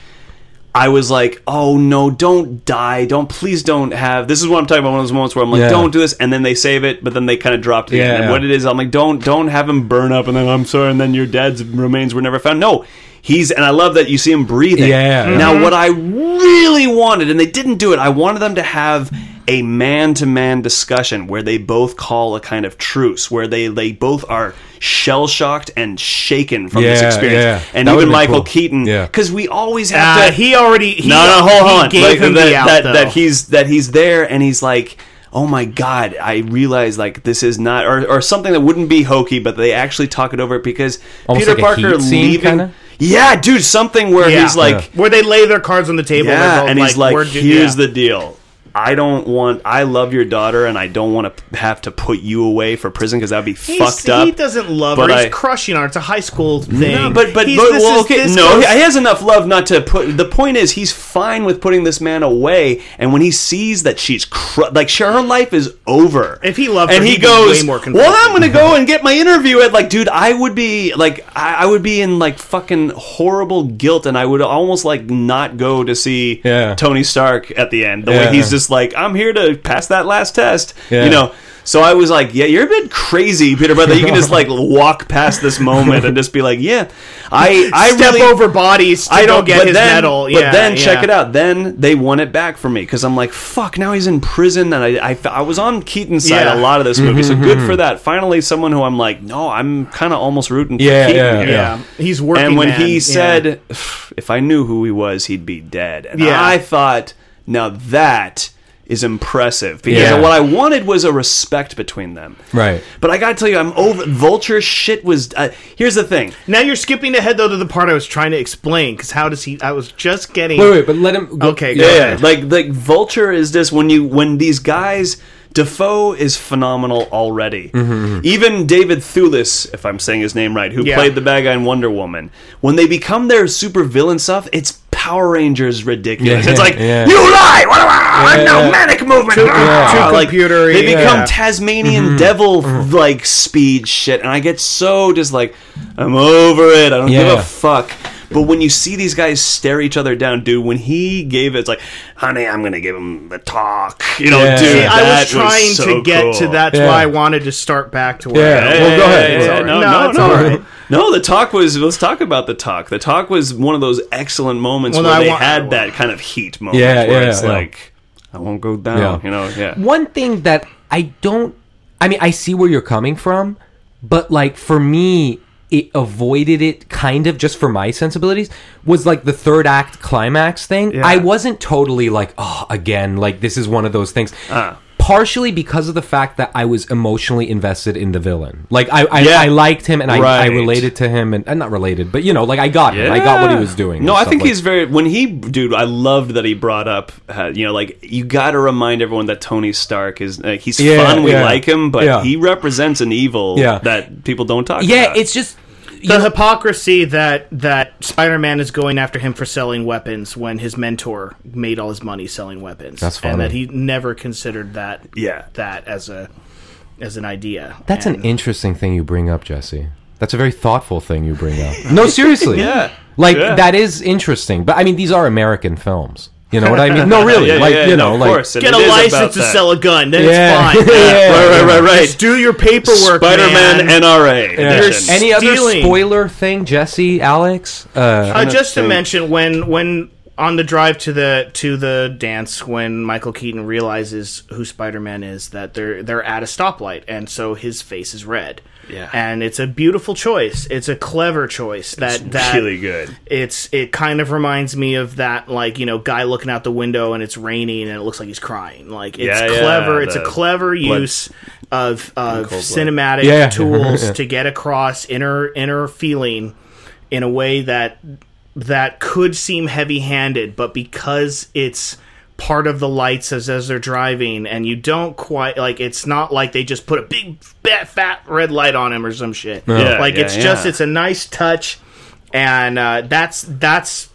I was like, "Oh no, don't die! Don't please don't have." This is what I'm talking about. One of those moments where I'm like, Yeah. "Don't do this," and then they save it, but then they kind of drop it. Yeah, again. And yeah. what it is, I'm like, "Don't don't have him burn up," and then I'm sorry, and then your dad's remains were never found. No, he's and I love that you see him breathing. Yeah, yeah. Now, mm-hmm. what I really wanted, and they didn't do it, I wanted them to have a man-to-man discussion where they both call a kind of truce, where they they both are shell shocked and shaken from this experience, yeah. and That even Michael cool. Keaton, Yeah. because we always have uh, to he already he, no, no, hold on. gave Like, him that, out that, that he's that he's there and he's like, oh my god, I realize like this is not or, or something that wouldn't be hokey, but they actually talk it over because Almost Peter like a Parker heat scene, leaving. kinda? Yeah, dude, something where Yeah. he's like, where they lay their cards on the table. yeah, they're both and he's like, we're here's yeah. the deal. I don't want. I love your daughter, and I don't want to have to put you away for prison because that'd be He's- fucked up. He doesn't love But her. He's I- crushing on her. It's a high school thing. No, but but, He's- but well, is- okay, this no, goes- he has enough love not to put. The point is, he's fine with putting this man away, and when he sees that she's cr- like, sure, her life is over. If he loved and her, he goes, way more well. I'm going to go and get my interview at like, dude, I would be like, I, I would be in like fucking horrible guilt, and I would almost like not go to see Yeah. Tony Stark at the end. The Yeah. way he's just like, I'm here to pass that last test, Yeah. you know. So I was like, yeah, you're a bit crazy, Peter, but that you can just like walk past this moment and just be like, yeah, I, I step really, over bodies to I don't get but his then, medal. But Yeah, then check it out. Then they won it back for me because I'm like, fuck. Now he's in prison, and I, I, I was on Keaton's side Yeah. a lot of this movie, so good for mm-hmm. that. Finally, someone who I'm like, no, I'm kind of almost rooting for Yeah, Keaton. yeah, here. Yeah, he's working. And when man. he Yeah. said, if I knew who he was, he'd be dead. And Yeah. I thought, now that is impressive because Yeah. what I wanted was a respect between them. Right. But I gotta tell you, I'm over. Vulture shit was. Uh, here's the thing. Now you're skipping ahead though to the part I was trying to explain because how does he? I was just getting. Wait, wait, but let him. Go. Okay, go Yeah, ahead. like like Vulture is this when you when these guys Dafoe is phenomenal already. Even David Thewlis, if I'm saying his name right, who Yeah. played the bad guy in Wonder Woman, when they become their super villain stuff, it's Power Rangers ridiculous. Yeah, it's like yeah. you lie. What am I? I'm Yeah, no yeah. manic movement. Too- Ah, too like computery, they become yeah. Tasmanian devil like speed shit, and I get so just like I'm over it. I don't give a fuck. But when you see these guys stare each other down, dude, when he gave it, it's like, honey, I'm gonna give him the talk. You know, Yeah. dude. See, I was trying so to get cool. to that's Yeah. why I wanted to start back to where. Yeah. I- Well, go ahead. Yeah, It's yeah, all right. No, No, no, it's no. all right. No, the talk was. Let's talk about the talk. The talk was one of those excellent moments Well, where I they want- had that kind of heat moment. Yeah, where yeah, it's yeah. like, I won't go down. Yeah. You know, yeah. One thing that I don't, I mean, I see where you're coming from, but like for me, it avoided it kind of just for my sensibilities was like the third act climax thing. Yeah. I wasn't totally like, oh, again, like this is one of those things. Ah. Partially because of the fact that I was emotionally invested in the villain. Like I, I, Yeah. I liked him and I, I related to him and, and not related, but you know, like I got him. I got what he was doing. No, I think like- he's very. When he, dude, I loved that he brought up. Uh, you know, like you got to remind everyone that Tony Stark is. Uh, he's Yeah, fun. We like him, but Yeah. he represents an evil Yeah. that people don't talk Yeah, about. it's just the hypocrisy that that Spider-Man is going after him for selling weapons when his mentor made all his money selling weapons. That's funny. and that he never considered that. Yeah. that as a as an idea. That's And- an interesting thing you bring up, Jesse. That's a very thoughtful thing you bring up. No, seriously. Yeah. Like Yeah. that is interesting. But I mean, these are American films. You know what I mean? No, really. Yeah, like yeah, you no, know, of like course. Get a license to that. sell a gun, then Yeah. it's fine. Yeah. Right, right, right, right. Just do your paperwork, Spider-Man. NRA Yeah. edition. Any other spoiler thing, Jesse, Alex? Uh, Uh, just to think. mention when when on the drive to the to the dance when Michael Keaton realizes who Spider-Man is that they're they're at a stoplight and so his face is red. Yeah. And it's a beautiful choice. It's a clever choice that that really good. It's it kind of reminds me of that like, you know, guy looking out the window and it's raining and it looks like he's crying. Like it's Yeah, yeah, clever. it's a clever blood- use of of cold blood. cinematic Yeah. tools Yeah. to get across inner inner feeling in a way that that could seem heavy-handed, but because it's part of the lights as as they're driving, and you don't quite like it's not like they just put a big fat, fat red light on him or some shit. Yeah, like yeah, it's just it's a nice touch, and uh, that's that's.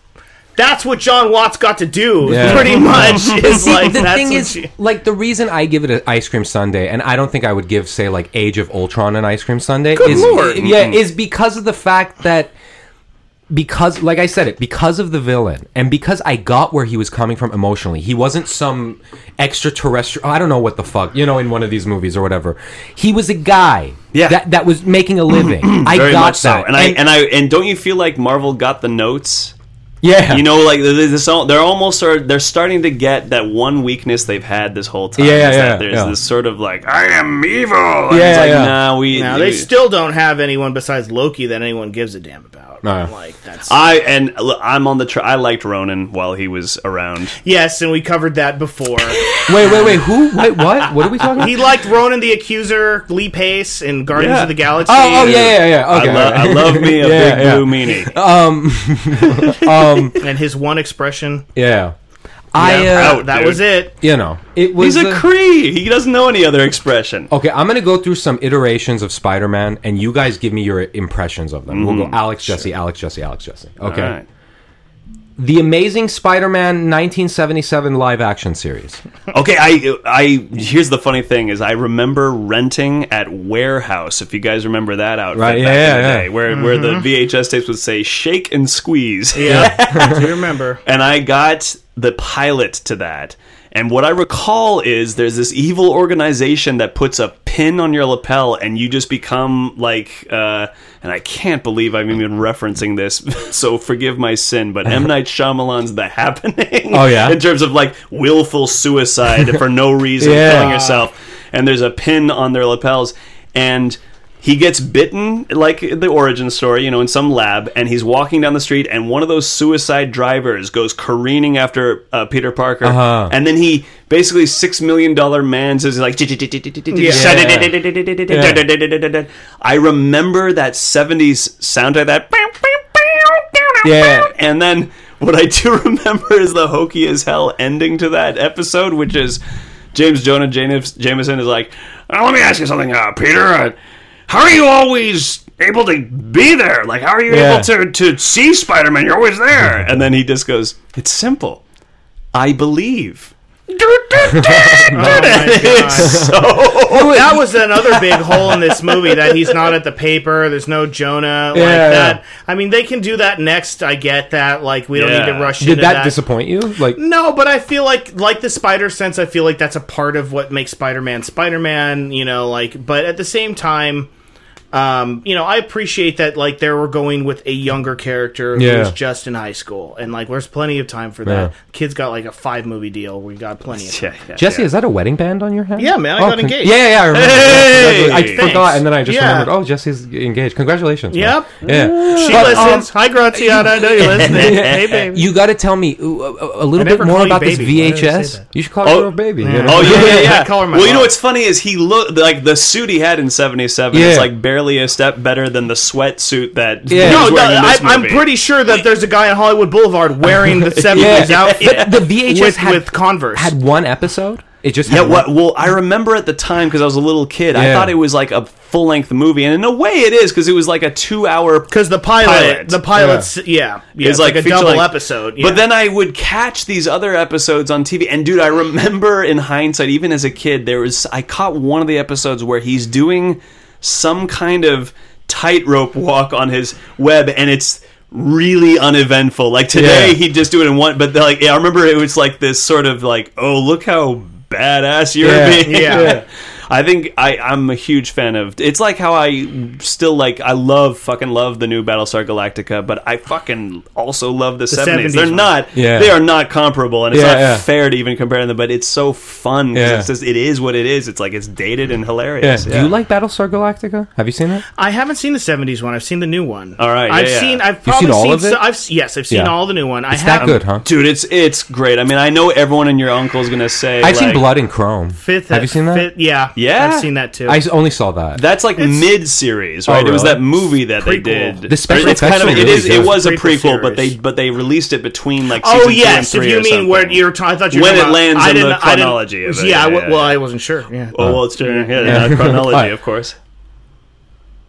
That's what Jon Watts got to do, Yeah. pretty much. Is like the that's thing is, she- like, the reason I give it an ice cream sundae, and I don't think I would give, say, like, Age of Ultron an ice cream sundae, Good is lord. yeah, is because of the fact that because, like I said, it because of the villain, and because I got where he was coming from emotionally. He wasn't some extraterrestrial. I don't know what the fuck, you know, in one of these movies or whatever. He was a guy, Yeah. that that was making a living. I Very got much so. that, And, I and I and don't you feel like Marvel got the notes? yeah, You know, like this, this, they're almost are they're starting to get that one weakness they've had this whole time. Yeah, yeah, yeah, There's yeah. this sort of like I am evil. And Yeah, it's like, yeah. Nah, we. now they we- still don't have anyone besides Loki that anyone gives a damn about. No. Like that's I and look, I'm on the. Tr- I liked Ronan while he was around. yes, and we covered that before. Wait, wait, wait. Who? Wait, what? What are we talking about? He liked Ronan the Accuser, Lee Pace, and Guardians Yeah. of the Galaxy. Oh, oh, yeah, yeah, yeah. Okay, I, lo- I love me a Yeah, big yeah. blue meanie. Um, um, and his one expression. Yeah. I Yeah, uh, out, that dude. was it. you know it was He's a Kree. He doesn't know any other expression. Okay, I'm gonna go through some iterations of Spider-Man, and you guys give me your impressions of them. We'll go Alex Jesse, Alex Jesse, Alex Jesse. Okay. Mm-hmm. All right. The Amazing Spider-Man 1977 live-action series. Okay, I I here's the funny thing is I remember renting at Warehouse if you guys remember that outfit Right, back yeah, in the yeah, yeah. day where where the VHS tapes would say shake and squeeze. Yeah, do you remember? and I got the pilot to that. And what I recall is there's this evil organization that puts a pin on your lapel, and you just become like. Uh, and I can't believe I'm even referencing this, so forgive my sin. But M Night Shyamalan's The Happening. Oh, yeah? in terms of like willful suicide for no reason, Yeah. killing yourself. And there's a pin on their lapels, and he gets bitten like the origin story you know in some lab and he's walking down the street and one of those suicide drivers goes careening after uh, peter parker Uh-huh. and then he basically six million dollar man says like i remember that 70s soundtrack that Yeah. and then what I do remember is the hokey as hell ending to that episode, which is James Jonah Jameson is like, "Uh, "Let me ask you something, uh, Peter. How are you always able to be there? Like, how are you Yeah. able to to see Spider Man? You're always there." And then he just goes, "It's simple. I believe." Oh my God. So that was another big hole in this movie that he's not at the paper. There's no Jonah like Yeah, that. I mean, they can do that next. I get that. Like we don't need to rush Did into that, that. disappoint you? Like, No, but I feel like like the Spider Sense. I feel like that's a part of what makes Spider Man Spider Man. You know, like but at the same time. Um, you know, I appreciate that. Like, they were going with a younger character who Yeah. was just in high school, and like, there's plenty of time for that. Yeah. Kid's got like a five movie deal. We got plenty of time. yeah, yeah, Jesse, yeah. is that a wedding band on your head? Yeah, man, I got engaged. Yeah, yeah, yeah, I remember. Hey! I Thanks. forgot, and then I just Yeah. remembered. Oh, Jesse's engaged. Congratulations. man. Yep. Yeah. She But, um, listens. Hi, Graziana. I know you're listening. hey, baby. You got to tell me a, a little bit more about this baby. Why did I say VHS. You should call Oh. her a baby. you know? Oh yeah, yeah, yeah. I call her my well, you know what's funny is he looked like the suit he had in '77 Yeah. is like barely a step better than the sweatsuit that Yeah. he No, was no, wearing in I, this I'm pretty sure that there's a guy on Hollywood Boulevard wearing the 70s Yeah. outfit But the VHS with, had, with Converse. had one episode. It just Yeah, what? Well, I remember at the time because I was a little kid. I thought it was like a full length movie, and in a way, it is because it was like a two hour. Because the pilot, Pilot. the pilot's, yeah, yeah, it's like, a feature double length. episode. Yeah. But then I would catch these other episodes on TV, and dude, I remember in hindsight, even as a kid, there was I caught one of the episodes where he's doing some kind of tightrope walk on his web, and it's really uneventful. Like today, Yeah. he'd just do it in one, but like yeah, I remember it was like this sort of like, oh, look how badass you're Yeah. being. Yeah. I think I, I'm a huge fan of. It's like how I still like. I love fucking love the new Battlestar Galactica, but I fucking also love the, 70s. 70s They're one. not. Yeah. They are not comparable, and it's Yeah, not yeah. fair to even compare them. But it's so fun. Yeah. It's just it is what it is. It's like it's dated and Yeah. hilarious. Do you like Battlestar Galactica? Have you seen it? I haven't seen the '70s one. I've seen the new one. All right, I've yeah, yeah. seen. I've You've probably seen all seen. of it? so- I've yes, I've seen Yeah. all the new one. I It's have that good, huh? Dude, it's it's great. I mean, I know everyone and your uncle is gonna say I've seen Blood and Chrome. Fifth. Have you seen that? Fifth, yeah, Yeah? I've seen that too. I s- only saw that. That's like mid series, oh, right? Oh, It was really? that movie that they Prequel. did. The special it's effects kind of were it really is it good. was a Prequel prequel, but they but they released it between like oh, season Oh two yes, and if three you or mean where something. you're, ta- I thought you were When talking it about- lands I in the didn't- I didn't- chronology of it, Yeah, yeah, I w- yeah, well, yeah. I wasn't sure. Yeah. Oh well, it's true. Yeah, chronology, Alright. of course.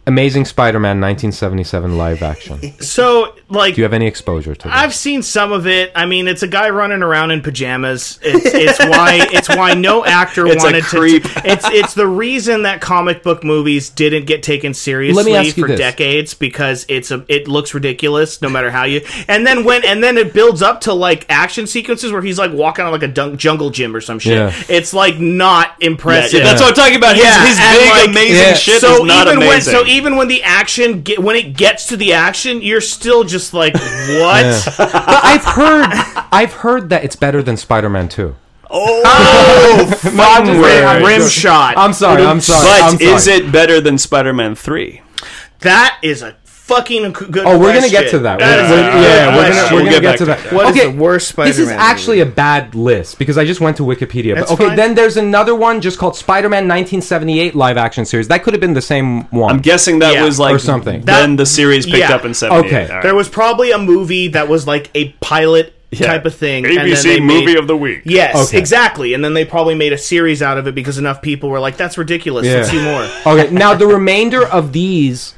Amazing Spider-Man 1977 live action. So like, do you have any exposure to this? I've seen some of it. I mean, it's a guy running around in pajamas. It's, it's why it's why no actor It's a wanted creep. to. It's it's the reason that comic book movies didn't get taken seriously Let me ask you for this. decades because it's a it looks ridiculous no matter how you. And then when and then it builds up to like action sequences where he's like walking on like a dun- jungle gym or some shit. Yeah. It's like not Yeah, impressive. that's what I'm talking about. His, Yeah, his big like, amazing yeah. shit so is not even when amazing. so even when the action get, when it gets to the action, you're still just like what? but I've heard I've heard that it's better than Spider-Man 2. oh, just- word. I'm Rim shot. I'm sorry. I'm sorry. but I'm sorry. is it better than Spider-Man Three? That is a fucking good. Oh, we're gonna get to that. That We're- is we're- yeah, we're gonna, we're We'll gonna get get to to that. that. What is okay, the worst Spider-Man? This is Spider-Man actually a bad list because I just went to Wikipedia. But okay, fine. then there's another one just called Spider-Man 1978 live action series. That could have been the same one. I'm guessing that Yeah, was like or something. Then the series picked yeah. up in '78. Okay. All right. There was probably a movie that was like a pilot Yeah. type of thing. and then ABC movie made- of the week. Yes, Okay. exactly. And then they probably made a series out of it because enough people were like, "That's ridiculous. Yeah. Let's see more." Okay, now the remainder of these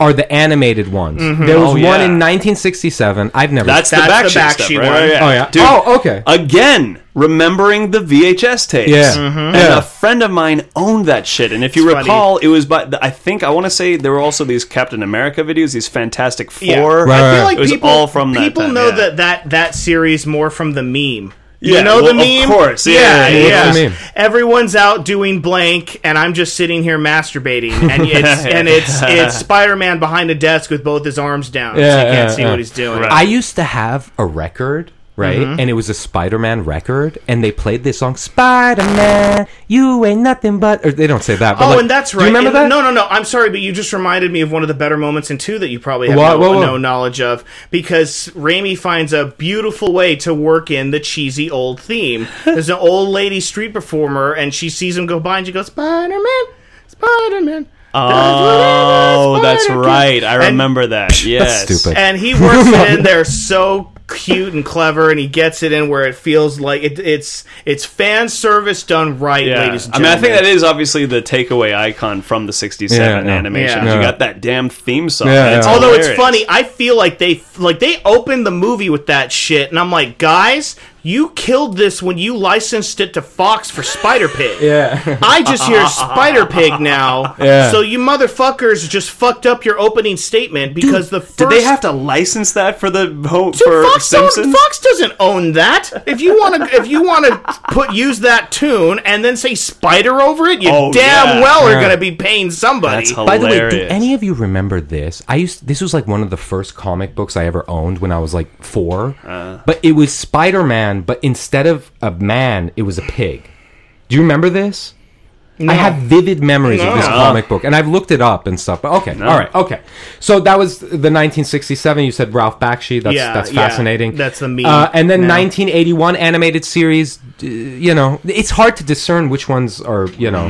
are the animated ones. Mm-hmm. There was Oh, one yeah. in 1967. I've never. That's, the That's back the back sheet right? one. Right, yeah. Oh, yeah. Dude, Oh, okay. Again, remembering the VHS tapes. Yeah. Mm-hmm. And Yeah. a friend of mine owned that shit. And if you It's funny. recall, it was by, I think, I want to say there were also these Captain America videos, these Fantastic Four. Yeah. Right, I feel like It was people all from that people time, know yeah. that, that that series more from the meme. Yeah, you know well, the of meme, course, yeah, yeah, yeah, yeah. meme? Everyone's out doing blank, and I'm just sitting here masturbating, and it's and it's it's Spider-Man behind a desk with both his arms down, so Yeah, you can't yeah, see yeah. what he's doing. Right. I used to have a record, right? Mm-hmm. And it was a Spider-Man record, and they played this song, Spider-Man, you ain't nothing but. Or they don't say that. But Oh, like- and that's do right. you remember And- that? No, no, no. I'm sorry, but you just reminded me of one of the better moments in two that you probably have What? no, What? What? no knowledge of because Raimi finds a beautiful way to work in the cheesy old theme. There's an old lady street performer, and she sees him go by, and she goes, "Spider Man, Spider Man." Oh, that's right. I remember that. Yes. stupid. And he works it in there so cute and clever, and he gets it in where it feels like it, it's it's fan service done right, Yeah. ladies and I mean. I think that is obviously the takeaway icon from the 67 Yeah, yeah. animation. Yeah. You got that damn theme song. Yeah, It's yeah. Although it's funny, I feel like they like they opened the movie with that shit, and I'm like, guys, you killed this when you licensed it to Fox for Spider Pig. Yeah. I just hear Spider Pig now. Yeah. So you motherfuckers just fucked up your opening statement because the first Did they have to license that for the ho- Dude, for Fox, Simpsons? Fox doesn't own that. If you want to, if you want to put use that tune and then say Spider over it, you Oh, damn yeah. well are going to be paying somebody. That's By the way, do any of you remember this? I used this was like one of the first comic books I ever owned when I was like four. Uh. but it was Spider Man, but instead of a man, it was a pig. Do you remember this? I have vivid memories of this comic book, and I've looked it up and stuff. But okay, all right, okay. So that was the 1967. You said Ralph Bakshi. That's Yeah, that's yeah. fascinating. That's the meme Uh, and then now. 1981 animated series. uh, You know, it's hard to discern which ones are. You know,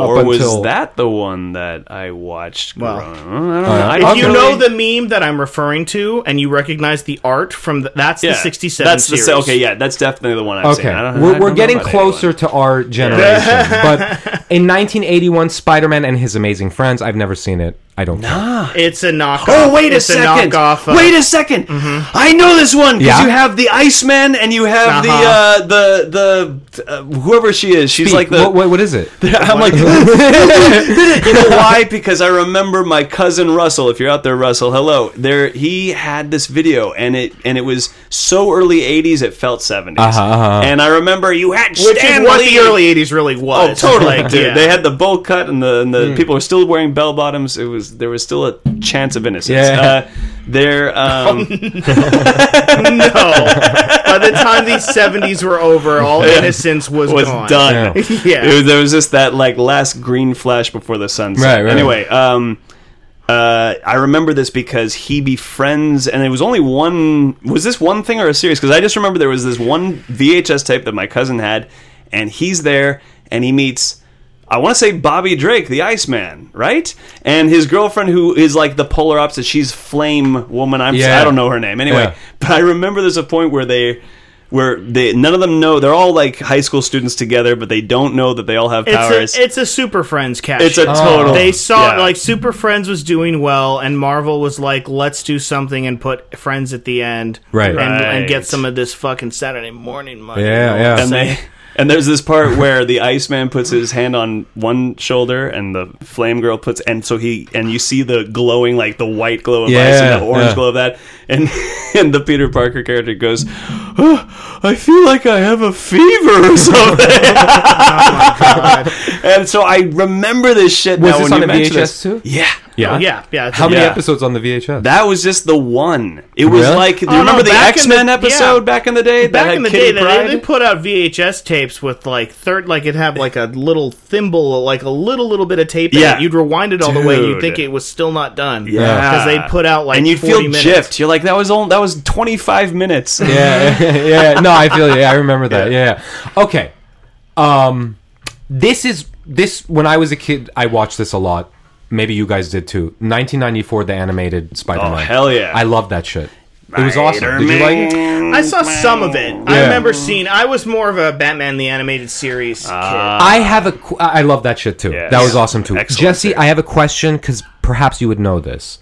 up or was that the one that I watched? Well, growing- I don't know. yeah. I if you know the meme that I'm referring to and you recognize the art from the, that's yeah, the 67 that's series. the okay, yeah, that's definitely the one I've seen. Okay, I don't, we're, don't we're getting about closer to our generation. but in 1981, Spider-Man and His Amazing Friends. I've never seen it. I don't. care. It's a knockoff. Oh wait a it's second! knockoff of- wait a 2nd I know this one because Yeah? you have the Iceman and you have the Uh-huh. uh, the the uh, whoever she is. She's like the. what, what, what is it? I'm like, you know why? Because I remember my cousin Russell. If you're out there, Russell, hello. There, he had this video, and it and it was so early '80s, it felt '70s. Uh-huh, uh-huh. And I remember you had which Stan is what Lee. the early 80s really was. Oh, totally, Like, dude. yeah. They had the bowl cut, and the and the people were still wearing bell bottoms. It was there was still a chance of innocence. Yeah. Uh, there, um, no. By the time these 70s were over, all innocence was, was gone. done. Yeah. Yeah. It was- there was just that like last green flash before the sunset. Right, right. Anyway, um, uh, I remember this because he befriends, and it was only one. Was this one thing or a series? Because I just remember there was this one VHS tape that my cousin had, and he's there, and he meets. I want to say Bobby Drake, the Iceman, right? And his girlfriend, who is like the polar opposite. She's Flame Woman. I'm Yeah. I don't know her name anyway. Yeah. But I remember there's a point where they, where they none of them know. They're all like high school students together, but they don't know that they all have powers. It's a, it's a Super Friends catch. It's a shit. total- They saw yeah. like Super Friends was doing well, and Marvel was like, "Let's do something and put Friends at the end, Right. And, and get some of this fucking Saturday morning money." Yeah, You know yeah. And they and there's this part where the Iceman puts his hand on one shoulder and the Flame Girl puts and so he and you see the glowing like the white glow of ice Yeah, and the orange yeah. glow of that and and the Peter Parker character goes, oh, I feel like I have a fever or something. Oh and so I remember this shit. Was now this when on you a VHS this. too? Yeah. Yeah. Oh, yeah, yeah. How many Yeah. episodes on the VHS? That was just the one. It was Really? like, do you Oh, no, remember the X Men episode yeah. back in the day? that Back had in the Kitty day, they, they put out VHS tapes with like third, like it'd have like a little thimble, like a little little bit of tape. in Yeah. it. you'd rewind it all the way. You'd Dude. think it was still not done. Yeah. because they'd put out like and you'd 40 feel minutes. gypped. You're like, that was only, that was 25 minutes. yeah, yeah. No, I feel you. Yeah, I remember that. Yeah. Okay. Um, this is this when I was a kid. I watched this a lot. Maybe you guys did too. 1994, the animated Spider-Man. Oh, hell yeah. I love that shit. It was awesome. Did you like it? I saw some of it. I Yeah. remember seeing. I was more of a Batman the animated series kid. I have a. qu- I love that shit too. Yes. That was awesome too. Excellent Jesse, series. I have a question because perhaps you would know this.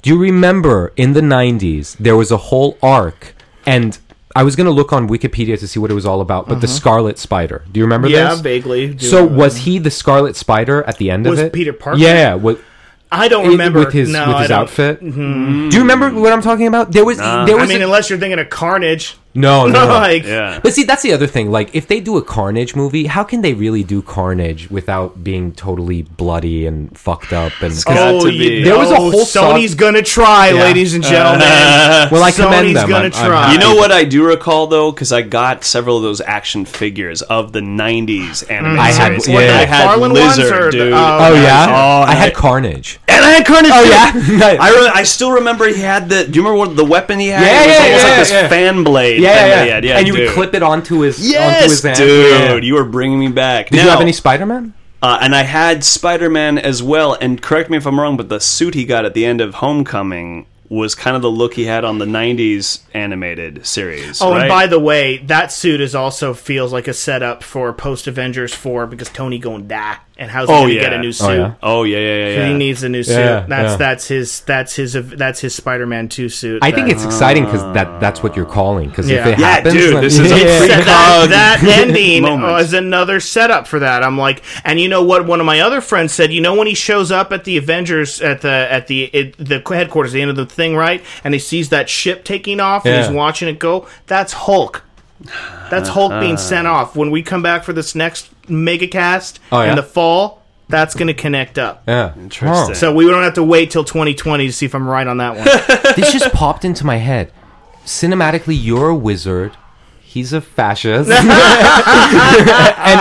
Do you remember in the '90s there was a whole arc, and I was going to look on Wikipedia to see what it was all about, but the Scarlet Spider. Do you remember Mm-hmm. Yeah, this? vaguely. Do So remember. was he the Scarlet Spider at the end Was of it? Was Peter Parker? Yeah, with, I don't remember with his no, with his don't. outfit. Mm-hmm. Do you remember what I'm talking about? There was there I mean, a- unless you're thinking of Carnage. No no. no. like, Yeah. But see, that's the other thing. Like, if they do a Carnage movie, how can they really do Carnage without being totally bloody and fucked up? And got oh, to you be. There was a know, whole song- Sony's gonna try, Yeah. ladies and gentlemen. well, I commend Sony's them. gonna I'm- I'm You know what I do recall though, because I got several of those action figures of the '90s mm. anime I had- series. yeah. I had Farland Lizard, ones the- dude. oh, Oh yeah, Oh, I had Carnage. and I had Carnage. Oh yeah, I re- I still remember he had the. Do you remember what the weapon he had? Yeah, it was yeah, almost yeah, like this yeah. fan blade. Yeah, thing yeah, that he had. yeah. and you would clip it onto his onto Yes, his hand. dude, you were bringing me back. Did you have any Spider Man? Uh, and I had Spider Man as well. And correct me if I'm wrong, but the suit he got at the end of Homecoming was kind of the look he had on the '90s animated series. Oh, right? and by the way, that suit is also feels like a setup for post Avengers four because Tony going to die, and how's he Oh, gonna yeah. get a new Oh, suit? yeah. oh yeah, yeah, yeah. yeah. He needs a new suit. Yeah, that's yeah. that's his that's his that's his Spider Man two suit. I think that- it's exciting because that that's what you're calling. Because Yeah. if it Yeah, happens, dude, then- this is a Yeah. freak that, that ending moment. was another setup for that. I'm like, and you know what? One of my other friends said, you know, when he shows up at the Avengers at the at the it, the headquarters, the end of the thing, right? And he sees that ship taking off, and he's watching it go. That's Hulk. That's Hulk being uh-huh. sent off. When we come back for this next mega cast Oh, yeah? in the fall, that's going to connect up. Yeah. Interesting. So we don't have to wait till 2020 to see if I'm right on that one. this just popped into my head. Cinematically, you're a wizard. He's a fascist, and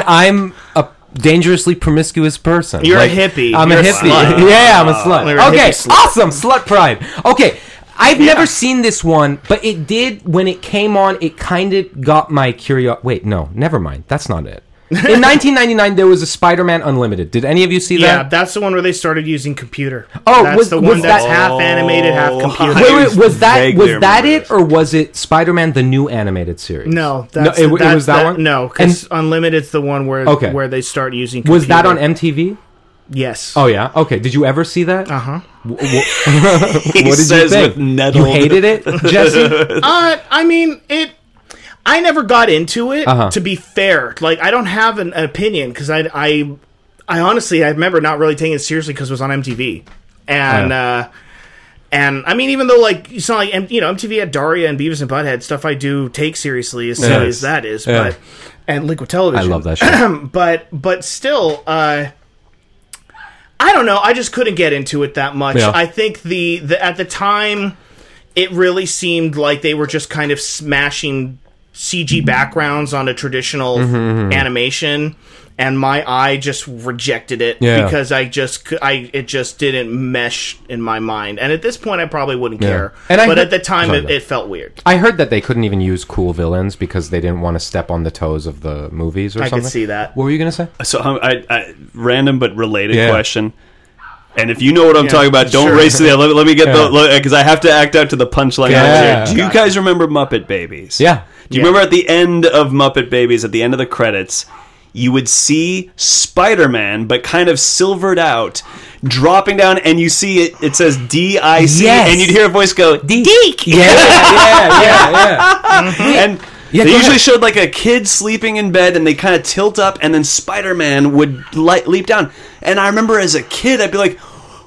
I'm a dangerously promiscuous person. You're a hippie. I'm You're a a hippie. slut. Yeah, I'm a oh, slut. You're a okay, hippie slut. awesome slut pride. Okay. I've never seen this one, but it did when it came on. It kind of got my curiosity. Wait, no, never mind. That's not it. In 1999, there was a Spider-Man Unlimited. Did any of you see that? yeah, that? that's the one where they started using computer. Oh, that's was- the was one that's that- half animated, half Oh, computer. I Wait, wait, was that vaguely was that remember it, or was it Spider-Man the new animated series? No, that's, No, it- it that's was that one? No, because Unlimited's the one where Okay. where they start using. Was that on. MTV? Yes. Oh yeah. Okay. Did you ever see that? Uh huh. what He did says you think? with nettled. You hated it, Jesse? Uh, I mean it. I never got into it. Uh-huh. To be fair, like I don't have an, an opinion because I, I, I honestly I remember not really taking it seriously because it was on MTV, and Yeah. uh, and I mean even though like it's not like you know MTV had Daria and Beavis and Butthead stuff I do take seriously as silly as that is, Yeah. but and liquid television. I love that shit. but but still uh i don't know i just couldn't get into it that much i think the, the at the time it really seemed like they were just kind of smashing cg backgrounds on a traditional Mm-hmm, animation and my eye just rejected it Yeah. because i just i it just didn't mesh in my mind and at this point i probably wouldn't care And I but heard- at the time Sorry, it, it felt weird I heard that they couldn't even use cool villains because they didn't want to step on the toes of the movies or I could something. see that. What were you gonna say? So um, I, I, random but related Yeah. question. And if you know what I'm Yeah, talking about, don't sure. race to the. Let, let me get Yeah. the because I have to act out to the punchline. Yeah. here. Do you guys remember Muppet Babies? Yeah. Do you Yeah. remember at the end of Muppet Babies, at the end of the credits, you would see Spider Man, but kind of silvered out, dropping down, and you see it. It says D I C, Yes. and you'd hear a voice go Deke. Yeah, yeah, yeah, yeah. and mm-hmm. Yeah, they usually ahead. showed like a kid sleeping in bed, and they kind of tilt up, and then Spider Man would li- leap down. And I remember as a kid, I'd be like,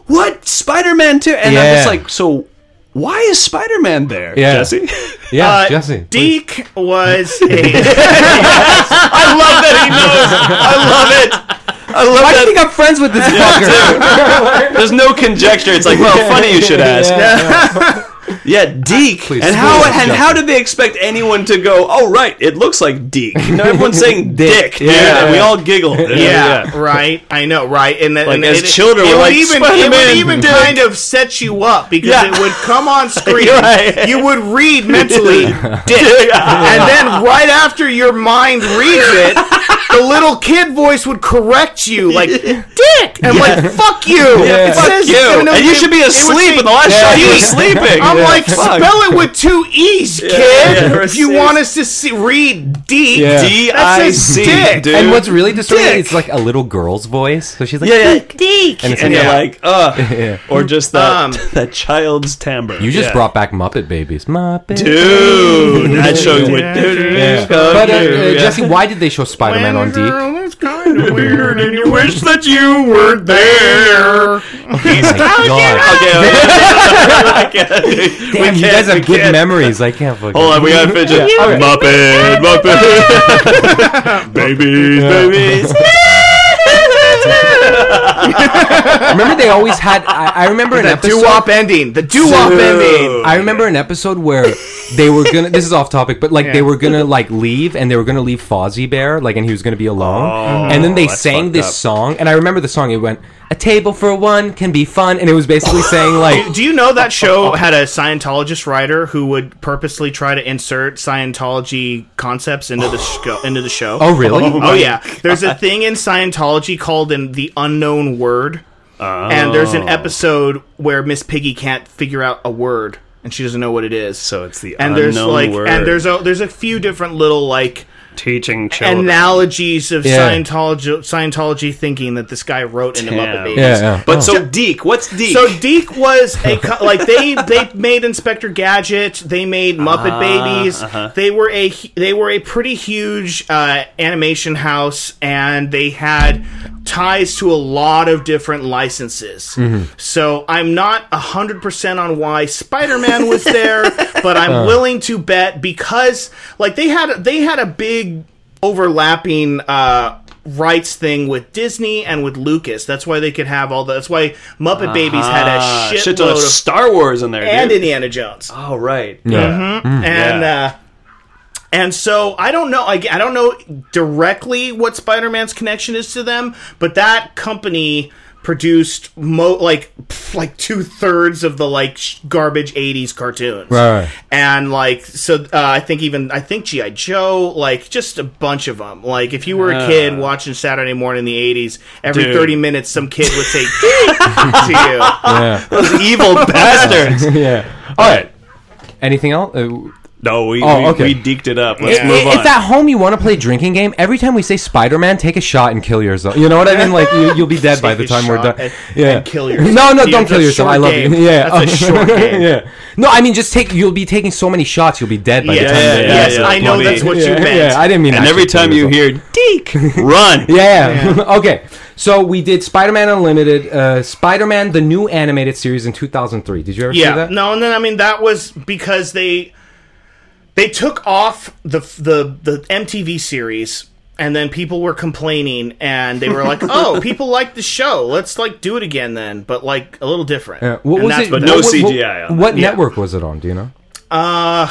"What Spider Man too?" And I'm just like, "So why is Spider Man there, Yeah. Jesse?" Yeah, Uh, Jesse. please. Deke was a I love that he knows. I love it. I love Why do that. you think I'm friends with this fucker? There's no conjecture. It's like, well, funny you should ask. Yeah. Yeah, Deke. Please, and how and Justin. how did they expect anyone to go? Oh, right, it looks like Deke. No, everyone's saying Dick, dude, Yeah. and we all giggled. Yeah, right. I know, right. And then Like, and as it, children, it we're would like, even it would even Dick." kind of set you up because Yeah. it would come on screen. Right. You would read mentally Dick, and then right after your mind reads it, the little kid voice would correct you, like "dick," and I'm like "fuck you." Yeah. It Fuck says- you. and it- you should be asleep say in the last Yeah. shot. You were sleeping. I'm Yeah. like, Fuck. spell it with two e's, kid. yeah, or if you want us to see, read D, Yeah. D that I says C, dick. dude. And what's really disturbing Dick. is like a little girl's voice. So she's like, Yeah, yeah. "Dick, dick," and it's and like, you're like, ugh. Or just that Um, that child's timbre. You just brought back Muppet Babies. Muppet. Dude, that show Yeah. would. Yeah. Oh, But uh, yeah. uh, Jesse, why did they show Spider-Man on Deke? That's kind of weird, and you wish that you were there. Oh my God. Okay, okay. Damn, you guys have good memories. I can't fucking. Hold on, we gotta fidget. Yeah, okay. Muppet, Muppet, babies, babies. Remember they always had. I, I remember an The episode. doo-wop ending. The doo-wop ending. I remember an episode where they were gonna. This is off topic, but like they were gonna like leave, and they were gonna leave Fozzie Bear, like, and he was gonna be alone. Oh, and then they Oh, that's sang fucked this up. song, and I remember the song. It went, "A table for one can be fun," and it was basically saying like, Do you know that show had a Scientologist writer who would purposely try to insert Scientology concepts into the show? Into the show. "Oh really?" Oh, oh yeah, there's a thing in Scientology called in the unknown word, and there's Oh. an episode where Miss Piggy can't figure out a word and she doesn't know what it is. So it's the and there's like word. and there's a there's a few different little like teaching children. analogies of Yeah. Scientology Scientology thinking that this guy wrote into Muppet Damn. Babies. Yeah, yeah. But Oh. so Deke, what's Deke? So Deke was a co- like they they made Inspector Gadget, they made Muppet Babies. They were a they were a pretty huge uh, animation house, and they had ties to a lot of different licenses. So I'm not hundred percent on why Spider Man was there, but I'm willing to bet because like they had they had a big overlapping. Uh, rights thing with Disney and with Lucas. That's why they could have all the. That's why Muppet Babies had a shit shitload of of Star Wars in there, and dude. Indiana Jones. oh right. Yeah. and yeah. uh and so I don't know. I, I don't know directly what Spider-Man's connection is to them, but that company produced mo like pff, like two thirds of the like sh- garbage '80s cartoons, Right, right. And like so, uh, I think even I think GI Joe, like just a bunch of them. Like if you were a kid watching Saturday morning in the '80s, every Dude. 30 minutes some kid would say to you. Yeah. Those evil bastards. yeah. All right. Anything else? Uh, No, we, Oh, we, okay. we deked it up. Let's Yeah. move on. if at home you want to play a drinking game, every time we say Spider-Man, take a shot and kill yourself. You know what I mean? Like you, you'll be dead by the Take a time we're shot done. and- yeah, and kill yourself. No, no, Yeah, don't kill a yourself. I short love game. you. Yeah, That's a short game. yeah. No, I mean just take. You'll be taking so many shots, you'll be dead by Yeah, the time. yeah, the- yeah, yes, yeah. I know that's what you yeah, meant. yeah, I didn't mean. and every actually time you yourself. hear Deke, run. Yeah. yeah. okay. So we did Spider-Man Unlimited, uh, Spider-Man the new animated series in 2003. Did you ever see Yeah, that? no, and then I mean that was because they they took off the the the MTV series, and then people were complaining, and they were like, "Oh, people like the show. Let's like do it again then, but like a little different." Yeah. What And was that's it? what But no what, was. what- CGI on What Yeah. network was it on? Do you know? Uh,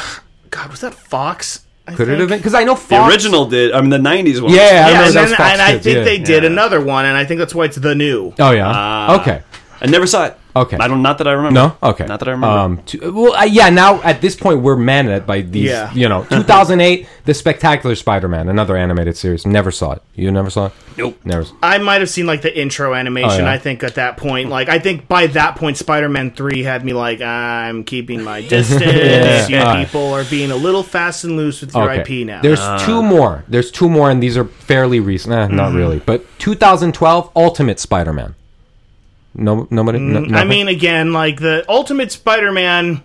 God, was that Fox? I Could it have been? Because I know The original did. I mean, the '90s one. Yeah, Yeah, remember and, that was then, Fox and I think yeah. they did Yeah. another one, and I think that's why it's the new. Oh yeah. Ah. okay. I never saw it. Okay. I don't. Not that I remember. No. Okay. Not that I remember. Um. To, well, uh, yeah. Now at this point, we're managed by these. Yeah. You know, 2008, the Spectacular Spider-Man, another animated series. Never saw it. You never saw it. Nope. Never. I might have seen like the intro animation. Oh, yeah. I think at that point, like I think by that point, Spider-Man Three had me like I'm keeping my distance. You Alright. people are being a little fast and loose with your Okay. IP now. There's two more. There's two more, and these are fairly recent. Eh, not really, but 2012 Ultimate Spider-Man. No, nobody. Mm, no, I mean, again, like the Ultimate Spider-Man.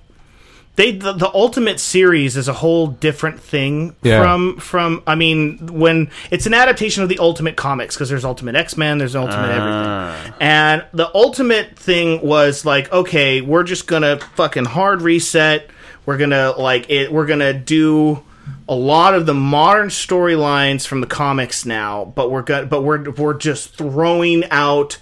They the, the Ultimate series is a whole different thing Yeah. from from. I mean, when it's an adaptation of the Ultimate comics because there's Ultimate X Men, there's Ultimate ah. everything, and the Ultimate thing was like, okay, we're just gonna fucking hard reset. We're gonna like it. We're gonna do a lot of the modern storylines from the comics now, but we're go- but we're we're just throwing out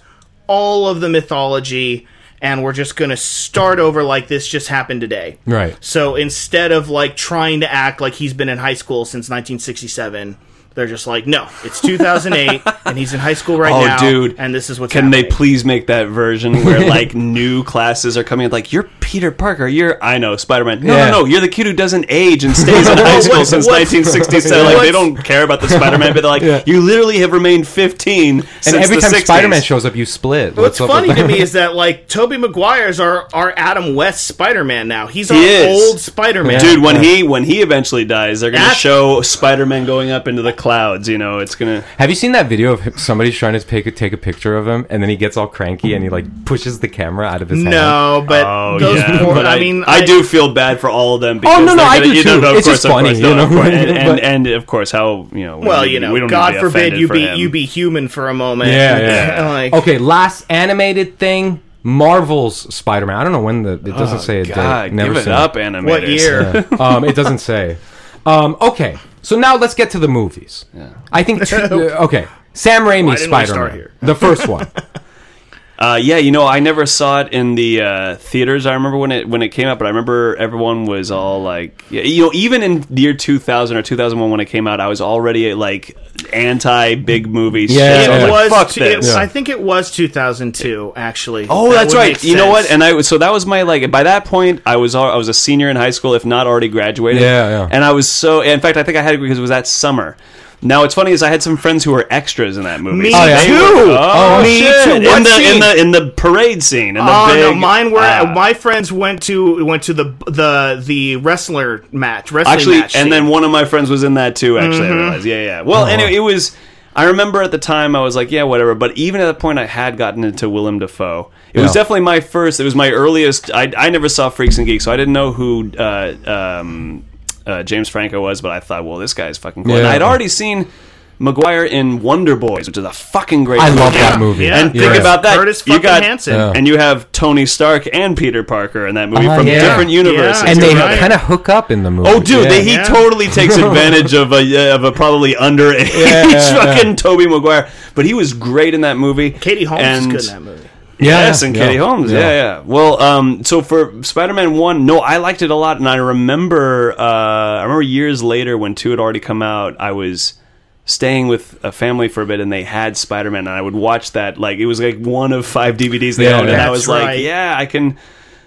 all of the mythology and we're just going to start over like this just happened today. Right. So instead of like trying to act like he's been in high school since 1967, they're just like, no, it's 2008 and he's in high school right Oh, now. dude. and this is what's Can they please make that version where like new classes are coming? in? Like you're Peter Parker, you're I know Spider Man. No, Yeah. no, no, you're the kid who doesn't age and stays in high school What's- since what's- 1967. Like they don't care about the Spider Man, but they're like, Yeah. you literally have remained 15 since and every the time Spider Man shows up, you split. What's up funny to me is that like Tobey Maguire's our our Adam West Spider Man now. He's our He is. old Spider Man. Dude, when he when he eventually dies, they're gonna That's- show Spider Man going up into the clouds. You know, it's gonna. Have you seen that video of him, somebody trying to take a, take a picture of him, and then he gets all cranky and he like pushes the camera out of his hand? No, but Oh those yeah, poor, but I, mean, I, do feel bad for all of them. Because no, no, they're I do you know, too. of It's course, just of funny, course, you no, know? course. and, and, and of course, how you know? Well, don't you know, we don't need to God be forbid you for be him. you be human for a moment. Yeah, yeah. like, Okay, last animated thing, Marvel's Spider Man. I don't know when the it doesn't say a Oh, God, date. Never give it seen up, animators. What year? um, it doesn't say. Um, okay, so now let's get to the movies. I think. Two, okay, Sam Raimi's Spider Man. here? the first one. Uh, yeah, you know, I never saw it in the uh, theaters. I remember when it when it came out, but I remember everyone was all like, yeah, you know, even in the year 2000 or 2001 when it came out, I was already like anti big movie. Yeah, shit. yeah, I it was like, fuck two- this. it- I think it was 2002. Actually. Oh, That that's right. You know what? And I was so that was my like. By that point, I was al- I was a senior in high school, if not already graduated. Yeah, yeah. And I was so. In fact, I think I had it because it was that summer. Now, what's funny is I had some friends who were extras in that movie. Me Oh, yeah? Too. were- oh, me shit. too. In What the, in the in the parade scene. In the Oh big, no, mine were. ah. my friends went to went to the the the wrestler match, wrestling actually, match. and scene. then one of my friends was in that too. Actually, Mm-hmm. I realized. Yeah, yeah. Well, anyway, it was. I remember at the time I was like, yeah, whatever. But even at that point, I had gotten into Willem Dafoe. It was Yeah. definitely my first. It was my earliest. I, I never saw Freaks and Geeks, so I didn't know who uh, um, uh, James Franco was. But I thought, well, this guy's fucking cool. And Yeah. I'd already seen. Maguire in Wonder Boys, which is a fucking great. I movie. love that movie. Yeah. And think Yeah. about that. Curtis you fucking got Hanson. Yeah. and you have Tony Stark and Peter Parker in that movie Uh-huh, from yeah. different universes. Yeah. and they You're right. kind of hook up in the movie. Oh, dude, Yeah. they, he Yeah. totally takes advantage of a of a probably underage Yeah, yeah, fucking Tobey Maguire, but he was great in that movie. Katie Holmes and, is good in that movie. Yeah, yes, and yeah, Katie Holmes. Yeah. yeah. yeah, Well, um, so for Spider-Man One, no, I liked it a lot, and I remember, uh, I remember years later when two had already come out, I was staying with a family for a bit, and they had Spider-Man, and I would watch that. Like it was like one of five DVDs they Yeah, owned, and I that's was like, yeah, I can,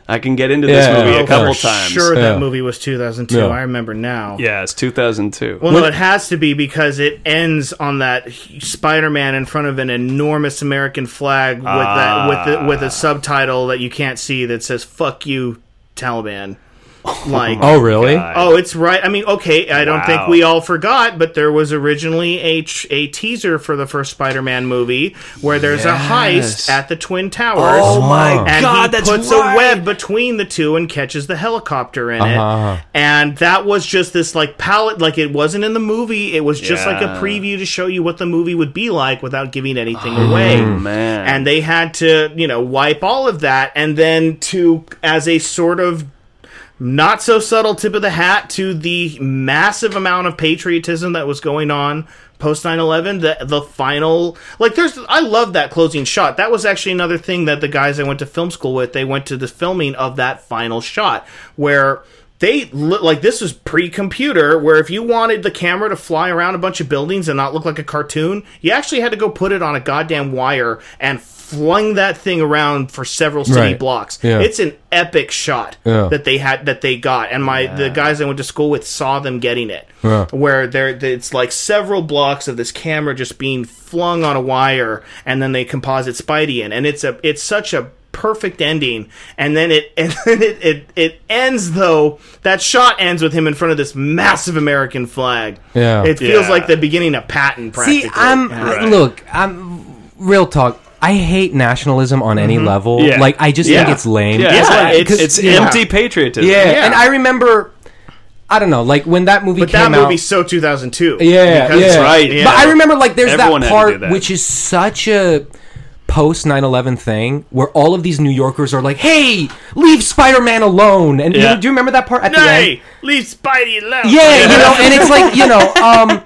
I can get into this Yeah. movie Oh, a couple For times. Sure, Yeah. that movie was 2002. Yeah. I remember now. Yeah, it's 2002. Well, no, it has to be because it ends on that Spider-Man in front of an enormous American flag with that with the, with a ah. subtitle that you can't see that says "Fuck you, Taliban." Like, Oh, really? God. Oh, it's right. I mean, okay, I don't think we all forgot, but there was originally a, a teaser for the first Spider-Man movie where there's a heist at the Twin Towers. Oh my and God, he that's puts right. a web between the two and catches the helicopter in Uh-huh. it. And that was just this like palette, like it wasn't in the movie. It was just like a preview to show you what the movie would be like without giving anything away Oh, man. and they had to you know wipe all of that and then to as a sort of not so subtle tip of the hat to the massive amount of patriotism that was going on post 9-11 the, the final like there's i love that closing shot. That was actually another thing that the guys i went to film school with they went to the filming of that final shot where they like this was pre-computer where if you wanted the camera to fly around a bunch of buildings and not look like a cartoon you actually had to go put it on a goddamn wire and flung that thing around for several city Right. blocks Yeah. it's an epic shot Yeah. that they had that they got and my the guys i went to school with saw them getting it Yeah. where there it's like several blocks of this camera just being flung on a wire and then they composite spidey in and it's a it's such a perfect ending and then it and then it, it it ends though that shot ends with him in front of this massive american flag Yeah. it feels Yeah. like the beginning of patton practically See, I'm Yeah. Right. look. I'm real talk. I hate nationalism on any level. Yeah. Like I just Yeah. think it's lame. Yeah, it's, Yeah, like- it's- it's yeah. empty patriotism. Yeah, Yeah. and I remember. I don't know, like when that movie but came that out. movie's so 2002 Yeah, Because- yeah. right. Yeah. But I remember like there's Everyone that had to do part that. which is such a post 9/11 thing where all of these New Yorkers are like, "Hey, leave Spider-Man alone." And you Yeah. know, do you remember that part at the end? hey leave spidey alone Yeah, you know, and it's like, you know, um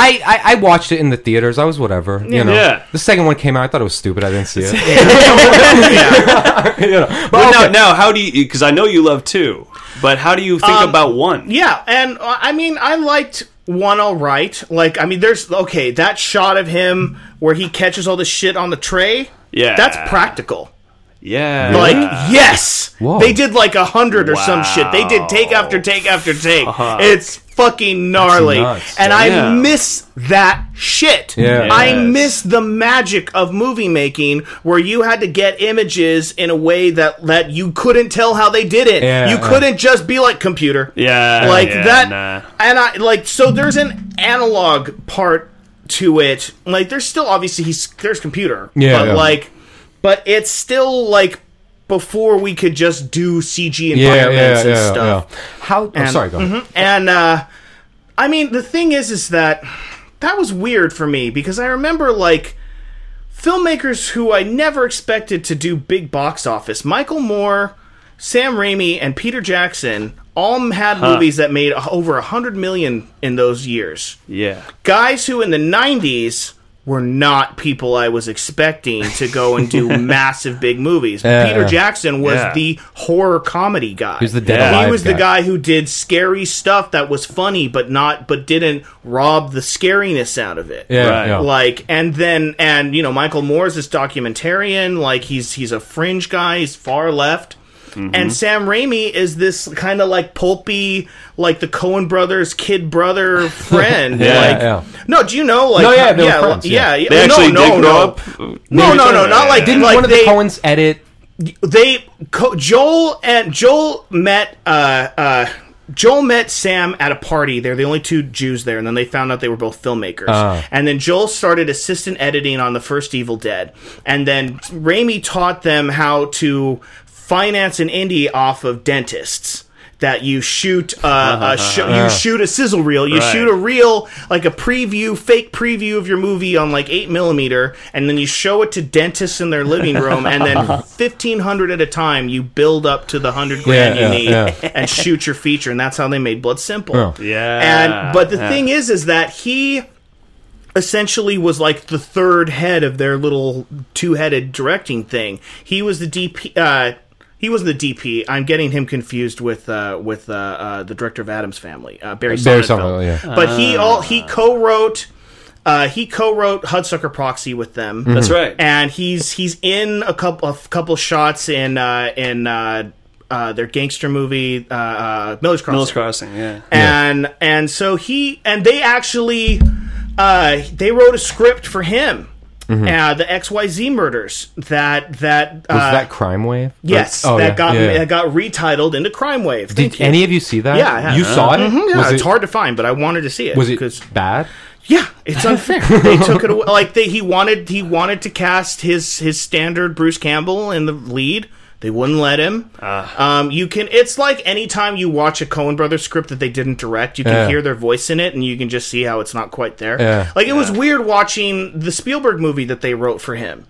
I, I, I watched it in the theaters. I was whatever, you know. Yeah. The second one came out. I thought it was stupid. I didn't see it. you know. But But okay. now, now, how do you? Because I know you love two, but how do you think Um, about one? Yeah, and uh, I mean, I liked one all right. Like, I mean, there's okay that shot of him where he catches all the shit on the tray. Yeah. that's practical. Yeah. Like yes, Whoa. they did like a hundred or some shit. They did take after take after take. It's fucking gnarly, nuts. and Yeah. I miss that shit. Yeah. I Yes. miss the magic of movie making, where you had to get images in a way that that you couldn't tell how they did it. Yeah, you yeah. couldn't just be like computer. Yeah, like yeah, that. nah. And I like so there's an analog part to it. Like there's still obviously he's there's computer. Yeah, but yeah. like but it's still like before we could just do CG environments and stuff. yeah. How? oh, And- sorry, go. ahead. mhm. And uh I mean the thing is is that that was weird for me because I remember like filmmakers who I never expected to do big box office. Michael Moore, Sam Raimi, and Peter Jackson all had movies that made over a hundred million in those years Yeah. guys who in the 90s were not people I was expecting to go and do massive big movies. Yeah, Peter. Jackson was Yeah. the horror comedy guy. He was the Dead Yeah. He Alive was the guy who did scary stuff that was funny but not but didn't rob the scariness out of it. Yeah, Right. yeah. Like and then and you know Michael Moore's this documentarian like he's he's a fringe guy he's far left Mm-hmm. and Sam Raimi is this kind of like pulpy like the Coen brothers kid brother friend Yeah, like yeah. no do you know like No, yeah, they yeah, friends, yeah, yeah. yeah, They actually no, did grow no. up. no no no not like Didn't like one of they, the Coens edit? they Co- Joel and Joel met uh uh Joel met Sam at a party. They're the only two Jews there, and then they found out they were both filmmakers. Ah. And then Joel started assistant editing on the first Evil Dead, and then Raimi taught them how to finance an indie off of dentists. That you shoot uh, a sh- you shoot a sizzle reel, you Right. shoot a reel like a preview, fake preview of your movie on like eight millimeter, and then you show it to dentists in their living room, and then fifteen hundred at a time, you build up to the hundred grand Yeah, you yeah, need, yeah. and shoot your feature, and that's how they made Blood Simple. Oh. Yeah. And but the Yeah. thing is, is that he essentially was like the third head of their little two-headed directing thing. He was the DP. He was the DP. I'm getting him confused with uh, with uh, uh, the director of Addams Family, uh, Barry, Barry Sonnenfeld. Sonnenfeld, yeah. But he all he co-wrote. Uh, he co-wrote Hudsucker Proxy with them. Mm-hmm. That's right. and he's he's in a couple a couple shots in uh, in uh, uh, their gangster movie uh, uh, Miller's Crossing. Mills Crossing, yeah. and and so he and they actually uh, they wrote a script for him. Uh, the XYZ murders that that uh, Mm-hmm. Was that Crime Wave? yes oh, that yeah, got yeah, that got retitled into Crime Wave. Thank Did you. any of you see that? Yeah. You saw it? Mhm, yeah, Was it's it, hard to find, but I wanted to see it. Was it 'cause- bad? yeah, it's unfair. they took it away. Like they, he wanted, he wanted to cast his his standard Bruce Campbell in the lead. They wouldn't let him. Ah. um, you can. It's like anytime you watch a Coen Brothers script that they didn't direct, you can Yeah. hear their voice in it, and you can just see how it's not quite there. Yeah. Like it was weird watching the Spielberg movie that they wrote for him.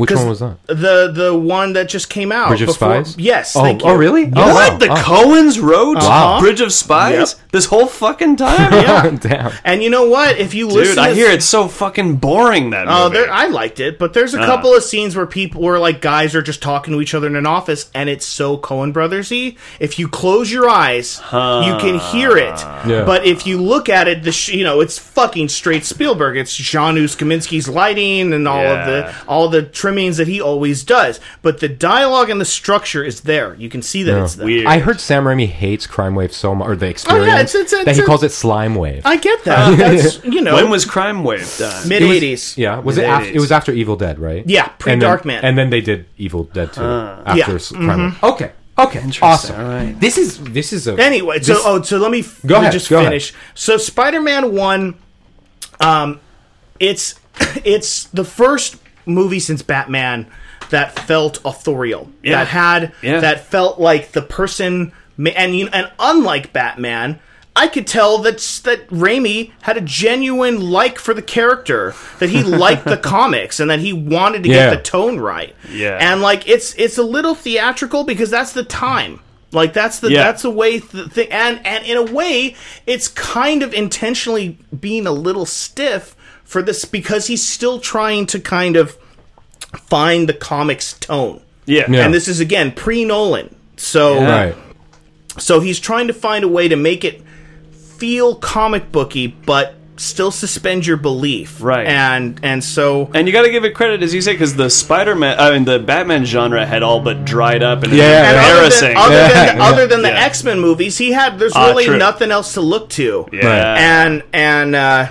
Which 'Cause one was that? The the one that just came out. Bridge of before- Spies? Yes. Oh, thank oh, you. oh really? Yeah. Oh, What? wow. The Oh. Coens wrote Wow. Bridge of Spies Yep. this whole fucking time? Yeah. Damn. And you know what? If you listen, Dude, I to- hear it's so fucking boring that Oh, movie. there, I liked it, but there's a ah. couple of scenes where people, where like guys are just talking to each other in an office, and it's so Coen Brothersy. If you close your eyes, you can hear it. Yeah. But if you look at it, the sh- you know it's fucking straight Spielberg. It's Janusz Kaminski's lighting and all of the all the trimmings that he always does. But the dialogue and the structure is there. You can see that it's there. Weird. I heard Sam Raimi hates Crime Wave so much, or the experience, Oh, it's- it's- that it's he a- calls it Slime Wave. I get that. That's you know when was Crime Wave done? mid It was- eighties. Yeah, was it? Mid-eighties. it was after Evil Dead, right? Yeah, pre And then- Darkman. and then they did Evil Dead 2 after Yeah. Mm-hmm. Crime Wave. Okay, okay, awesome. All right. This is this is a Anyway, so oh, so let me, Go let me ahead, just go ahead. finish. So Spider-Man One, um, it's it's the first movie since Batman that felt authorial. Yeah. That had Yeah. that felt like the person, and you, and unlike Batman. I could tell that that Raimi had a genuine like for the character, that he liked the comics, and that he wanted to Yeah. get the tone right. Yeah. and like it's it's a little theatrical because that's the time. Like that's the Yeah. that's the way the thing, and and in a way, it's kind of intentionally being a little stiff for this because he's still trying to kind of find the comics tone. Yeah. Yeah. And this is again pre Nolan, so Yeah. right. so he's trying to find a way to make it feel comic booky, but still suspend your belief, Right. And and so And you got to give it credit, as you say, because the Spider-Man, I mean, the Batman genre had all but dried up and Yeah, yeah. embarrassing. Other than, other Yeah. than, other than the X Men movies, he had there's Ah, really true. nothing else to look to. yeah, And and uh,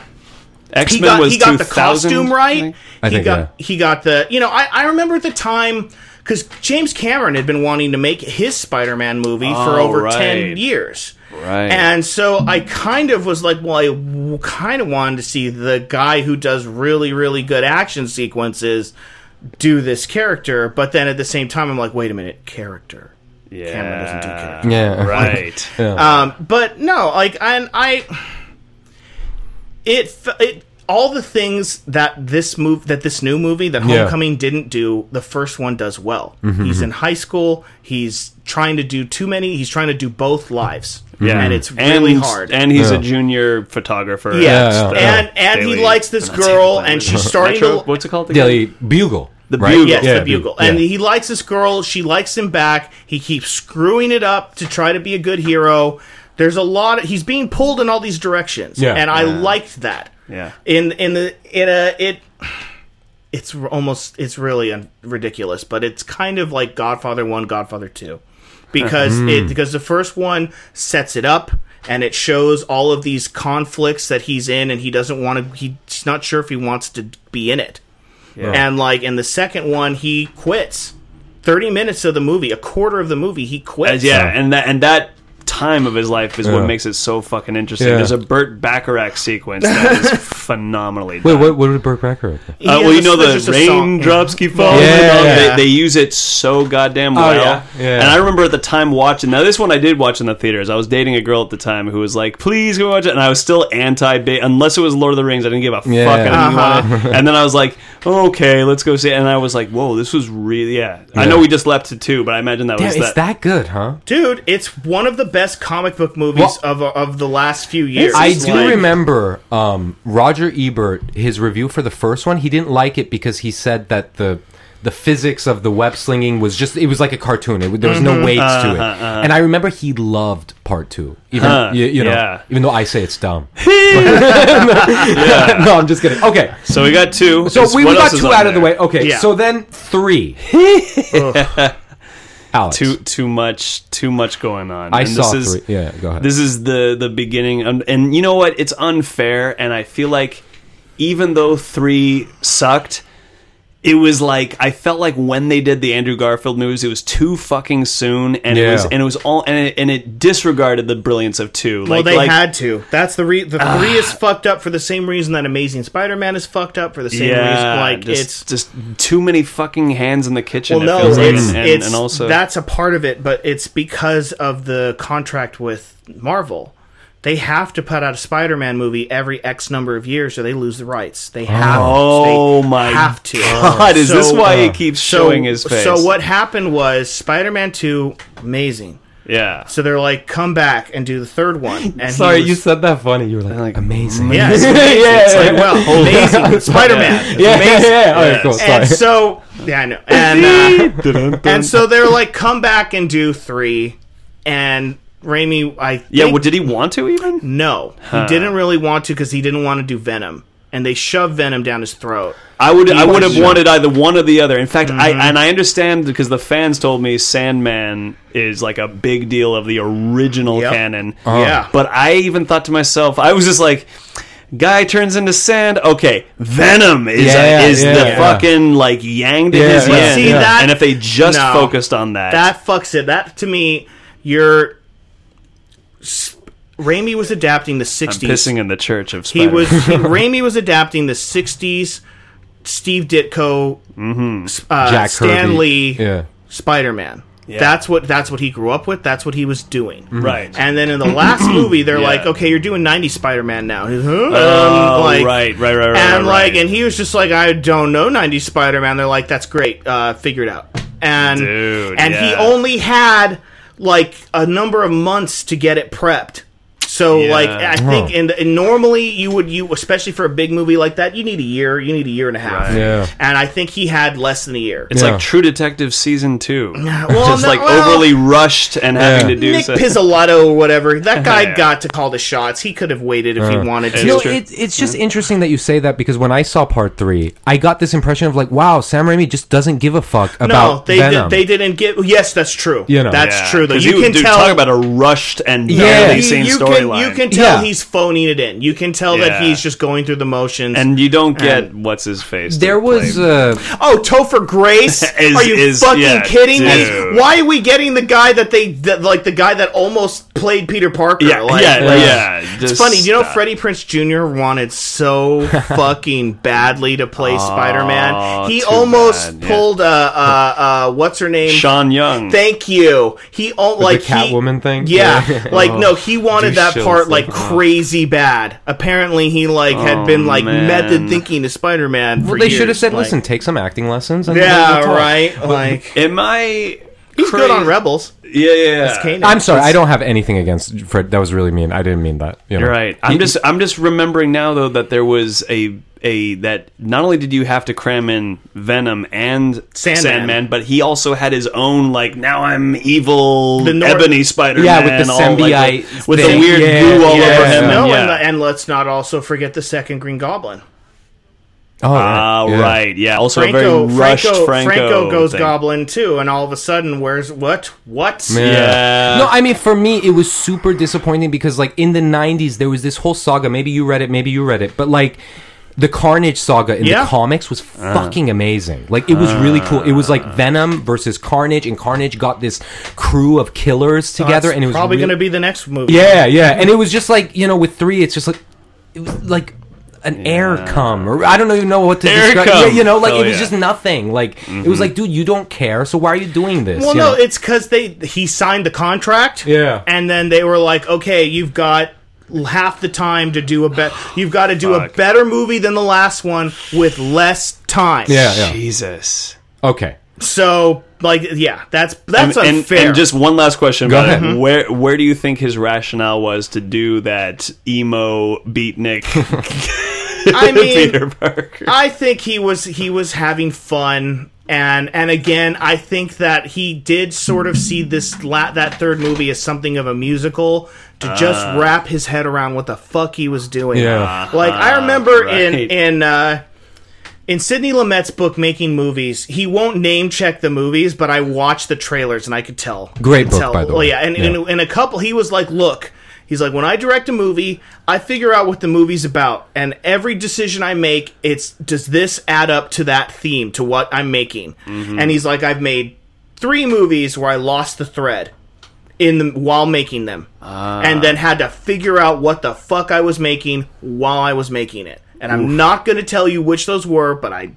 X he Men got was he got the 2000, costume I right. think. I he think, got yeah. he got the you know I, I remember at the time because James Cameron had been wanting to make his Spider Man movie for Oh, over right. ten years. Right. And so I kind of was like, well, I w- kind of wanted to see the guy who does really, really good action sequences do this character. But then at the same time, I'm like, wait a minute, character. yeah, Cameron doesn't do character. Yeah. right. Um, but no, like, and I, it, it, all the things that this move, that this new movie, that Yeah. Homecoming didn't do, the first one does well. Mm-hmm, he's mm-hmm. in high school. He's trying to do too many. He's trying to do both lives. Yeah, and it's really and, hard. And he's Yeah. a junior photographer. Yeah, Yeah, yeah, yeah. and and he likes this girl, and she's starting Metro- to. What's it called? Again? Daily Bugle. The right? Bugle. Yes, Yeah, the bugle, yeah. and he likes this girl. She likes him back. He keeps screwing it up to try to be a good hero. There's a lot. Of, he's being pulled in all these directions, Yeah. and I Yeah. liked that. Yeah. In in the in a it. It's almost it's really un- ridiculous, but it's kind of like Godfather One, Godfather Two, because hmm. it because the first one sets it up and it shows all of these conflicts that he's in, and he doesn't want to. He's not sure if he wants to be in it. And like in the second one, he quits. Thirty minutes of the movie, a quarter of the movie, he quits. As- yeah, and that and that time of his life is Yeah. what makes it so fucking interesting. Yeah. There's a Burt Bacharach sequence that is phenomenally Wait, done. what, what did Burt Bacharach do? Uh, has well, you know the just a raindrops keep falling. Yeah, and yeah. They, they use it so goddamn well. yeah, yeah. And I remember at the time watching. Now, this one I did watch in the theaters. I was dating a girl at the time who was like, "Please go watch it," and I was still anti. Bait, unless it was Lord of the Rings, I didn't give a Yeah. fuck. I didn't Uh-huh. want it. And then I was like, "Okay, let's go see." it. And I was like, "Whoa, this was really yeah." I know we just left to two, but I imagine that Damn, was it's that. that good, huh? Dude, it's one of the best comic book movies Well- of of the last few years. I do Like- remember um, Roger Ebert, his review for the first one. He didn't like it because he said that the the physics of the web slinging was just it was like a cartoon. It, there was no weights to it. And I remember he loved part two, even Uh-huh, you, you know, yeah. even though I say it's dumb. no, I'm just kidding. Okay, so we got two. so we, we got two out of the way. Okay, Yeah. so then three. Alex, Too too much too much going on. I And saw this is, three. Yeah, go ahead. This is the the beginning, and, and you know what? It's unfair, and I feel like even though three sucked, it was like I felt like when they did the Andrew Garfield movies, it was too fucking soon, and it was and it was all and it, and it disregarded the brilliance of two. Well, they like, had to. That's the re- the ah. three is fucked up for the same reason that Amazing Spider-Man is fucked up for the same yeah, reason. Like just, it's just too many fucking hands in the kitchen. well, it no, feels like, it's, and, and- it's and also that's a part of it, but it's because of the contract with Marvel. They have to put out a Spider-Man movie every X number of years, or they lose the rights. They have. Oh they my have to. God, is this So- why he keeps showing his face? So what happened was Spider-Man Two, amazing. Yeah. So they're like, come back and do the third one. And Sorry, was- you said that funny. You were like, like, amazing. Yeah, yeah, amazing. yeah, It's like, well, amazing. Spider-Man. yeah, yeah, yeah. All right, cool. Sorry. And so, yeah, I know. And, uh, and so they're like, come back and do three. And Raimi, I think, Yeah, well, did he want to even? no, he didn't really want to because he didn't want to do Venom. And they shoved Venom down his throat. I would I would have was- wanted either one or the other. In fact, I Mm-hmm. and I understand because the fans told me Sandman is like a big deal of the original Yep. canon. Yeah. But I even thought to myself, I was just like, guy turns into sand. Okay, Venom is Yeah, is yeah, the yeah. fucking like yang to Yeah, his yeah. See, yeah. that- and if they just no. focused on that, That fucks it. That, to me, you're. S- Raimi was adapting the I'm 60s. pissing in the church of He Spider-Man. was he, Raimi was adapting the '60s Steve Ditko, uh, Jack Stan Kirby. Lee, Yeah. Spider-Man. That's what that's what he grew up with. That's what he was doing. right. And then in the last movie, they're Yeah. like, "Okay, you're doing '90s Spider-Man now." He's, huh? Oh, Um, like- right, right, right, right, And right, like, right. and he was just like, "I don't know '90s Spider-Man." They're like, "That's great. Uh, figure it out." And Dude, and he yeah. only had like a number of months to get it prepped. So Yeah. like I think and, and normally you would you especially for a big movie like that you need a year you need a year and a half Right. Yeah. and I think he had less than a year. It's Yeah. like True Detective season two, well, just no, like well- overly rushed and having Yeah. to do Nick so. Pizzolatto or whatever that guy Yeah. got to call the shots. He could have waited if he wanted to. You know, It's it, it's just interesting that you say that because when I saw part three, I got this impression of like, wow, Sam Raimi just doesn't give a fuck no, about they Venom. did, they didn't get. Yes, that's true. You know. that's Yeah. true. Though 'Cause you he- can dude, tell. talk about a rushed and Yeah. barely you, you can storyline. you can tell Yeah. he's phoning it in. You can tell that Yeah. he's just going through the motions. and you don't get And- what's his face. to there was play. uh, Oh, Topher Grace? Is- are you is- fucking yeah, kidding me? Why are we getting the guy that they that, like the guy that almost played Peter Parker? yeah, like, yeah, like, yeah. It's just funny, you know. Freddie Prinze Jr. wanted so fucking badly to play Spider Man. He too almost bad, yeah. pulled uh, uh, uh, what's her name? Sean Young. Thank you. He oh, like he- Catwoman thing? Yeah, Yeah. like no, he wanted that chills, part like like, crazy bad. Apparently, he like had Oh, been like man. method thinking to Spider Man. well, they should have said, listen, take some acting lessons. And Yeah, we'll talk." right. Like Am I? he's good on Rebels. Yeah, yeah. yeah. I'm sorry, I don't have anything against Fred. That was really mean. I didn't mean that. You know? You're right. I'm He- just I'm just remembering now though that there was a a that not only did you have to cram in Venom and Sandman. Sandman, but he also had his own like now I'm evil The Nor- Ebony Spider Man. Yeah, with the symbiote with, with the weird Yeah, goo all yeah, over him. No, yeah. and, and let's not also forget the second Green Goblin. Oh, Ah, yeah. right. Yeah. Also Franco, a very rushed Franco, Franco. goes thing. Goblin too, and all of a sudden, where's what? What? Yeah. Yeah. No, I mean for me it was super disappointing because like in the 90s there was this whole saga, maybe you read it, maybe you read it, but like the Carnage saga in Yeah. the comics was Uh. fucking amazing. Like it was really cool. It was like Venom versus Carnage and Carnage got this crew of killers together That's and it was probably going to be the next movie. Yeah, yeah. And it was just like, you know, with 3 it's just like it was like an air come or I don't even know what to Air describe. come. Yeah, you know, like Hell it was yeah. just nothing. Like it was like, dude, you don't care, so why are you doing this? Well, You no, know? it's because they he signed the contract. Yeah. and then they were like, okay, you've got half the time to do a bet. You've got to do a Fuck. better movie than the last one with less time. yeah, yeah. Jesus. Okay. So, like, yeah, that's that's and, and- unfair. And, just one last question Go ahead. it. Mm-hmm. Where where do you think his rationale was to do that emo beatnik I mean, Peter Parker? I think he was he was having fun, and and again, I think that he did sort of see this la- that third movie as something of a musical to just uh. wrap his head around what the fuck he was doing. Yeah. like I uh-huh. remember in right. in. uh in Sidney Lumet's book, Making Movies, he won't name check the movies, but I watched the trailers and I could tell. Great could book, tell. by the Well, way. yeah, and, Yeah. and in a couple, he was like, "Look, he's like, when I direct a movie, I figure out what the movie's about, and every decision I make, it's does this add up to that theme, to what I'm making?" Mm-hmm. And he's like, "I've made three movies where I lost the thread." In the while making them, ah. and then had to figure out what the fuck I was making while I was making it. And I'm not going to tell you which those were, but I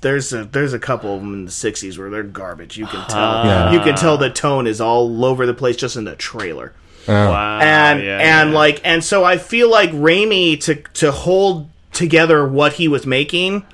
there's a there's a couple of them in the '60s where they're garbage. You can tell. Ah. Yeah. You can tell the tone is all over the place just in the trailer. Oh. wow. And yeah, and yeah. like and so I feel like Raimi to to hold together what he was making.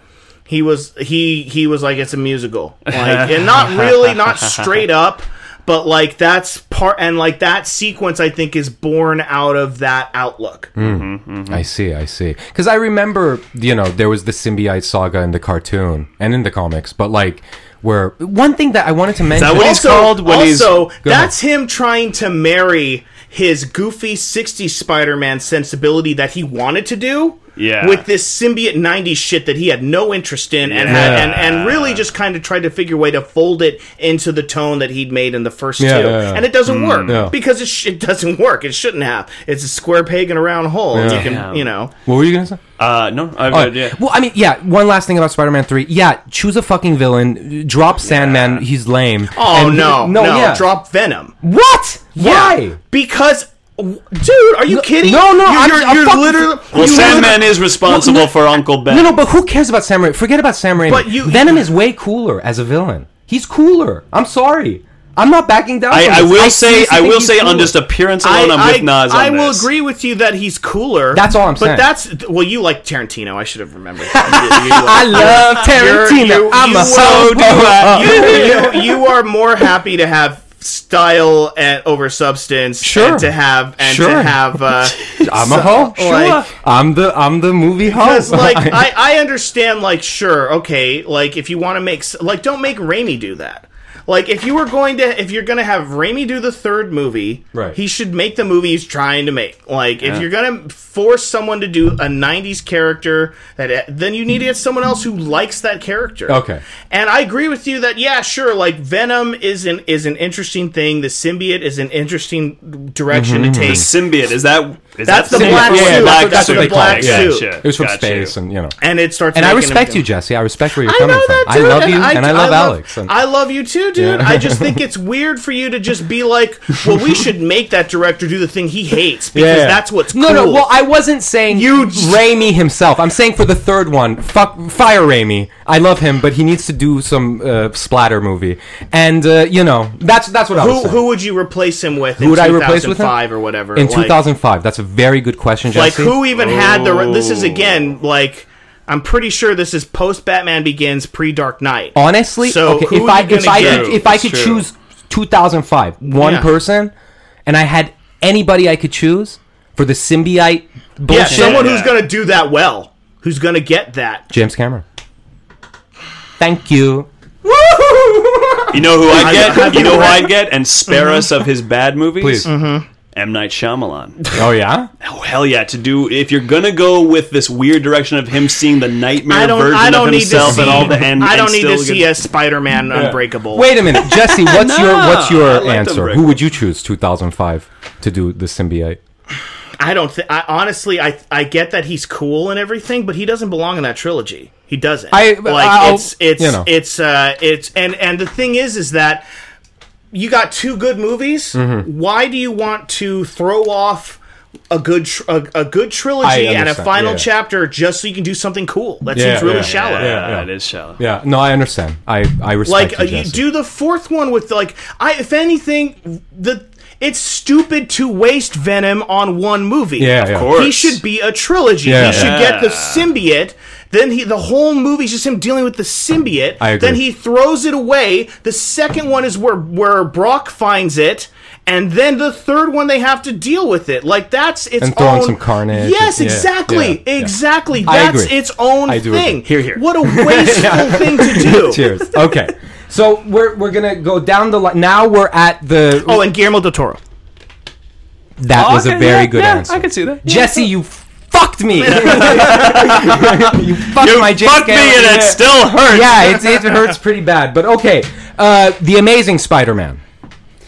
He was he he was like it's a musical, like and not really not straight up, but like that's part and like that sequence I think is born out of that outlook. Mm. Mm-hmm, mm-hmm. I see, I see. Because I remember, you know, there was the symbiote saga in the cartoon and in the comics, but like, where one thing that I wanted to mention. that what he's called when also, Go that's him trying to marry his goofy 60s Spider-Man sensibility that he wanted to do Yeah. with this symbiote 90s shit that he had no interest in and, had, and and really just kind of tried to figure a way to fold it into the tone that he'd made in the first Yeah, two. yeah, yeah. And it doesn't work Yeah. because it, sh- it doesn't work. It shouldn't have. It's a square peg in a round hole. Yeah. You can, Damn. you know. what were you gonna say? uh, no, I've Oh, read, yeah. Well, I mean, yeah. One last thing about Spider-Man Three. Yeah, choose a fucking villain. Drop Sandman. He's lame. Oh And- no, no! yeah. Drop Venom. What? Why? Yeah, because, dude, are you kidding? no, no, You're, I'm- you're, I'm you're fucking- literally. Well, you Sandman is responsible No, no. for Uncle Ben. No, no, but who cares about Sam Raimi? Forget about Sam Raimi. But you- Venom is way cooler as a villain. He's cooler. I'm sorry. I'm not backing down. I, from I this. will say, I will he's say, on just appearance alone, I'm with Naz on I will this. agree with you that he's cooler. That's all I'm but saying. But that's well, you like Tarantino. I should have remembered. I love Tarantino. You're- you- I'm you a are- so do I. you, you, you are more happy to have style and over substance. Sure. And to have and Sure. to have. Uh, I'm a hoe. like- I'm the I'm the movie hoe. Because like I, I understand like sure okay like if you want to make like don't make Raimi do that like if you were going to if you're gonna have Raimi do the third movie Right. he should make the movie he's trying to make like if you're gonna force someone to do a 90s character that then you need to get someone else who likes that character Okay. and I agree with you that yeah sure like Venom is an is an interesting thing the symbiote is an interesting direction Mm-hmm. to take The Symbiote is that? Is That's that the black Yeah, suit. that's that's the what they call black it, yeah. suit. Gotcha. it was from Got space, you. and you know. and it starts And I respect him- you, Jesse. I respect where you're I coming know from. that I too, love you, and I love love- Alex. And I love you too, dude. Yeah. I just think it's weird for you to just be like, "Well, we should make that director do the thing he hates because Yeah. that's what's no, no. Well, I wasn't saying You- Raimi himself. I'm saying for the third one, fuck, fire Raimi. I love him, but he needs to do some uh, splatter movie. And uh, you know, that's that's what I was who saying. who would you replace him with? Who would I replace with him? Five or whatever in like, 2005? That's a very good question, Jesse. Like who even had the? This is again like. I'm pretty sure this is post Batman Begins, pre Dark Knight. Honestly, So okay, who if are I you if gonna I get? could, if I It's could true. choose 2005, one Yeah. person, and I had anybody I could choose for the symbiote Yeah, someone yeah. who's gonna do that well, who's gonna get that. James Cameron. Thank you. You know who I'd get? you know who I'd get? And spare us of his bad movies. Please. M Night Shyamalan. Oh yeah. Oh hell yeah! To do if you're gonna go with this weird direction of him seeing the nightmare I don't. version I don't of himself see. at all the end. I don't and need to see a Spider-Man Unbreakable. Wait a minute, Jesse. What's your what's your I answer? Who would you choose? 2005 to do the symbiote. I don't think. I honestly, I I get that he's cool and everything, but he doesn't belong in that trilogy. He doesn't. I- like I'll- it's it's you know. it's uh it's and and the thing is is that you got two good movies. Mm-hmm. Why do you want to throw off? A good, tr- a, a good trilogy and a final yeah. chapter just so you can do something cool. That Yeah, seems really yeah, shallow. Yeah, Yeah. it is shallow. Yeah, no, I understand. I I respect like uh, you, you do the fourth one with like I if anything the it's stupid to waste Venom on one movie. Yeah, Of yeah. course. He should be a trilogy. Yeah. he should get the symbiote. Then he the whole movie's just him dealing with the symbiote. I agree. Then he throws it away. The second one is where where Brock finds it. And then the third one, they have to deal with it. Like that's its And throwing own. some carnage Yes, exactly, yeah, yeah. exactly. I That's agree. its own I do thing. agree. Here, here. What a wasteful thing to do. Cheers. Okay, so we're we're gonna go down the line. Now we're at the. Oh, and Guillermo del Toro. that was a Okay, very yeah, good yeah, answer. I can see that. Jesse, you fucked me. you fucked You my James fucked me and it still hurts. Yeah, it's, it hurts pretty bad. But okay, uh, the Amazing Spider-Man.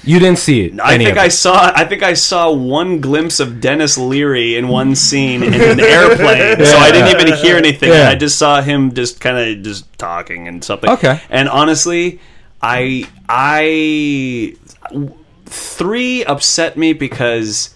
You didn't see it. I think I saw. I think I saw one glimpse of Denis Leary in one scene in an airplane, so I didn't even hear anything. Yeah. I just saw him just kind of just talking and something. Okay. And honestly, I I three upset me because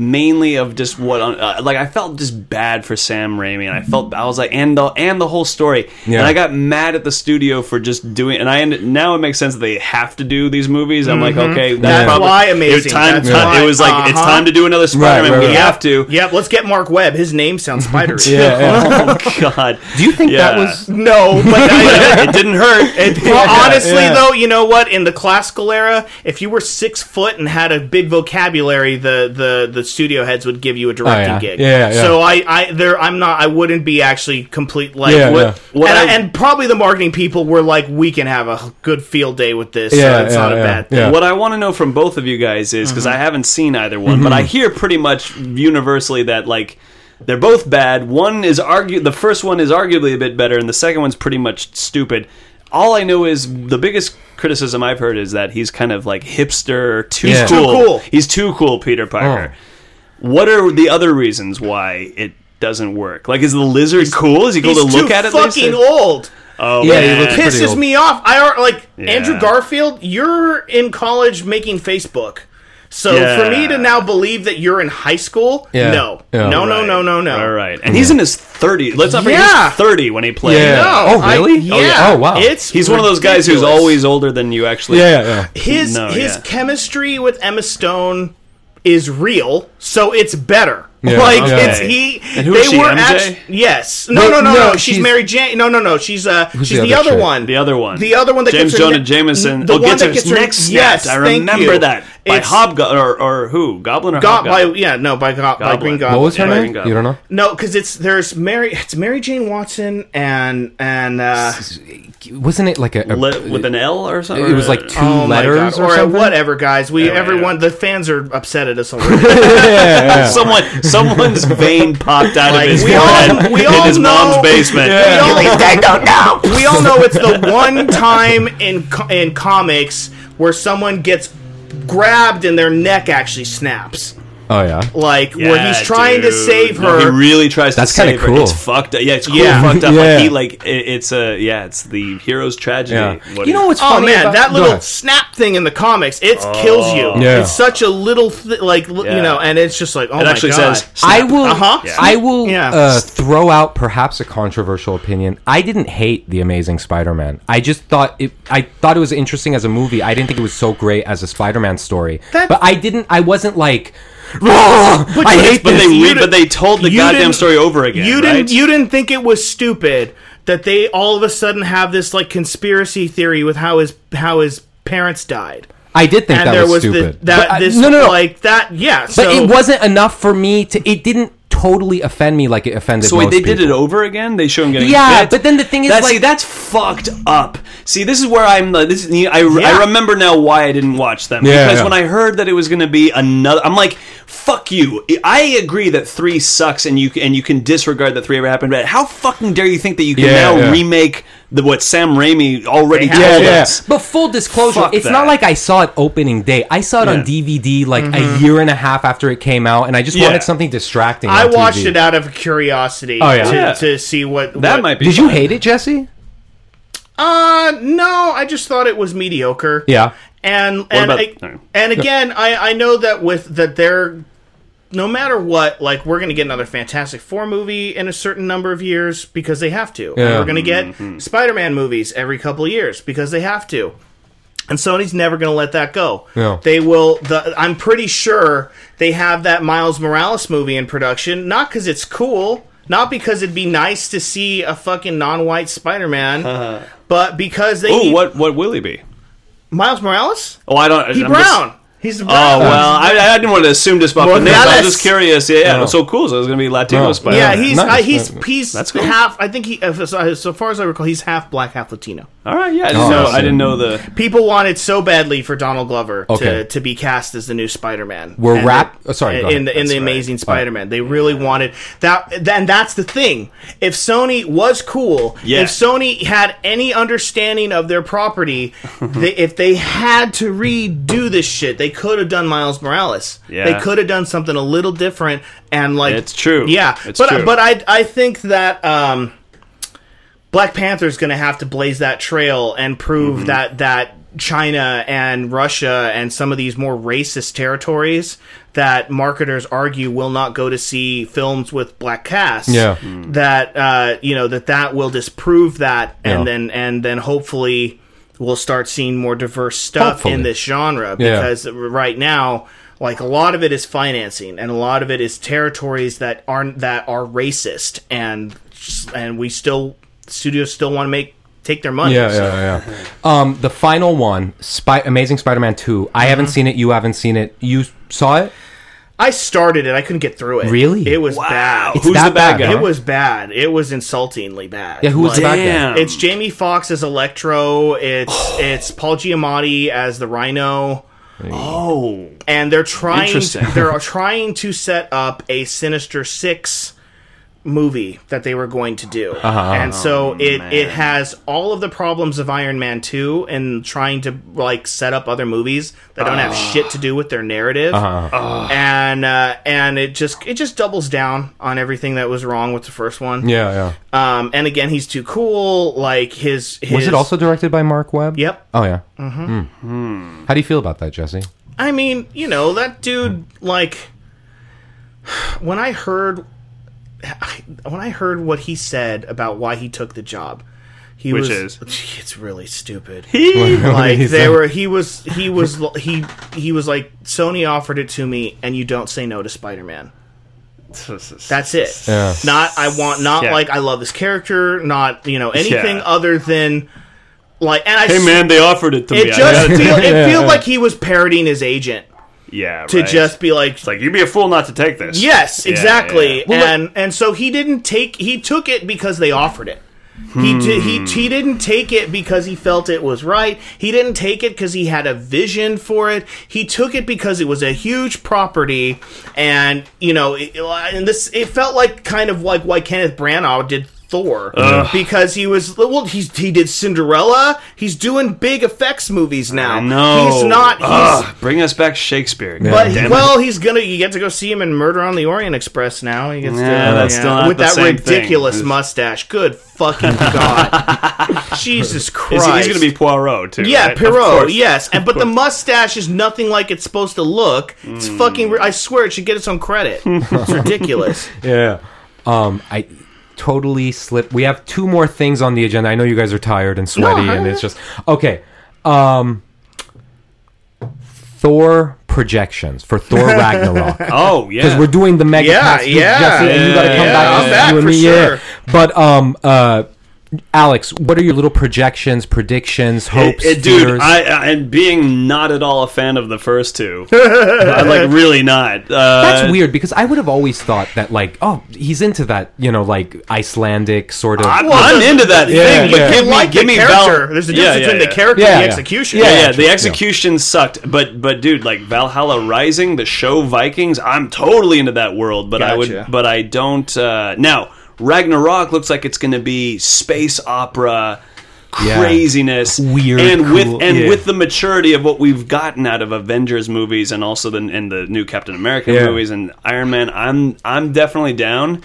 mainly of just what uh, like I felt just bad for Sam Raimi and I felt I was like and the and the whole story Yeah. and I got mad at the studio for just doing and I ended, now it makes sense that they have to do these movies I'm like okay that's, That's probably, why it was amazing. time, That's time- why- it was like it's uh-huh. time to do another Spider-Man right, we right. have to Yep, let's get Mark Webb. His name sounds spidery. Yeah, yeah. oh god Do you think that was? No, but I, it didn't hurt it, well, honestly yeah. though, you know what? In the classical era, if you were six foot and had a big vocabulary, the the, the studio heads would give you a directing Oh, yeah. gig. Yeah, yeah. So I, I there I'm not I wouldn't be actually complete like Yeah, what, yeah. What and, I- and probably the marketing people were like, we can have a good field day with this. Yeah, so it's yeah, not a yeah, bad thing. yeah. What I want to know from both of you guys is because I mm-hmm. haven't seen either one, but I mm-hmm. hear pretty much universally that like they're both bad. One is argue the first one is arguably a bit better, and the second one's pretty much stupid. All I know is the biggest criticism I've heard is that he's kind of like hipster, too Yeah. cool. Too cool. He's too cool, Peter oh. Parker. What are the other reasons why it doesn't work? Like, is the lizard cool? Is he cool He's to look too at it? they fucking say? old. Oh, Yeah, he man. looks pretty pisses old. me off. I are like Yeah. Andrew Garfield. You're in college making Facebook. So Yeah. for me to now believe that you're in high school, Yeah. no, Yeah. no, no, Right. no, no, no. All right, and he's in his 30s. Let's not forget Yeah. he's 30 when he played. Yeah. No, Oh, I- really? yeah. Oh, yeah. Oh, wow. It's He's one of those guys who's ridiculous. always older than you actually. Yeah, yeah, yeah. his No, his yeah. chemistry with Emma Stone is real, so it's better. Yeah. Like Okay. it's he. And who they is she, were MJ? act- yes. No, Wait, no, no, no, no. She's, she's- Mary Jane. No, no, no. She's uh, she's the the, other other one. The other one. The other one that James gets her Jonah ne- Jameson. The oh, one gets that gets her neck snapped. Yes, I thank remember you. that by It's- Hobgoblin or, or who? Goblin or Got by Hobgoblin? yeah no by go- by Green Goblin. What was her Yeah. Green name? You don't know? No, because it's there's Mary. It's Mary Jane Watson and and uh, Wasn't it like a, a Le- with an L or something? It was like two oh my letters or or whatever, guys. We everyone the fans are upset at us already. someone someone's vein popped out Like, of his we all- head we in all his know- mom's basement. we all, we all know it's the one time in in comics where someone gets grabbed and their neck actually snaps. Oh yeah. Like where Yeah, he's trying to dude. save No, her. he really tries That's to kinda save her. cool. It's fucked up. Yeah, it's cool. Yeah. Fucked up. Yeah. Like he like it, it's a yeah. It's the hero's tragedy. Yeah. What You know he- what's Oh funny man, about- that Go little ahead. snap thing in the comics, it kills you. Yeah. It's such a little, th- like l- Yeah. you know, and it's just like, oh It my actually god. says. I will. Uh-huh. Yeah. I will Yeah. uh, throw out perhaps a controversial opinion. I didn't hate the Amazing Spider-Man. I just thought it. I thought it was interesting as a movie. I didn't think it was so great as a Spider-Man story. That- but I didn't. I wasn't like. "Ugh, I hate But this. they You re- but they told the goddamn story over again. You didn't. You didn't think it was stupid that they all of a sudden have this like conspiracy theory with how his how his parents died, I did think and that there was, was stupid. the, that But I- this no, no, no. like that. Yeah, but so, it wasn't enough for me to. It didn't totally offend me like it offended. So wait, most they did it over again. They show him getting Yeah, bit? but then the thing is, That's, like- see, that's fucked up. See, this is where I'm. uh, This is, I, Yeah. I remember now why I didn't watch them Yeah, because yeah. when I heard that it was going to be another, I'm like, fuck you. I agree that three sucks and you and you can disregard that three ever happened. But how fucking dare you think that you can Yeah, now yeah. remake the what Sam Raimi already They told Yeah, yeah. us? But full disclosure, Fuck it's that. not like I saw it opening day. I saw it Yeah. on DVD like Mm-hmm. a year and a half after it came out, and I just Yeah. wanted something distracting. I on watched TV. it out of curiosity Oh, yeah. to, Yeah. to see what That what- might be. Did you fun. hate it, Jesse? Uh, no, I just thought it was mediocre. Yeah. and and about- I- no. and again, I I know that with that they're no matter what, like we're gonna get another Fantastic Four movie in a certain number of years because they have to. And we're gonna get Mm-hmm. Spider-Man movies every couple of years because they have to. And Sony's never going to let that go. Yeah. They will. The, I'm pretty sure they have that Miles Morales movie in production, not because it's cool, not because it'd be nice to see a fucking non-white Spider-Man, but because they. Oh, need- what what will he be? Miles Morales? Oh, I don't. He I'm just- brown. He's the Oh well, I, I didn't want to assume just about the name. I was just curious. Yeah, yeah. No. So cool. So it's gonna be Latino No. Spider. Yeah, he's Nice. uh, he's he's That's cool. half. I think he, uh, so, so far as I recall, he's half black, half Latino. all right. Yeah, I didn't Oh, know. I. I didn't know the. People wanted so badly for Donald Glover Okay. to, to be cast as the new Spider-Man. We're And wrap- it- oh, sorry, go in the in the right. Amazing Spider-Man. They really wanted that. Then that's the thing. If Sony was cool, Yeah. if Sony had any understanding of their property, they, if they had to redo this shit, they could have done Miles Morales. Yeah. They could have done something a little different and like It's true. Yeah, It's but true. but I I think that. um Black Panther's going to have to blaze that trail and prove Mm-hmm. that that China and Russia and some of these more racist territories that marketers argue will not go to see films with black casts. Yeah. That uh, you know that that will disprove that, and Yeah. then and then hopefully we'll start seeing more diverse stuff Hopefully. in this genre Yeah. because right now. Like a lot of it is financing, and a lot of it is territories that aren't that are racist, and and we still studios still want to make take their money. Yeah, so- yeah, yeah. Um, the final one, Spy- Amazing Spider-Man Two. I haven't Mm-hmm. seen it. You haven't seen it. You saw it? I started it. I couldn't get through it. Really? It was Wow. bad. It's Who's that the bad bad, guy? It was bad. It was insultingly bad. Yeah, who was the bad guy? Damn. It's Jamie Foxx as Electro. It's it's Paul Giamatti as the Rhino. Oh, and they're trying Interesting. they're trying to set up a Sinister Six movie that they were going to do, Uh-huh. and so it man. it has all of the problems of Iron Man two and trying to like set up other movies that don't have shit to do with their narrative, Uh-huh. and uh, and it just it just doubles down on everything that was wrong with the first one. Yeah, yeah. Um, and again, he's too cool. Like his, his Was it also directed by Mark Webb? Yep. Oh yeah. Mm-hmm. How do you feel about that, Jesse? I mean, you know, that dude like when I heard when I heard what he said about why he took the job, he Which was is? it's really stupid. What like he they say? were he was he was he he was like Sony offered it to me and you don't say no to Spider-Man. That's it. Yeah. Not I want not Yeah. like I love this character, not you know anything Yeah. other than like and I Hey s- man, they offered it to me. it I just gotta feel take it Yeah. feel like he was parodying his agent yeah, to right. just be like It's like you'd be a fool not to take this. Yes, Yeah, exactly. yeah. Well, and and so he didn't take he took it because they offered it. He di- he he hmm. didn't take it because he felt it was right. He didn't take it because he had a vision for it. He took it because it was a huge property, and you know, it, and this it felt like kind of like why Kenneth Branagh did Thor because he was well he's he did Cinderella. He's doing big effects movies now. No, he's not. He's, Ugh, bring us back Shakespeare. but God damn it. well, he's gonna. You get to go see him in Murder on the Orient Express now. He gets Yeah, to, that's still not with the that same thing. ridiculous It's- mustache. Good fucking god, Jesus Is Christ! he- he's going to be Poirot too. yeah, right? Of Poirot. course. Yes, and but the mustache is nothing like it's supposed to look. It's Hmm. fucking. I swear it should get its own credit. it's ridiculous. Yeah. Um, I totally slipped. We have two more things on the agenda. I know you guys are tired and sweaty, No, and it's just okay. Um, Thor projections for Thor Ragnarok. Oh yeah. Because we're doing the mega Yeah, cast yeah, Jesse, and you got to come yeah, back. I'm back you and for me, sure. yeah. But um, uh, Alex, what are your little projections, predictions, hopes, It- it- dude, fears? I, I and being not at all a fan of the first two, I'm like really not. Uh, That's weird because I would have always thought that like, oh, he's into that, you know, like Icelandic sort of. I'm, Well, I'm into that Yeah, thing, but yeah. give me, like give the me character. Val- There's a difference yeah, between yeah. the character Yeah, and the yeah. execution. Yeah, yeah, true, the yeah. execution sucked, but but dude, like Valhalla Rising, the show Vikings, I'm totally into that world, but I would, but I don't. Uh, now Ragnarok looks like it's going to be space opera. Yeah. Craziness, Weird, and cool, with and yeah. with the maturity of what we've gotten out of Avengers movies, and also the and the new Captain America Yeah. movies and Iron Man, I'm I'm definitely down.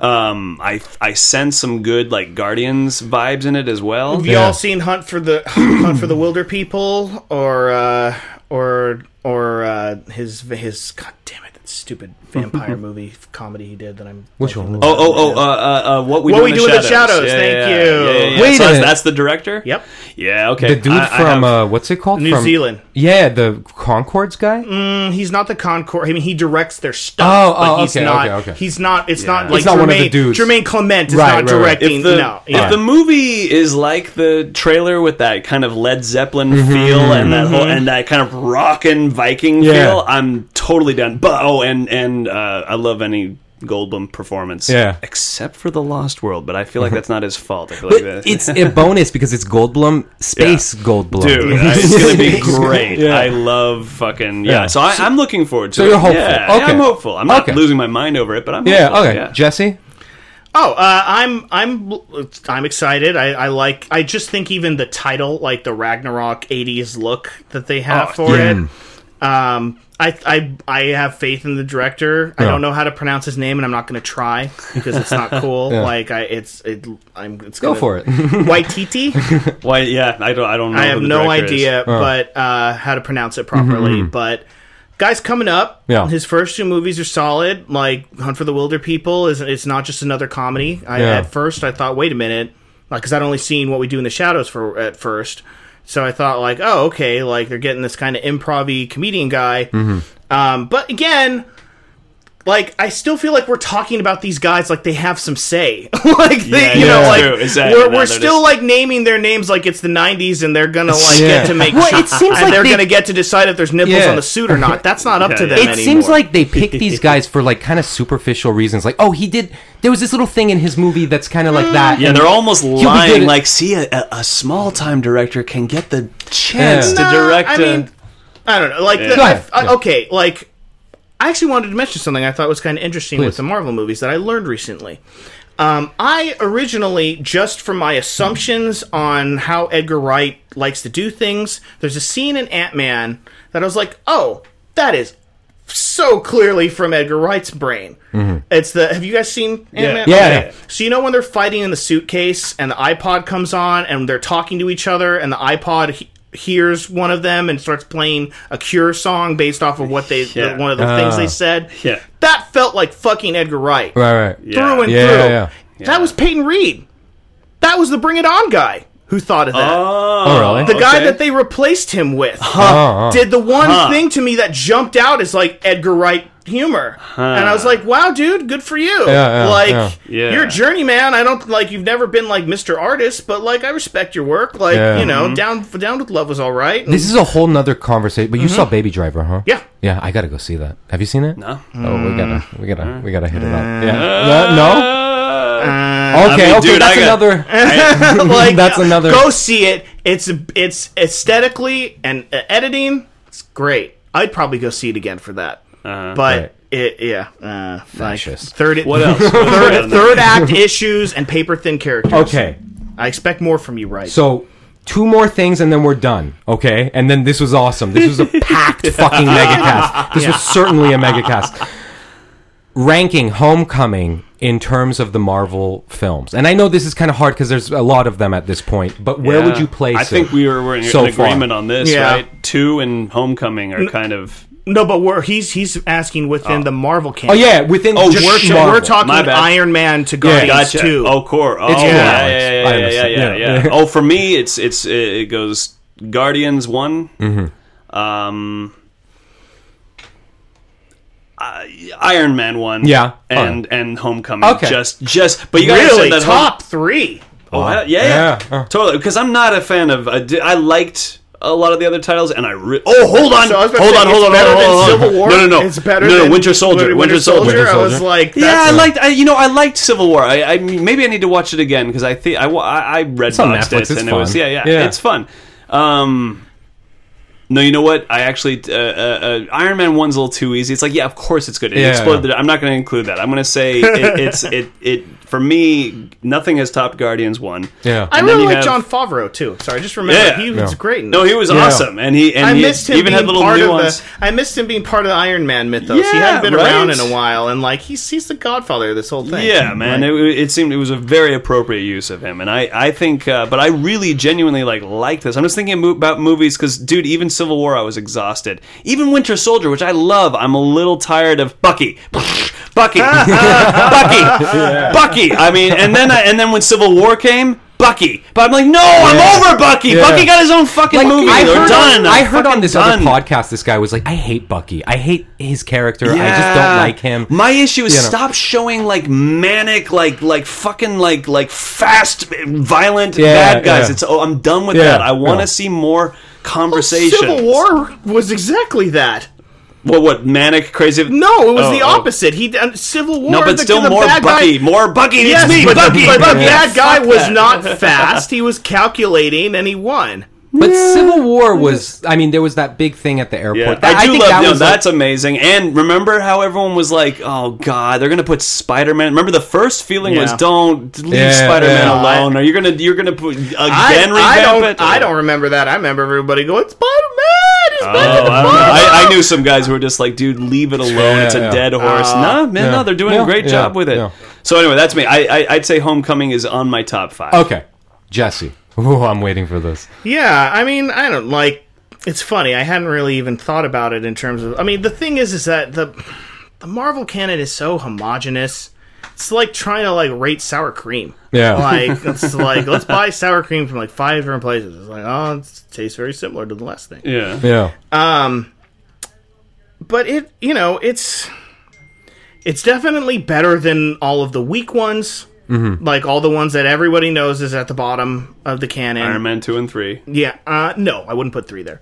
Um, I I sense some good like Guardians vibes in it as well. Have you Yeah. all seen Hunt for the Hunt for the Wilderpeople or uh, or or uh, his his God damn it that stupid vampire movie comedy he did that I'm Which one? Oh, oh, oh, uh, uh, uh, what we What do, We in Do the in the Shadows, thank you. Yeah, yeah, Wait so that's, that's the director. Yep. Yeah. Okay. the dude I- I from have- uh, what's it called? New from, Zealand. Yeah, the Conchords guy. Mm, he's not the Conchord. I mean, he directs their stuff, Oh, but oh, he's okay, not. okay, okay. He's not. It's not like He's not Jermaine, one of the dudes. Jermaine Clement is Right, not right, right. directing. if the no, if the movie is like the trailer with that kind of Led Zeppelin Mm-hmm. feel and that whole and that kind of rockin' Viking feel, I'm totally done. But oh, and and uh, I love any Goldblum performance, Yeah. except for the Lost World. But I feel like that's not his fault. I feel like that, it's a bonus because it's Goldblum, space Goldblum. Dude, it's gonna be great. Yeah. I love fucking yeah. Yeah. So I, I'm looking forward to so it. you're hopeful. Yeah, Okay. yeah, I'm hopeful. I'm not Okay. losing my mind over it, but I'm Yeah. hopeful. Okay. Yeah. Jesse. Oh, uh, I'm I'm I'm excited. I, I like. I just think even the title, like the Ragnarok '80s look that they have Oh, for yeah. it. Um, I I I have faith in the director. I don't know how to pronounce his name, and I'm not going to try because it's not cool. Yeah. Like I, it's it. I'm. It's Go gonna, for it. Waititi. Why? Yeah. I don't. I don't know. I have no director is. idea, but uh, how to pronounce it properly. But guys, coming up, Yeah. his first two movies are solid. Like Hunt for the Wilderpeople is it's not just another comedy. I, Yeah. At first, I thought, wait a minute, because I'd only seen what we do in the shadows for at first. So I thought, like, oh, okay, like they're getting this kind of improv comedian guy. Mm-hmm. Um, but again, like I still feel like we're talking about these guys like they have some say. like they, Yeah, you know, yeah, like true. Exactly. we're, we're they're still just- like naming their names like it's the '90s and they're gonna like Yeah. get to make. Well, it seems and like they're they- gonna get to decide if there's nipples Yeah. on the suit or not. That's not up Yeah, to yeah. them It anymore. seems like they pick these guys for like kind of superficial reasons. Like, oh, he did. There was this little thing in his movie that's kind of like that. Yeah, they're almost he'll lying. Like, see, a, a, a small time director can get the chance Yeah. to Nah, direct. I a- mean, I don't know. Like, the, I- I- okay, like I actually wanted to mention something I thought was kind of interesting Please. with the Marvel movies that I learned recently. Um, I originally, just from my assumptions on how Edgar Wright likes to do things, there's a scene in Ant Man that I was like, oh, that is so clearly from Edgar Wright's brain. It's the. Have you guys seen Ant Man? Mm-hmm. Yeah, yeah. So you know when they're fighting in the suitcase and the iPod comes on and they're talking to each other and the iPod he- hears one of them and starts playing a Cure song based off of what they Yeah. one of the things Ah. they said. Yeah. That felt like fucking Edgar Wright right, right. Yeah. through and Yeah, through. yeah, yeah. That was Peyton Reed. That was the Bring It On guy. Who thought of that. Oh, oh, really? the guy okay. that they replaced him with Oh, oh. did the one thing to me that jumped out is like Edgar Wright humor, and I was like, "Wow, dude, good for you! Yeah, yeah, like yeah. Yeah. you're a journeyman. I don't like you've never been like Mr. Artist, but like I respect your work. Like Yeah. you know, mm-hmm. down down with love was all right. And- This is a whole nother conversation. But you saw mm-hmm. Baby Driver, huh? yeah, Yeah, I gotta go see that. Have you seen it? No. Oh, we gotta, we gotta, mm. we gotta hit it up. Uh, yeah. No? no? Uh, Okay, I mean, okay, dude, that's I got- another. like That's another- Go see it. It's it's aesthetically and uh, editing. It's great. I'd probably go see it again for that. Uh-huh. but Right. it, yeah, uh, like Fascist. third, What else? Third, third act issues and paper thin characters. Okay, I expect more from you, right? so two more things and then we're done. Okay, and then this was awesome. This was a packed fucking megacast. This was certainly a megacast. Ranking Homecoming in terms of the Marvel films, and I know this is kind of hard because there's a lot of them at this point. But where would you place I it? think we were, we're in so far? agreement on this, Yeah. right? Two and Homecoming are kind of. no, but we're he's he's asking within the Marvel canon. Oh yeah, within Oh, just we're, shit. Marvel. we're talking My. Iron Man to Guardians Gotcha. two. Oh, core. Oh, It's yeah, yeah, yeah, yeah, yeah, yeah, Yeah. yeah. Oh, for me, it's it's it goes Guardians one. Mm-hmm. Um. Uh, Iron Man one, Yeah. and and Homecoming, Okay. just just. But you gotta really say that top three. Home- oh, yeah, Yeah. yeah, Uh. totally. Because I'm not a fan of. I di- I liked a lot of the other titles, and I re- oh hold on, So I was hold on, hold on, hold on, hold on. Civil War. No, no, no, It's better no, no, than Winter Soldier, Winter, Soldier. Winter I was Soldier. like, Yeah, that's I liked. I, you know, I liked Civil War. I, I maybe I need to watch it again because I think I, I, I read on Netflix, it it's and it was yeah, yeah, Yeah. it's fun. Um, no, you know what? I actually uh, uh, uh, Iron Man one's a little too easy. It's like yeah, of course it's good. It Yeah. exploded. I'm not going to include that. I'm going to say it, it's it it for me. Nothing has topped Guardians one. Yeah. I And then really like have- Jon Favreau too. Sorry, I just remember Yeah. he was Yeah. great. In No, he was Yeah. awesome, and he and I he missed him even being had little part nuance. of the. I missed him being part of the Iron Man mythos. he hadn't been around in a while, and like he's he's the godfather of this whole thing. Yeah, man. It, it seemed it was a very appropriate use of him, and I, I think, uh, but I really genuinely like like this. I'm just thinking about movies because, dude, even Civil War, I was exhausted. Even Winter Soldier, which I love, I'm a little tired of Bucky, Bucky, Bucky, Bucky. I mean, and then I, and then when Civil War came. Bucky, but I'm like, no, I'm Yeah. over Bucky. Yeah. Bucky got his own fucking Like, movie. I They're heard, done. I I'm heard on this done. other podcast, this guy was like, "I hate Bucky. I hate his character. I just don't like him." My issue is You know. stop showing like manic, like like fucking like like fast, violent Yeah, bad guys. yeah. It's oh, I'm done with Yeah, that. I want to yeah. see more conversation. Civil War was exactly that. What what manic crazy? No, it was Oh, the oh. opposite. He uh, Civil War. No, but the, still the more Bucky, Guy, more Bucky. yes, it's me, but, Bucky. the, but the bad guy was not fast. He was calculating, and he won. But Civil War was. I mean, there was that big thing at the airport. Yeah, That- I do think love that no, was like- that's amazing. And remember how everyone was like, "Oh God, they're gonna put Spider Man." Remember the first feeling was, "Don't leave Yeah, Spider Man yeah. alone." Are you gonna you're gonna put again I, I don't. it? I don't remember that. I remember everybody going Spider Man. He's Oh, back I, the don't know. Marvel." I, I knew some guys who were just like, dude, leave it alone. Yeah, it's a yeah. dead horse. Uh, no, man, yeah. no, they're doing Yeah, a great yeah, job with it. yeah. So anyway, that's me. I, I, I'd say Homecoming is on my top five. okay. Jesse. Ooh, I'm waiting for this. Yeah, I mean, I don't like. It's funny. I hadn't really even thought about it in terms of. I mean, the thing is, is that the the Marvel canon is so homogenous. It's like trying to like rate sour cream. Yeah. Like it's like let's buy sour cream from like five different places. It's like oh, it tastes very similar to the last thing. Yeah. Yeah. Um, but it, you know, it's it's definitely better than all of the weak ones. Mm-hmm. Like all the ones that everybody knows is at the bottom of the canon. Iron Man two and three. Yeah, uh, no, I wouldn't put three there.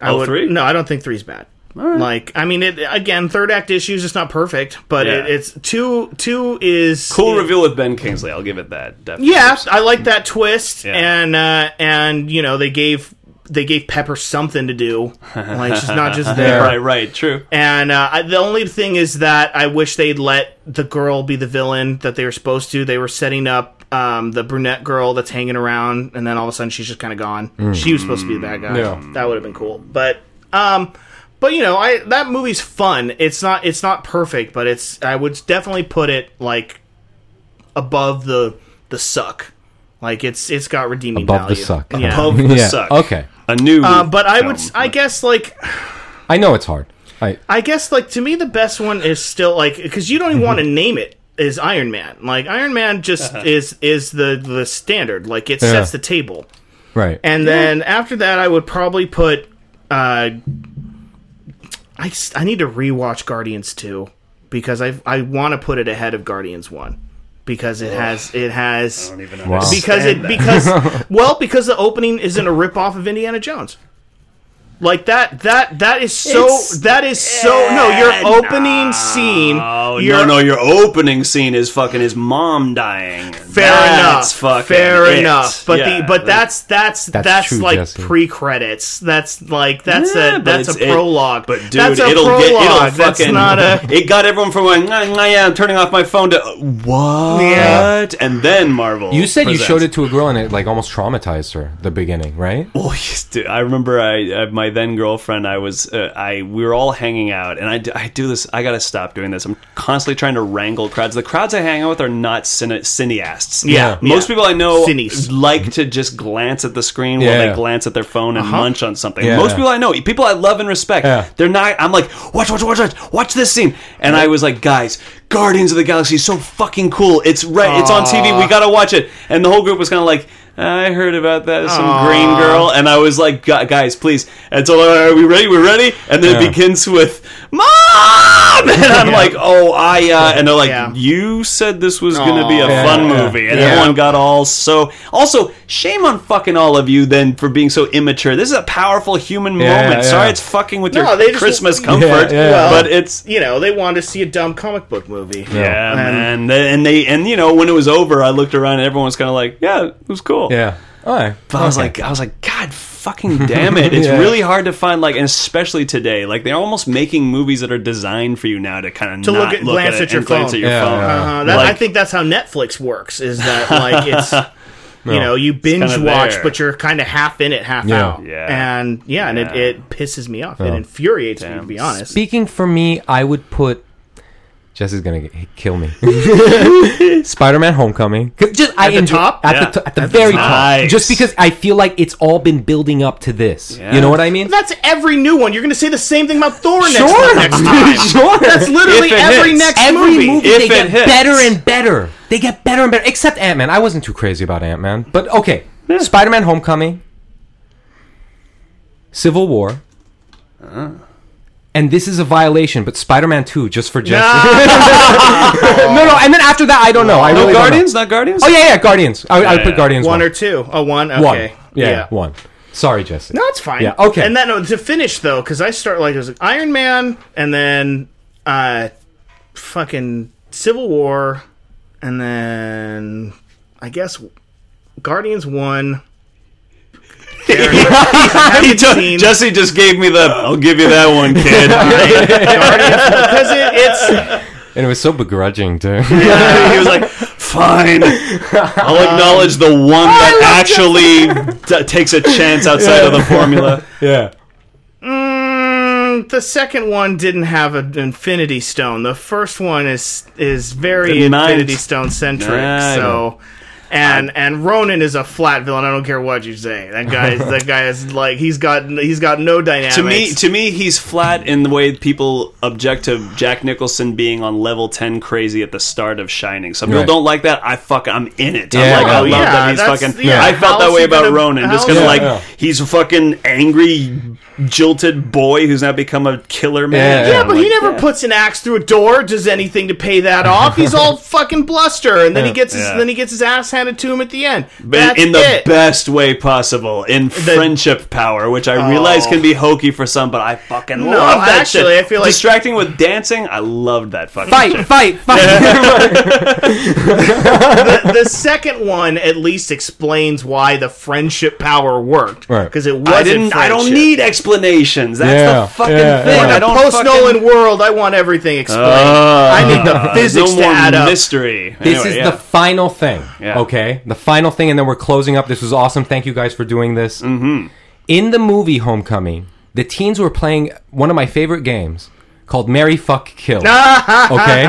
I Oh, would, three? No, I don't think three's bad. Like, I mean, it again, third act issues. It's not perfect, but Yeah. it, it's two. Two is Cool it- reveal with Ben Kingsley. I'll give it that. Definitely. Yeah, I like that twist, Yeah. and uh, and you know they gave they gave Pepper something to do. Like she's not just there. Right. Right. True. And uh, I, the only thing is that I wish they'd let the girl be the villain that they were supposed to. They were setting up um, the brunette girl that's hanging around, and then all of a sudden she's just kind of gone. She was supposed to be the bad guy. Yeah. That would have been cool. But um, but you know, I that movie's fun. It's not it's not perfect, but it's I would definitely put it like above the the suck. Like it's it's got redeeming Above the suck. Yeah. Above the Yeah, suck. okay. A new. Uh, but I would film. I guess like I know it's hard. I I guess like to me the best one is still like because you don't even want to name it is Iron Man. Like Iron Man just Uh-huh. is is the the standard. Like it Yeah. sets the table. Right. And then after that, I would probably put. Uh, I s- I need to rewatch Guardians two because I I want to put it ahead of Guardians one because it has it has I don't even understand because it that. because well because the opening isn't a rip off of Indiana Jones. Like that that that is so It's- that is so no your opening scene Oh your, no, no! Your opening scene is fucking his mom dying. Fair That's enough. Fucking Fair it. enough. But Yeah, the but that's that's That's that's, true, like Jesse. pre credits. That's like that's Yeah, a that's a it's- it- prologue. But dude, that's a it'll prologue. get it'll that's fucking. not a It got everyone from going. Nah, nah, yeah, I'm turning off my phone to what? Yeah. And then Marvel. you said you showed it to a girl and it like almost traumatized her. The beginning, right? Oh, yes, dude. I remember I, uh, my then girlfriend. I was, uh, I we were all hanging out, and I, I do this. I gotta stop doing this. I'm constantly trying to wrangle crowds. The crowds I hang out with are not cine- cineasts. Yeah, most yeah. people I know Cineas. like to just glance at the screen while they glance at their phone and munch on something. Most people I know, people I love and respect, they're not. I'm like, watch, watch, watch, watch, watch this scene, and I was like, guys. Guardians of the Galaxy is so fucking cool. It's right. It's on TV. We gotta watch it. And the whole group was kind of like, I heard about that. Some green girl, and I was like, "Gu- guys, please. And so, are we ready? We're ready. And then Yeah. it begins with mom, and I'm like, oh, I. Uh, and they're like, Yeah. you said this was going to be a Aw. fun Yeah. movie, and Yeah. everyone got all so. Also, shame on fucking all of you then for being so immature. This is a powerful human Yeah, moment. yeah. Sorry, it's fucking with No, your they just- Christmas Yeah, comfort, yeah. Well, but it's you know they wanted to see a dumb comic book movie. yeah, And- man. They- And they and you know when it was over, I looked around and everyone was kind of like, yeah, it was cool. Yeah. All right. But I was like, I was like, God fucking damn it! It's Yeah. really hard to find like, and especially today, like they're almost making movies that are designed for you now to kind of To not look at- glance it at your and glance phone. at your Yeah, phone. yeah. Uh, that, I think that's how Netflix works. Is that like it's you know you binge watch, there. but you're kind of half in it, half Yeah. out. Yeah. and yeah, and it, it pisses me off. It infuriates me to be honest. Speaking for me, I would put. Jesse's gonna get, kill me. Spider-Man: Homecoming. Just I At the enjoy- top? at Yeah. the to- at the At the very top. top. Nice. Just because I feel like it's all been building up to this. Yeah. You know what I mean? That's every new one. You're going to say the same thing about Thor next, time. Sure. next time. Sure. That's literally every hits. next Every movie. movie, they get hits. better and better. They get better and better. Except Ant Man. I wasn't too crazy about Ant Man, but okay. Spider Man: Homecoming, Civil War, uh-huh. And this is a violation. But Spider Man Two, just for Jesse. no, no. And then after that, I don't know. I No really don't know. Guardians, not Guardians. Oh yeah, yeah, Guardians. I, I would put. Guardians One one. or two? Oh, one. Okay. one. Yeah, one. Sorry, Jesse. No, it's fine. Yeah, okay. And then uh, to finish though, because I start like it was like Iron Man, and then uh, fucking Civil War, and then I guess Guardians one. Fair He haven't took- seen Jesse just gave me the. I'll give you that one, kid. because it, it's And it was so begrudging too. he was like, "Fine, I'll acknowledge the one that actually d- takes a chance outside of the formula." yeah. Mm, the second one didn't have an Infinity Stone. The first one is is very The ninth- Infinity Stone centric. Nah, I so, and and Ronan is a flat villain. I don't care what you say. That guy is that guy is like he's got he's got no dynamics. To me, to me, he's flat in the way people object to Jack Nicholson being on level ten crazy at the start of Shining. Some people Right. don't like that. I fuck, I'm in it. Yeah. I'm like, I Oh, love yeah, that he's fucking. yeah. I felt that way about gonna- Ronan. Just how's- gonna Yeah, like, yeah. he's fucking angry, jilted boy who's now become a killer man. Yeah, yeah, I'm but he never yeah. puts an axe through a door, does anything to pay that off. He's all fucking bluster, and then he gets his Yeah. then he gets his ass handed to him at the end. But That's in the it. best way possible, in friendship power, which I realize Oh. can be hokey for some, but I fucking No, love that actually, shit. I feel like- distracting with dancing. I loved that fucking Fight, shit. fight, fight. the second one at least explains why the friendship power worked Right. because it wasn't. I didn't. I don't need need explanations. That's Yeah, the fucking yeah, thing. yeah. In I a don't post Nolan fucking- world, I want everything explained. Ah, I need the physics no to more add up. mystery. This Anyway, is yeah. the final thing. Yeah. Okay? The final thing, and then we're closing up. This was awesome. Thank you guys for doing this. Mm-hmm. In the movie Homecoming, the teens were playing one of my favorite games called Marry Fuck Kill. okay,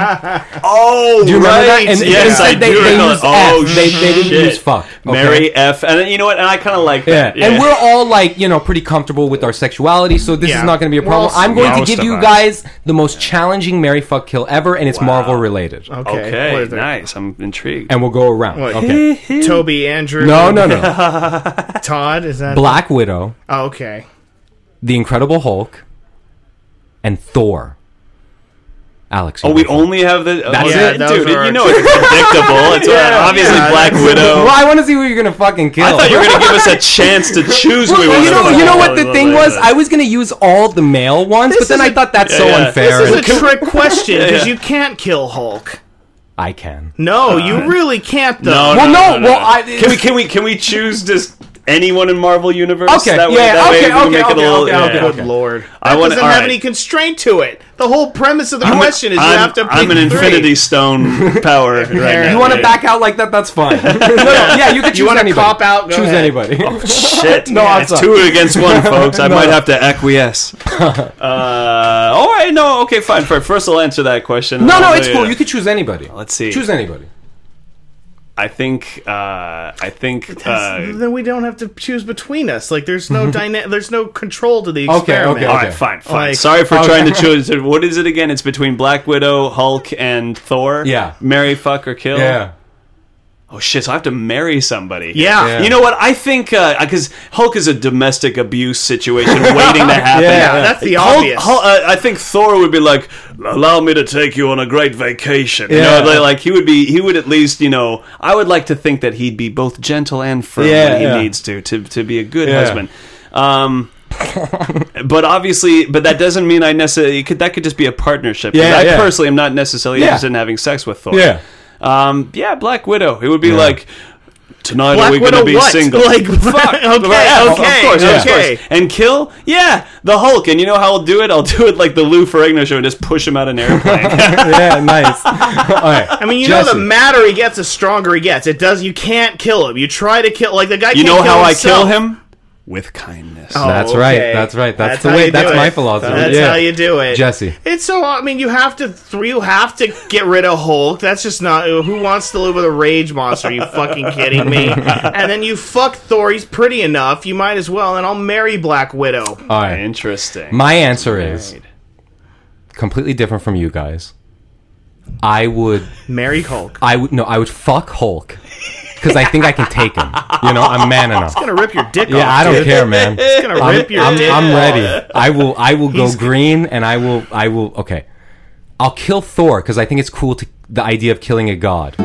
Oh, do you remember that? And yes, I they, do. they recall- used oh, F. They, they didn't use fuck. okay? Marry F. And you know what? And I kind of like Yeah. that. and we're all like, you know, pretty comfortable with our sexuality, so this Yeah. is not going to be a problem. all- I'm going to give you guys the most challenging Marry Fuck Kill ever, and it's Marvel related. Okay, okay. what is it? nice. I'm intrigued. And we'll go around. What? Okay. Tobey, Andrew, No, no, no. Todd. Is that Black Widow, Oh, okay. The Incredible Hulk, and Thor. Alex. Oh, we go first. only have the. That's oh, it? yeah, dude. You know it's predictable. It's uh, obviously yeah, Black Widow. Well, I want to see who you're gonna fucking kill. I thought you were gonna give us a chance to choose. who we Well, you know, you know what the thing was? I was gonna use all the male ones, but then is I a- thought that's so Yeah, yeah. unfair. This is a trick question because Yeah. you can't kill Hulk. I can. No, you really can't though. No, Well, no, no, well, I- can we can we can we choose just anyone in Marvel universe? Okay, that way, yeah, that way okay, we can okay, make it a okay, little. okay, yeah. okay, Good okay. lord. I That wanna- doesn't have right. any constraint to it. The whole premise of the I'm- question is you I'm, have to pick I'm an three. Infinity Stone power right now. You want to back out like that? That's fine. no, no, yeah, you can choose You wanna anybody. cop out? Go choose ahead. anybody. Shit. No, I'm it's two against one, folks. I No, might have to acquiesce. uh, all right, no, okay, fine. First, I'll answer that question. no, no, it's cool. You could choose anybody. Let's see. Choose anybody. I think. Uh, I think. Uh, then we don't have to choose between us. Like there's no dyna- there's no control to the experiment. okay, all okay. right, fine, fine. Like- Sorry for Okay. trying to choose. What is it again? It's between Black Widow, Hulk, and Thor. Yeah. Marry, fuck, or kill. Yeah. Oh shit! So I have to marry somebody. Yeah. Yeah. You know what? I think because Hulk is a domestic abuse situation waiting to happen. Yeah, Yeah, that's the Hulk, obvious. Hulk- uh, I think Thor would be like, "Allow me to take you on a great vacation." You Yeah. know, like, like, he would be. He would at least, you know, I would like to think that he'd be both gentle and firm Yeah, when he yeah. needs to to to be a good Yeah. husband. Um, but obviously, but that doesn't mean I necessarily could. That could just be a partnership. Yeah, I yeah. personally am not necessarily Yeah. interested in having sex with Thor. Yeah. Um, yeah, Black Widow. It would be Yeah. like. Tonight Black are we going to Widow be what? single? Like, Fuck. okay, Yeah, okay, of course, of okay. course. And kill? Yeah, the Hulk. And you know how I'll do it? I'll do it like the Lou Ferrigno show and just push him out of an airplane. yeah, nice. All right. I mean, you know, the madder he gets, the stronger he gets. It does. You can't kill him. You try to kill, like the guy. you can't know kill how I kill him? With kindness. Oh, That's right, that's right, that's the way- that's do my it. philosophy, That's yeah. how you do it, Jesse. It's so. I mean, you have to. You have to get rid of Hulk. That's just not. Who wants to live with a rage monster? Are you fucking kidding me? and then you fuck Thor. He's pretty enough. You might as well. And I'll marry Black Widow. All right. Interesting. My answer is completely different from you guys. I would, Marry Hulk. I would no, I would fuck Hulk because I think I can take him. You know, I'm man enough. It's gonna rip your dick off. Yeah, I don't dude. care, man. It's gonna I'm, rip your I'm, dick I'm ready. I will. I will go He's- green, and I will. I will. Okay, I'll kill Thor because I think it's cool to the idea of killing a god.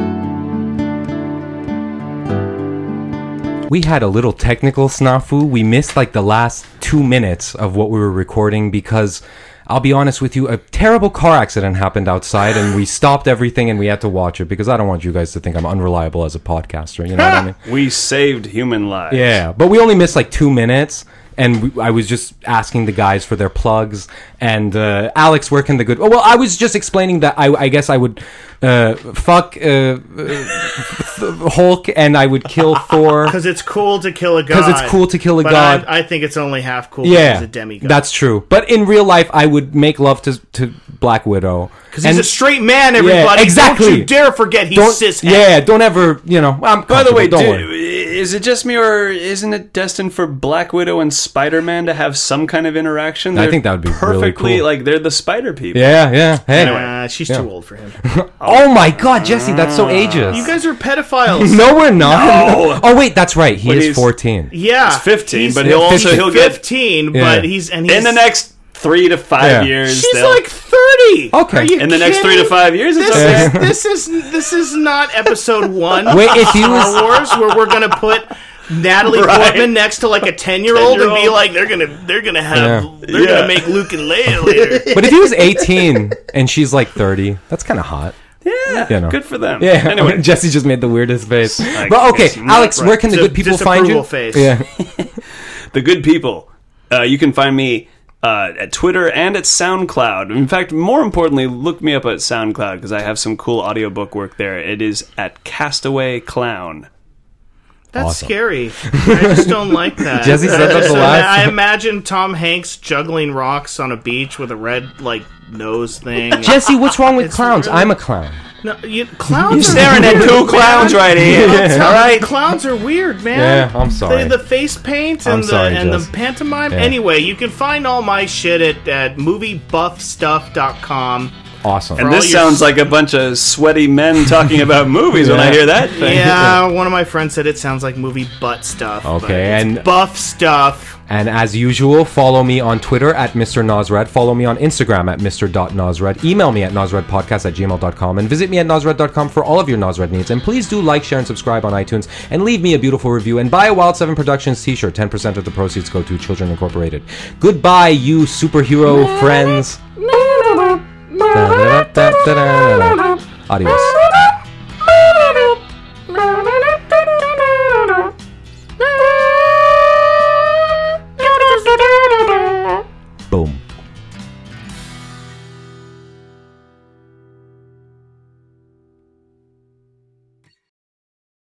We had a little technical snafu. We missed like the last two minutes of what we were recording because I'll be honest with you, a terrible car accident happened outside and we stopped everything and we had to watch it because I don't want you guys to think I'm unreliable as a podcaster. You know what I mean? We saved human lives. Yeah, but we only missed like two minutes, and we, I was just asking the guys for their plugs. And uh, Alex, where can the good? Oh, well, I was just explaining that I, I guess I would uh, fuck uh, uh, Hulk, and I would kill Thor. Because it's cool to kill a god. Because it's cool to kill a but god. I, I think it's only half cool. Yeah, he's a demigod. that's true. But in real life, I would make love to to Black Widow because he's a straight man. Everybody, exactly. Don't you dare forget he's Don't, cis. yeah, don't ever, you know. I'm By the way, don't do- worry. is it just me or isn't it destined for Black Widow and Spider Man to have some kind of interaction? I They're think that would be really perfectly cool. like they're the Spider people. Yeah, yeah. Hey. Uh, she's Yeah. too old for him. Oh Oh my God, Jesse, that's so ageist. You guys are pedophiles. No, we're not. No. Oh wait, that's right. He When is he's- 14. Yeah, He's 15, He's- but he'll also- he'll get- 15, Yeah. but he's and he's In the next three to five Yeah. years, She's they'll- like 30. Okay. Are you in the next three to kidding? five years, it's This okay. is, this is this is not episode one. Wait, if he Star was- Wars, where we're gonna put Natalie Right. Portman next to like a ten year old and be 10-year-old. like, they're gonna they're gonna have Yeah. they're Yeah. gonna make Luke and Leia later. But if he was 18 and she's like 30, that's kind of hot. Yeah, You know. good for them. Yeah. Anyway, Jesse just made the weirdest face. I But okay, Alex, right. where can the Dis- good people find you? face. Yeah. the good people. Uh, you can find me uh, at Twitter and at SoundCloud. In fact, more importantly, look me up at SoundCloud because I have some cool audiobook work there. It is at Castaway Clown. That's Awesome. scary. I just don't like that. Jesse said that the last- I imagine Tom Hanks juggling rocks on a beach with a red like nose thing. Jesse, what's wrong with It's clowns? really- I'm a clown. No, you, clowns You're are staring at weird, two clowns man. right here. Clowns- All right. Clowns are weird, man. Yeah, I'm sorry. The, the face paint I'm and the sorry, and Jess. the pantomime. Yeah. Anyway, you can find all my shit at, at moviebuffstuff.com. Awesome. And this your- sounds like a bunch of sweaty men talking about movies when I hear that thing. Yeah, one of my friends said it sounds like movie butt stuff. Okay, it's and- buff stuff. And as usual, follow me on Twitter at Mr. Nosred. Follow me on Instagram at Mister Mr.Nosred. Email me at nosredpodcast at gmail.com. And visit me at nosred.com for all of your Nosred needs. And please do like, share, and subscribe on iTunes. And leave me a beautiful review. And buy a Wild 7 Productions t-shirt. 10% of the proceeds go to Children Incorporated. Goodbye, you superhero friends. あります。